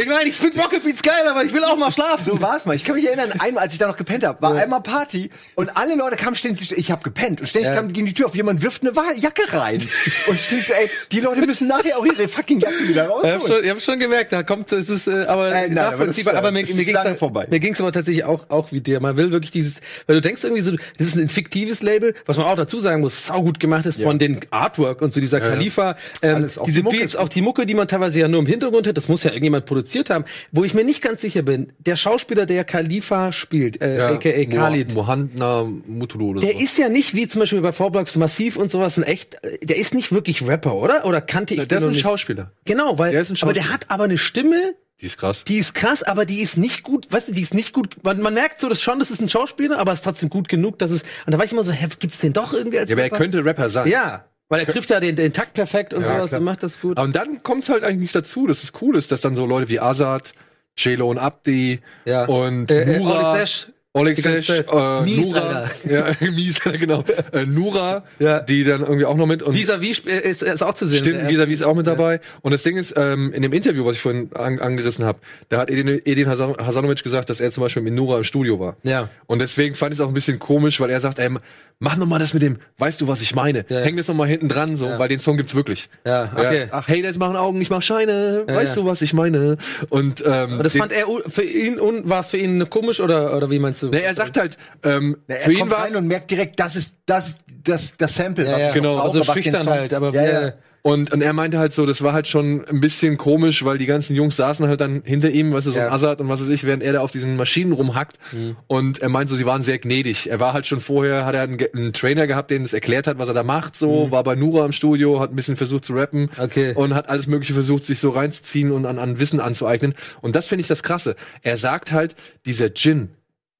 Ich meine, ich finde Rocket Beats geil, aber ich will auch mal schlafen. So war's mal. Ich kann mich erinnern, einmal, als ich da noch gepennt habe, war einmal Party und alle Leute kamen ständig, ich habe gepennt und ständig Ja. kam gegen die Tür auf, jemand wirft eine Jacke rein. und denk so, ey, die Leute müssen nachher auch ihre fucking Jacke wieder Ich hab rausholen. schon, ich hab schon gemerkt, da kommt, es ist, äh, aber Äh, nein, aber das, nachvollziehbar, äh, aber, mir, mir ging's lange vorbei. Mir ging's aber tatsächlich auch, auch wie dir. Man will wirklich dieses, weil du denkst irgendwie so, das ist ein fiktives Label, was man auch dazu sagen muss, sau gut gemacht ist von den Artwork und so dieser Khalifa, ähm, diese die Mucke Beats, ist auch die Mucke, die man teilweise ja nur im Hintergrund hat, das muss ja irgendjemand produziert haben, wo ich mir nicht ganz sicher bin, der Schauspieler, der Khalifa spielt, äh, aka Khalid, Mohandna Mutulu oder der so. ist ja nicht wie zum Beispiel bei Vorblocks Massiv und sowas ein echt, der ist nicht wirklich Rapper, oder? Oder kannte ich der den ist noch ein? Schauspieler. Genau, weil, Der ist aber der hat aber eine Stimme, Die ist krass. die ist krass, aber die ist nicht gut, weißt du, die ist nicht gut, man, man merkt so, dass schon, das ist ein Schauspieler, aber es ist trotzdem gut genug, dass es, und da war ich immer so, hä, gibt's den doch irgendwie als Ja, aber er Rapper? könnte Rapper sein. Ja, weil er trifft ja den, den Takt perfekt und Ja, sowas klar. und macht das gut. Aber dann kommt es halt eigentlich dazu, dass es cool ist, dass dann so Leute wie Azad, Celo und Abdi Ja. und Äh, äh, Oleg Sesh. Oleg Sesh, äh, Mies, Nura, ja, Mies, genau, äh, Nura, Ja. die dann irgendwie auch noch mit und Vis-à-vis sp- ist, ist auch zu sehen. Stimmt, vis-à-vis ist auch mit dabei. Und das Ding ist, ähm, in dem Interview, was ich vorhin an, angerissen habe, da hat Edin, Edin Hasan- Hasanovic gesagt, dass er zum Beispiel mit Nura im Studio war. Ja. Und deswegen fand ich es auch ein bisschen komisch, weil er sagt, ey, mach noch mal das mit dem, weißt du, was ich meine? Ja. Häng das noch mal hinten dran, so, weil den Song gibt's wirklich. Ja, okay. Ach, hey, das machen Augen, ich mach Scheine, Ja, weißt ja. du, was ich meine? Und, ähm, Aber das fand er für ihn und war es für ihn komisch oder oder wie meinst du? Ne, er sagt halt, ähm, Na, für er ihn kommt war rein und merkt direkt, das ist das das das Sample. ja, was ja, genau, also den schüchtern halt, aber ja, ja. Und, und er meinte halt so, das war halt schon ein bisschen komisch, weil die ganzen Jungs saßen halt dann hinter ihm, weißt du, so Ja. ein Assad und was weiß ich, während er da auf diesen Maschinen rumhackt. Mhm. Und er meinte so, sie waren sehr gnädig. Er war halt schon vorher, hat er einen, einen Trainer gehabt, dem das erklärt hat, was er da macht, so, war bei Nura im Studio, hat ein bisschen versucht zu rappen. Mhm. Okay. Und hat alles mögliche versucht, sich so reinzuziehen und an, an Wissen anzueignen. Und das finde ich das Krasse. Er sagt halt, dieser Djinn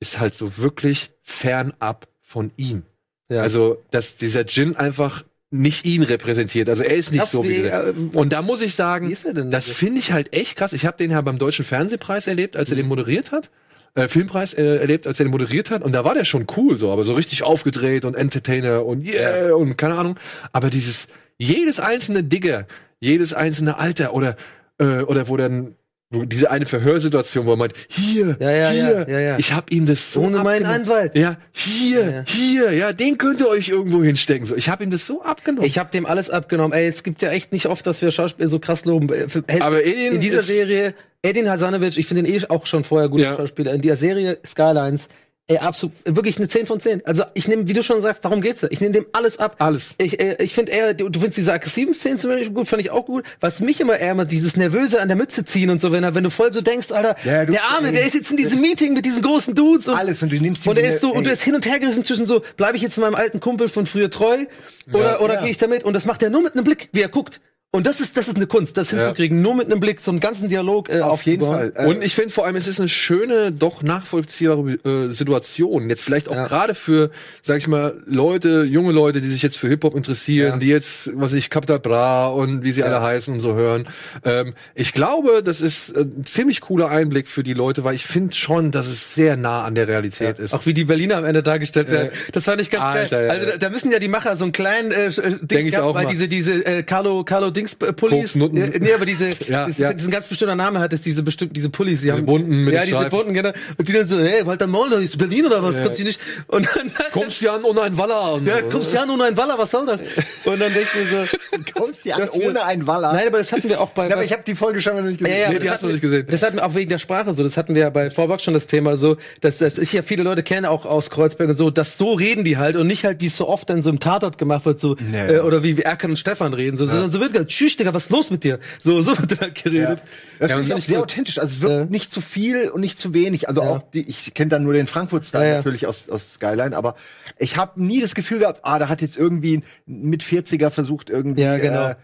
ist halt so wirklich fernab von ihm. Ja. Also, dass dieser Djinn einfach nicht ihn repräsentiert. Also er ist nicht Krass, so wie, wie, der. äh, Und da muss ich sagen, er das finde ich halt echt krass. Ich habe den ja beim Deutschen Fernsehpreis erlebt, als er den moderiert hat. Äh, Filmpreis äh, erlebt, als er den moderiert hat. Und da war der schon cool, so, aber so richtig aufgedreht und Entertainer und yeah und keine Ahnung. Aber dieses, jedes einzelne Digger, jedes einzelne Alter oder, äh, oder wo dann diese eine Verhörsituation, wo er meint, hier, Ja, ja, hier, ja, ich hab ihm das so Ohne meinen. Anwalt. Ja, hier, hier, ja, den könnt ihr euch irgendwo hinstecken. So, ich habe ihm das so abgenommen. Ich habe dem alles abgenommen. Ey, es gibt ja echt nicht oft, dass wir Schauspieler so krass loben. Äh, Aber Edin in dieser Serie, Edin Hasanovic, ich finde ihn eh auch schon vorher guter. Schauspieler. In der Serie Skylines, ey, absolut, wirklich eine 10 von 10. Also ich nehme, wie du schon sagst, darum geht's ja. Ich nehme dem alles ab. Alles. Ich, äh, ich finde eher, du, du findest diese aggressiven Szenen zum Beispiel gut, fand ich auch gut. Was mich immer eher immer dieses nervöse an der Mütze ziehen und so, wenn er, wenn du voll so denkst, Alter, Ja, du- der Arme, ey. der ist jetzt in diesem Meeting mit diesen großen Dudes und Alles, und du nimmst die und er ist so und ey. du ist hin und her gerissen zwischen so, bleibe ich jetzt meinem alten Kumpel von früher treu oder oder Ja. gehe ich damit? Und das macht er nur mit einem Blick, wie er guckt. Und das ist das ist eine Kunst, das hinzukriegen, nur mit einem Blick so einen ganzen Dialog äh, Auf jeden. Fall. Äh, Und ich finde vor allem, es ist eine schöne, doch nachvollziehbare äh, Situation. Jetzt vielleicht auch Ja. gerade für, sag ich mal, Leute, junge Leute, die sich jetzt für Hip-Hop interessieren, Ja. die jetzt, was ich, Capital Bra und wie sie alle heißen und so hören. Ähm, ich glaube, das ist äh, ein ziemlich cooler Einblick für die Leute, weil ich finde schon, dass es sehr nah an der Realität ist. Auch wie die Berliner am Ende dargestellt werden. Das fand ich ganz Alter, geil. ja, Also ja. da, da müssen ja die Macher so einen kleinen äh, äh, ich gehabt, weil mal. diese diese äh, Carlo Carlo Dings äh. Ja, nee, aber diese Ja, das ja. ist ein ganz bestimmter Name hat es diese bestimmt diese Pullis, die Diese haben bunten mit Ja, diese Streifen. bunten genau. Und die dann so, hey, Walter Moller ist Berlin oder was? Kannst du nicht und dann Kommst du an ohne ein Waller und ja, so. kommst ja nur ein Waller, was soll das? Und dann denke ich mir so, kommst ja dass wir- ohne ein Waller. Nein, aber das hatten wir auch bei, Ja, aber ich habe die Folge schon mal nicht gesehen. Ja, ja, Nee, die das hast du nicht gesehen. Das hatten wir auch wegen der Sprache so. Das hatten wir ja bei Vorbox schon das Thema so, dass, dass ich ja viele Leute kenne, auch aus Kreuzberg und so, dass so reden die halt und nicht halt, wie es so oft dann so im Tatort gemacht wird, so, Nee. äh, oder wie, wie Erkan und Stefan reden, so, sondern so wird gesagt, tschüss, Digga, was ist los mit dir? So, so wird dann halt geredet. Das Ja, finde ich auch sehr authentisch. Also es wird Ja. nicht zu viel und nicht zu wenig. Also auch die, ich kenne dann nur den Frankfurt-Style Ja, ja. natürlich aus, aus Skyline, aber ich habe nie das Gefühl gehabt, ah, da hat jetzt irgendwie ein mit 40er versucht irgendwie. Ja, genau. Äh,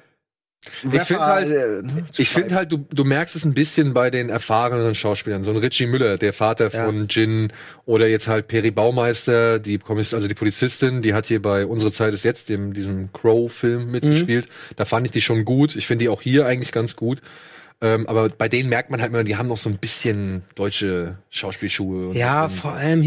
Ich finde halt, äh, ne, zu ich finde halt, du, du merkst es ein bisschen bei den erfahrenen Schauspielern. So ein Richie Müller, der Vater Ja. von Jin, oder jetzt halt Peri Baumeister, die Kommiss also die Polizistin, die hat hier bei Unsere Zeit ist jetzt, dem, diesem Crow-Film mitgespielt. Da fand ich die schon gut. Ich finde die auch hier eigentlich ganz gut. Ähm, aber bei denen merkt man halt immer, die haben noch so ein bisschen deutsche Schauspielschuhe. und- Ja, vor allem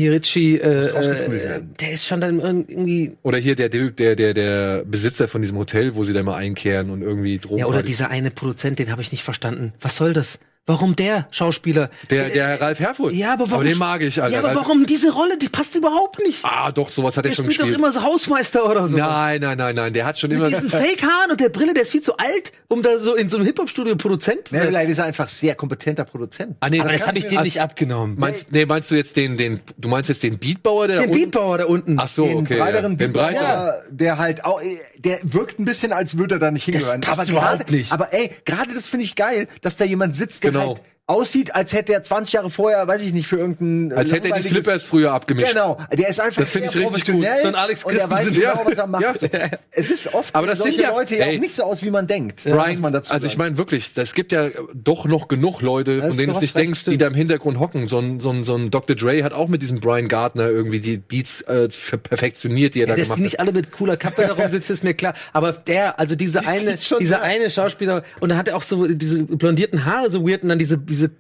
äh, rausgefunden äh, werden. der ist schon dann irgendwie, oder hier der, der, der, der Besitzer von diesem Hotel, wo sie da mal einkehren und irgendwie Drogen. ja, oder dieser eine Produzent, den habe ich nicht verstanden. Was soll das? Warum der Schauspieler. Der, der Ralf Herfurth. Ja, aber warum? den mag ich, Alter. Ja, aber warum diese Rolle? Die passt überhaupt nicht. Ah, doch, sowas hat er Der schon spielt doch gespielt. immer so Hausmeister oder so. Nein, nein, nein, nein, der hat schon Mit immer. diesen Fake-Haaren und der Brille, der ist viel zu alt, um da so in so einem Hip-Hop-Studio Produzent zu Ja, sein. vielleicht ist er einfach sehr kompetenter Produzent. Ah, nee, Aber das kann habe ich also, nicht abgenommen. Meinst, nee, meinst du jetzt den, den, du meinst jetzt den Beatbauer, der Den da unten- Beatbauer da unten. Ach so, den okay. breiteren ja. Den Beatbauer, breiteren. der halt auch, der wirkt ein bisschen, als würde er da nicht hingehören. passt aber überhaupt nicht. Aber ey, gerade das finde ich geil, dass da jemand sitzt, der Halt aussieht, als hätte er 20 Jahre vorher, weiß ich nicht, für irgendein äh, Als hätte er die Flippers früher abgemischt. Genau, der ist einfach Das finde sehr ich richtig professionell gut. So ein Alex und er weiß Christensen. genau, was er macht. Ja. So. Es ist oft Aber das solche sind ja- Leute ja auch nicht so aus, wie man denkt. muss Brian, man dazu also ich meine wirklich, es gibt ja doch noch genug Leute, Das von denen du nicht denkst, stimmt. die da im Hintergrund hocken. So ein, so ein, so ein Dr. Dre hat auch mit diesem Brian Gardner irgendwie die Beats äh, perfektioniert, die er da Ja, dass gemacht die hat. nicht alle mit cooler Kappe darum sitzen, ist mir klar. Aber der, also diese eine, dieser eine Schauspieler, und dann hat er auch so diese blondierten Haare so weird und dann diese, diese,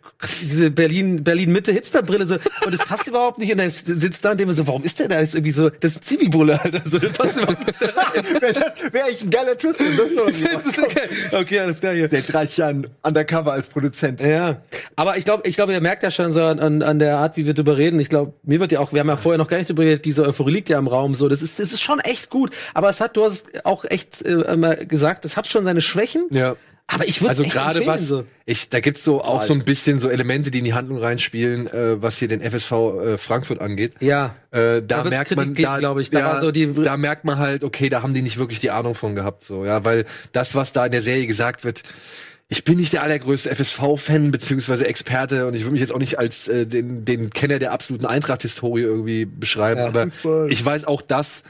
diese Berlin, Berlin Mitte Hipsterbrille so, und das passt überhaupt nicht. Und dann sitzt da und dem so, warum ist der da? Das ist irgendwie so, das ist ein Zivi-Bulle, Alter. So, das passt überhaupt nicht. Wäre wäre ich ein geiler Twist, wenn das noch ist okay. okay, alles klar hier. Seit 30 Jahren undercover als Produzent. Ja, aber ich glaube, ich glaube, ihr merkt ja schon so an, an der Art, wie wir drüber reden. Ich glaube, mir wird ja auch, wir haben ja vorher noch gar nicht drüber geredet, diese Euphorie liegt ja im Raum. So, das ist, das ist schon echt gut. Aber es hat, du hast auch echt äh, gesagt, es hat schon seine Schwächen. Ja. Aber ich würde Also gerade was, so. ich, da gibt's so auch so ein bisschen so Elemente, die in die Handlung reinspielen, äh, was hier den FSV äh, Frankfurt angeht. Ja. Äh, da Da merkt man, da, ich. Da ja, war so die- da merkt man halt, okay, da haben die nicht wirklich die Ahnung von gehabt, so, ja, weil das, was da in der Serie gesagt wird, ich bin nicht der allergrößte FSV-Fan beziehungsweise Experte und ich würde mich jetzt auch nicht als äh, den, den Kenner der absoluten Eintracht-Historie irgendwie beschreiben, Ja. aber Fußball. ich weiß auch das,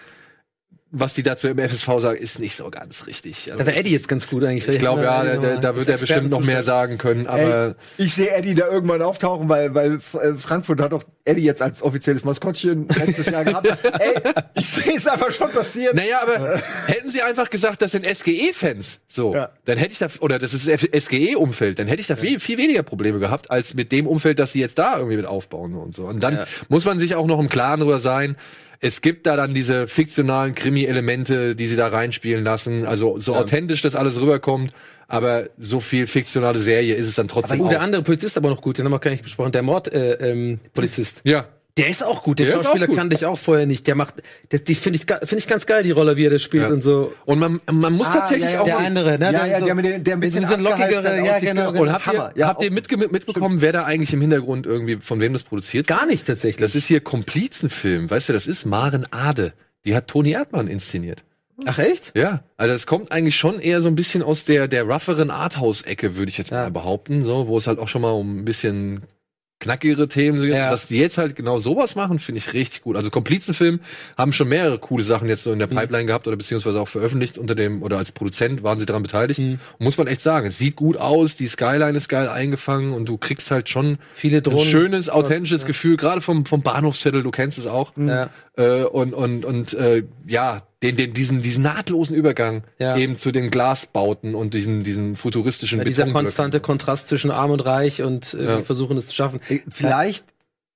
was die dazu im FSV sagen, ist nicht so ganz richtig. Also Da wäre Eddie jetzt ganz gut eigentlich. ich glaube, ja, da, da, da wird er bestimmt noch mehr sagen können, aber Ey, ich sehe Eddie da irgendwann auftauchen, weil, weil äh, Frankfurt hat doch Eddie jetzt als offizielles Maskottchen letztes Jahr gehabt. Ey, ich sehe es einfach schon passieren. Naja, aber hätten sie einfach gesagt, das sind SGE-Fans, so, Ja. dann hätte ich da, oder das ist SGE-Umfeld, dann hätte ich da viel, viel weniger Probleme gehabt, als mit dem Umfeld, das sie jetzt da irgendwie mit aufbauen und so. Und dann muss man sich auch noch im Klaren darüber sein, es gibt da dann diese fiktionalen Krimi-Elemente, die sie da reinspielen lassen, also so authentisch das alles rüberkommt, aber so viel fiktionale Serie ist es dann trotzdem Oh, auch. der andere Polizist aber noch gut, den haben wir gar nicht besprochen. Der Mord-Polizist. Äh, ähm, Polizist. ja. Der ist auch gut. Der auch Schauspieler gut. kannte ich auch vorher nicht. Der macht, das, die finde ich, finde ich ganz geil, die Rolle, wie er das spielt Ja. und so. Und man, man muss Ah, tatsächlich ja, ja. auch Der andere, ne? ja, ja, so- der, mit den, der ein bisschen so lockigere, ja, genau, genau. genau. Und habt Hammer. ihr, Ja, habt ihr mitge mitbekommen, wer da eigentlich im Hintergrund irgendwie, von wem das produziert? Gar nicht tatsächlich. Das ist hier Komplizenfilm. Weißt du, wer das ist? Maren Ade. Die hat Toni Erdmann inszeniert. Ach echt? Ja, also das kommt eigentlich schon eher so ein bisschen aus der, der rougheren Arthouse-Ecke, würde ich jetzt Ja. mal behaupten, so, wo es halt auch schon mal um ein bisschen knackigere Themen geht. Ja. Dass die jetzt halt genau sowas machen, finde ich richtig gut. Also Komplizenfilm haben schon mehrere coole Sachen jetzt so in der Mhm. Pipeline gehabt oder beziehungsweise auch veröffentlicht unter dem, oder als Produzent waren sie daran beteiligt. Mhm. Muss man echt sagen, es sieht gut aus, die Skyline ist geil eingefangen und du kriegst halt schon Viele ein Drohnen. schönes, authentisches Gefühl, gerade vom, vom Bahnhofsviertel, du kennst es auch. Ja. Äh, und und, und äh, ja, den, den, diesen, diesen nahtlosen Übergang Ja. eben zu den Glasbauten und diesen, diesen futuristischen Ja, dieser konstante Kontrast zwischen Arm und Reich und äh, Ja. wir versuchen es zu schaffen. Ey, Vielleicht,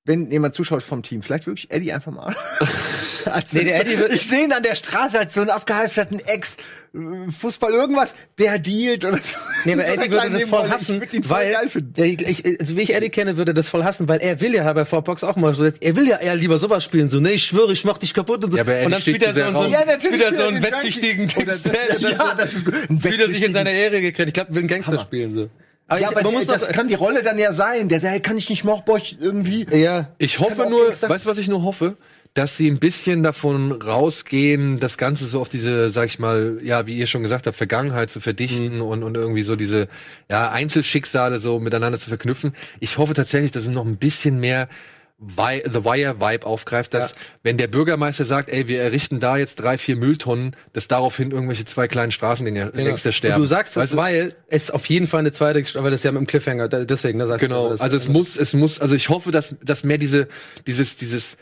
wenn jemand zuschaut vom Team, vielleicht wirklich Eddie einfach mal. als Nee, der Eddie wird- ich sehe ihn an der Straße als so einen abgehalfterten Ex, äh, Fußball irgendwas, der dealt oder so. Nee, aber Eddie würde das voll hassen, weil, ich, ich, also wie ich Eddie kenne, würde er das voll hassen, weil er will ja bei Fourbox auch mal so, er will ja eher lieber sowas spielen, so, nee, ich schwöre, ich mach dich kaputt und so. Ja, aber Eddie und dann spielt er so, so, raus. Ja, spielt er so spielt einen wettsüchtigen. Gangster. Ja, das ist gut. Einen Fühlt er sich in wettsüchtigen- seine Ehre gekriegt. Ich glaube, will einen Gangster spielen, so. Aber, Ja, ich, aber man muss das doch, kann die Rolle dann ja sein. Der sagt, hey, kann ich nicht Mochboch irgendwie. ja. Ich hoffe nur, weißt du, was ich nur hoffe? Dass sie ein bisschen davon rausgehen, das Ganze so auf diese, sag ich mal, ja, wie ihr schon gesagt habt, Vergangenheit zu verdichten Mhm. und, und irgendwie so diese, ja, Einzelschicksale so miteinander zu verknüpfen. Ich hoffe tatsächlich, dass es noch ein bisschen mehr Vi The Wire-Vibe aufgreift, dass, wenn der Bürgermeister sagt, ey, wir errichten da jetzt drei, vier Mülltonnen, dass daraufhin irgendwelche zwei kleinen Straßengänger Genau. Gangster Und sterben. du sagst das, Weißt du? weil es auf jeden Fall eine zweite, aber das ist ja mit dem Cliffhanger, deswegen, da sagst du, Genau, aber das- also es muss, es muss, also ich hoffe, dass, dass mehr diese, dieses, dieses,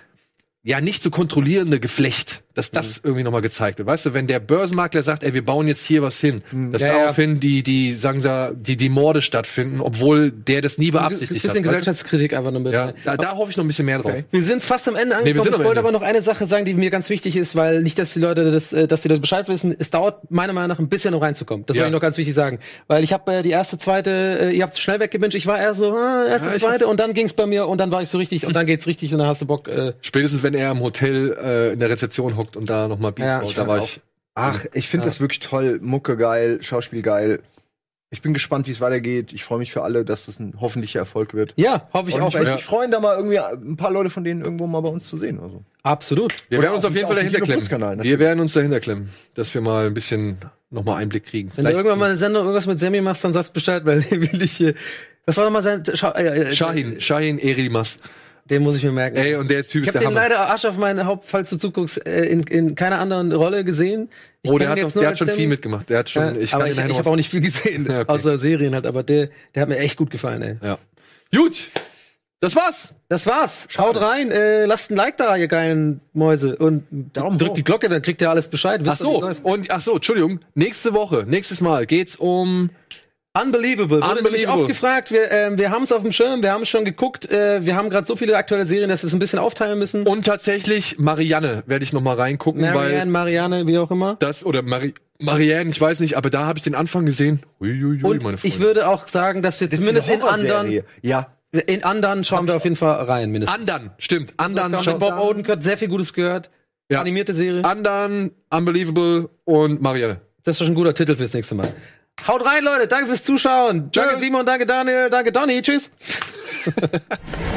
ja, nicht zu kontrollierende Geflecht dass das irgendwie nochmal gezeigt wird. Weißt du, wenn der Börsenmakler sagt, ey, wir bauen jetzt hier was hin, dass Ja, ja. daraufhin die, die, sagen sie, die, die Morde stattfinden, obwohl der das nie Ein beabsichtigt bisschen hat. weißt Gesellschaftskritik einfach nur du? mit. Ja, da, da hoffe ich noch ein bisschen mehr drauf. Wir sind fast am Ende angekommen. sind am ich wollte Ende. aber noch eine Sache sagen, die mir ganz wichtig ist, weil nicht, dass die Leute das, äh, dass die Leute Bescheid wissen. Es dauert meiner Meinung nach ein bisschen, um reinzukommen. Das Ja. wollte ich noch ganz wichtig sagen, weil ich habe äh, die erste, zweite, äh, ihr habt es schnell weggebinged. Ich war eher so ah, erste, Ja, zweite und dann ging's bei mir und dann war ich so richtig und dann geht's richtig und dann hast du Bock. Äh, Spätestens wenn er im Hotel äh, in der Rezeption hockt und da nochmal Beat Ja, da war auch. ich. Ach, ich finde Ja. das wirklich toll. Mucke geil, Schauspiel geil. Ich bin gespannt, wie es weitergeht. Ich freue mich für alle, dass das ein hoffentlicher Erfolg wird. ja, hoffe ich Und auch. ich würde echt. mich freuen, da mal irgendwie ein paar Leute von denen irgendwo mal bei uns zu sehen. Also. Absolut. Wir Oder werden uns auf jeden Fall dahinter klemmen. Wir werden uns dahinter klemmen, dass wir mal ein bisschen nochmal Einblick kriegen. Wenn du irgendwann mal eine Sendung irgendwas mit Sammy machst, dann sagst Bescheid, weil will ich hier. Was war nochmal sein? Schau, äh, äh, Shahin, Shahin Erimas. Den muss ich mir merken. Ey, und der Typ Ich ist habe der den Hammer. leider Arsch auf meinen Haupt, falls du zuguckst, äh, in, in keiner anderen Rolle gesehen. Ich Oh, der hat, nur der hat schon viel mitgemacht. Der hat schon, Ja, ich aber ich, ich habe auch nicht viel gesehen, Ja, okay. außer Serien halt. Aber der, der hat mir echt gut gefallen, ey. Ja. Gut, das war's. Das war's. Schaut rein, äh, lasst ein Like da, ihr geilen Mäuse. Und Daumen drückt hoch. die Glocke, dann kriegt ihr alles Bescheid. Ach Wisst so, und ach so, Entschuldigung. Nächste Woche, nächstes Mal geht's um Unbelievable. Wurde Unbelievable. oft gefragt. Wir, ähm, wir haben es auf dem Schirm, wir haben es schon geguckt. Äh, wir haben gerade so viele aktuelle Serien, dass wir es ein bisschen aufteilen müssen. und tatsächlich Marianne werde ich noch mal reingucken, Marianne, weil Marianne, wie auch immer. das oder Mari Marianne, ich weiß nicht, aber da habe ich den Anfang gesehen. Uiuiui, Und meine ich Freunde. würde auch sagen, dass wir Das zumindest in anderen. Ja. in anderen schauen wir auf jeden Fall rein, mindestens. Andern, stimmt. Andern, Andern, schauen- Bob Odenkirk, sehr viel Gutes gehört. Ja. Animierte Serie. Andern, Unbelievable und Marianne. Das ist doch schon ein guter Titel fürs nächste Mal. Haut rein, Leute. Danke fürs Zuschauen. Danke Tschüss. Simon, danke Daniel, danke Donny. Tschüss.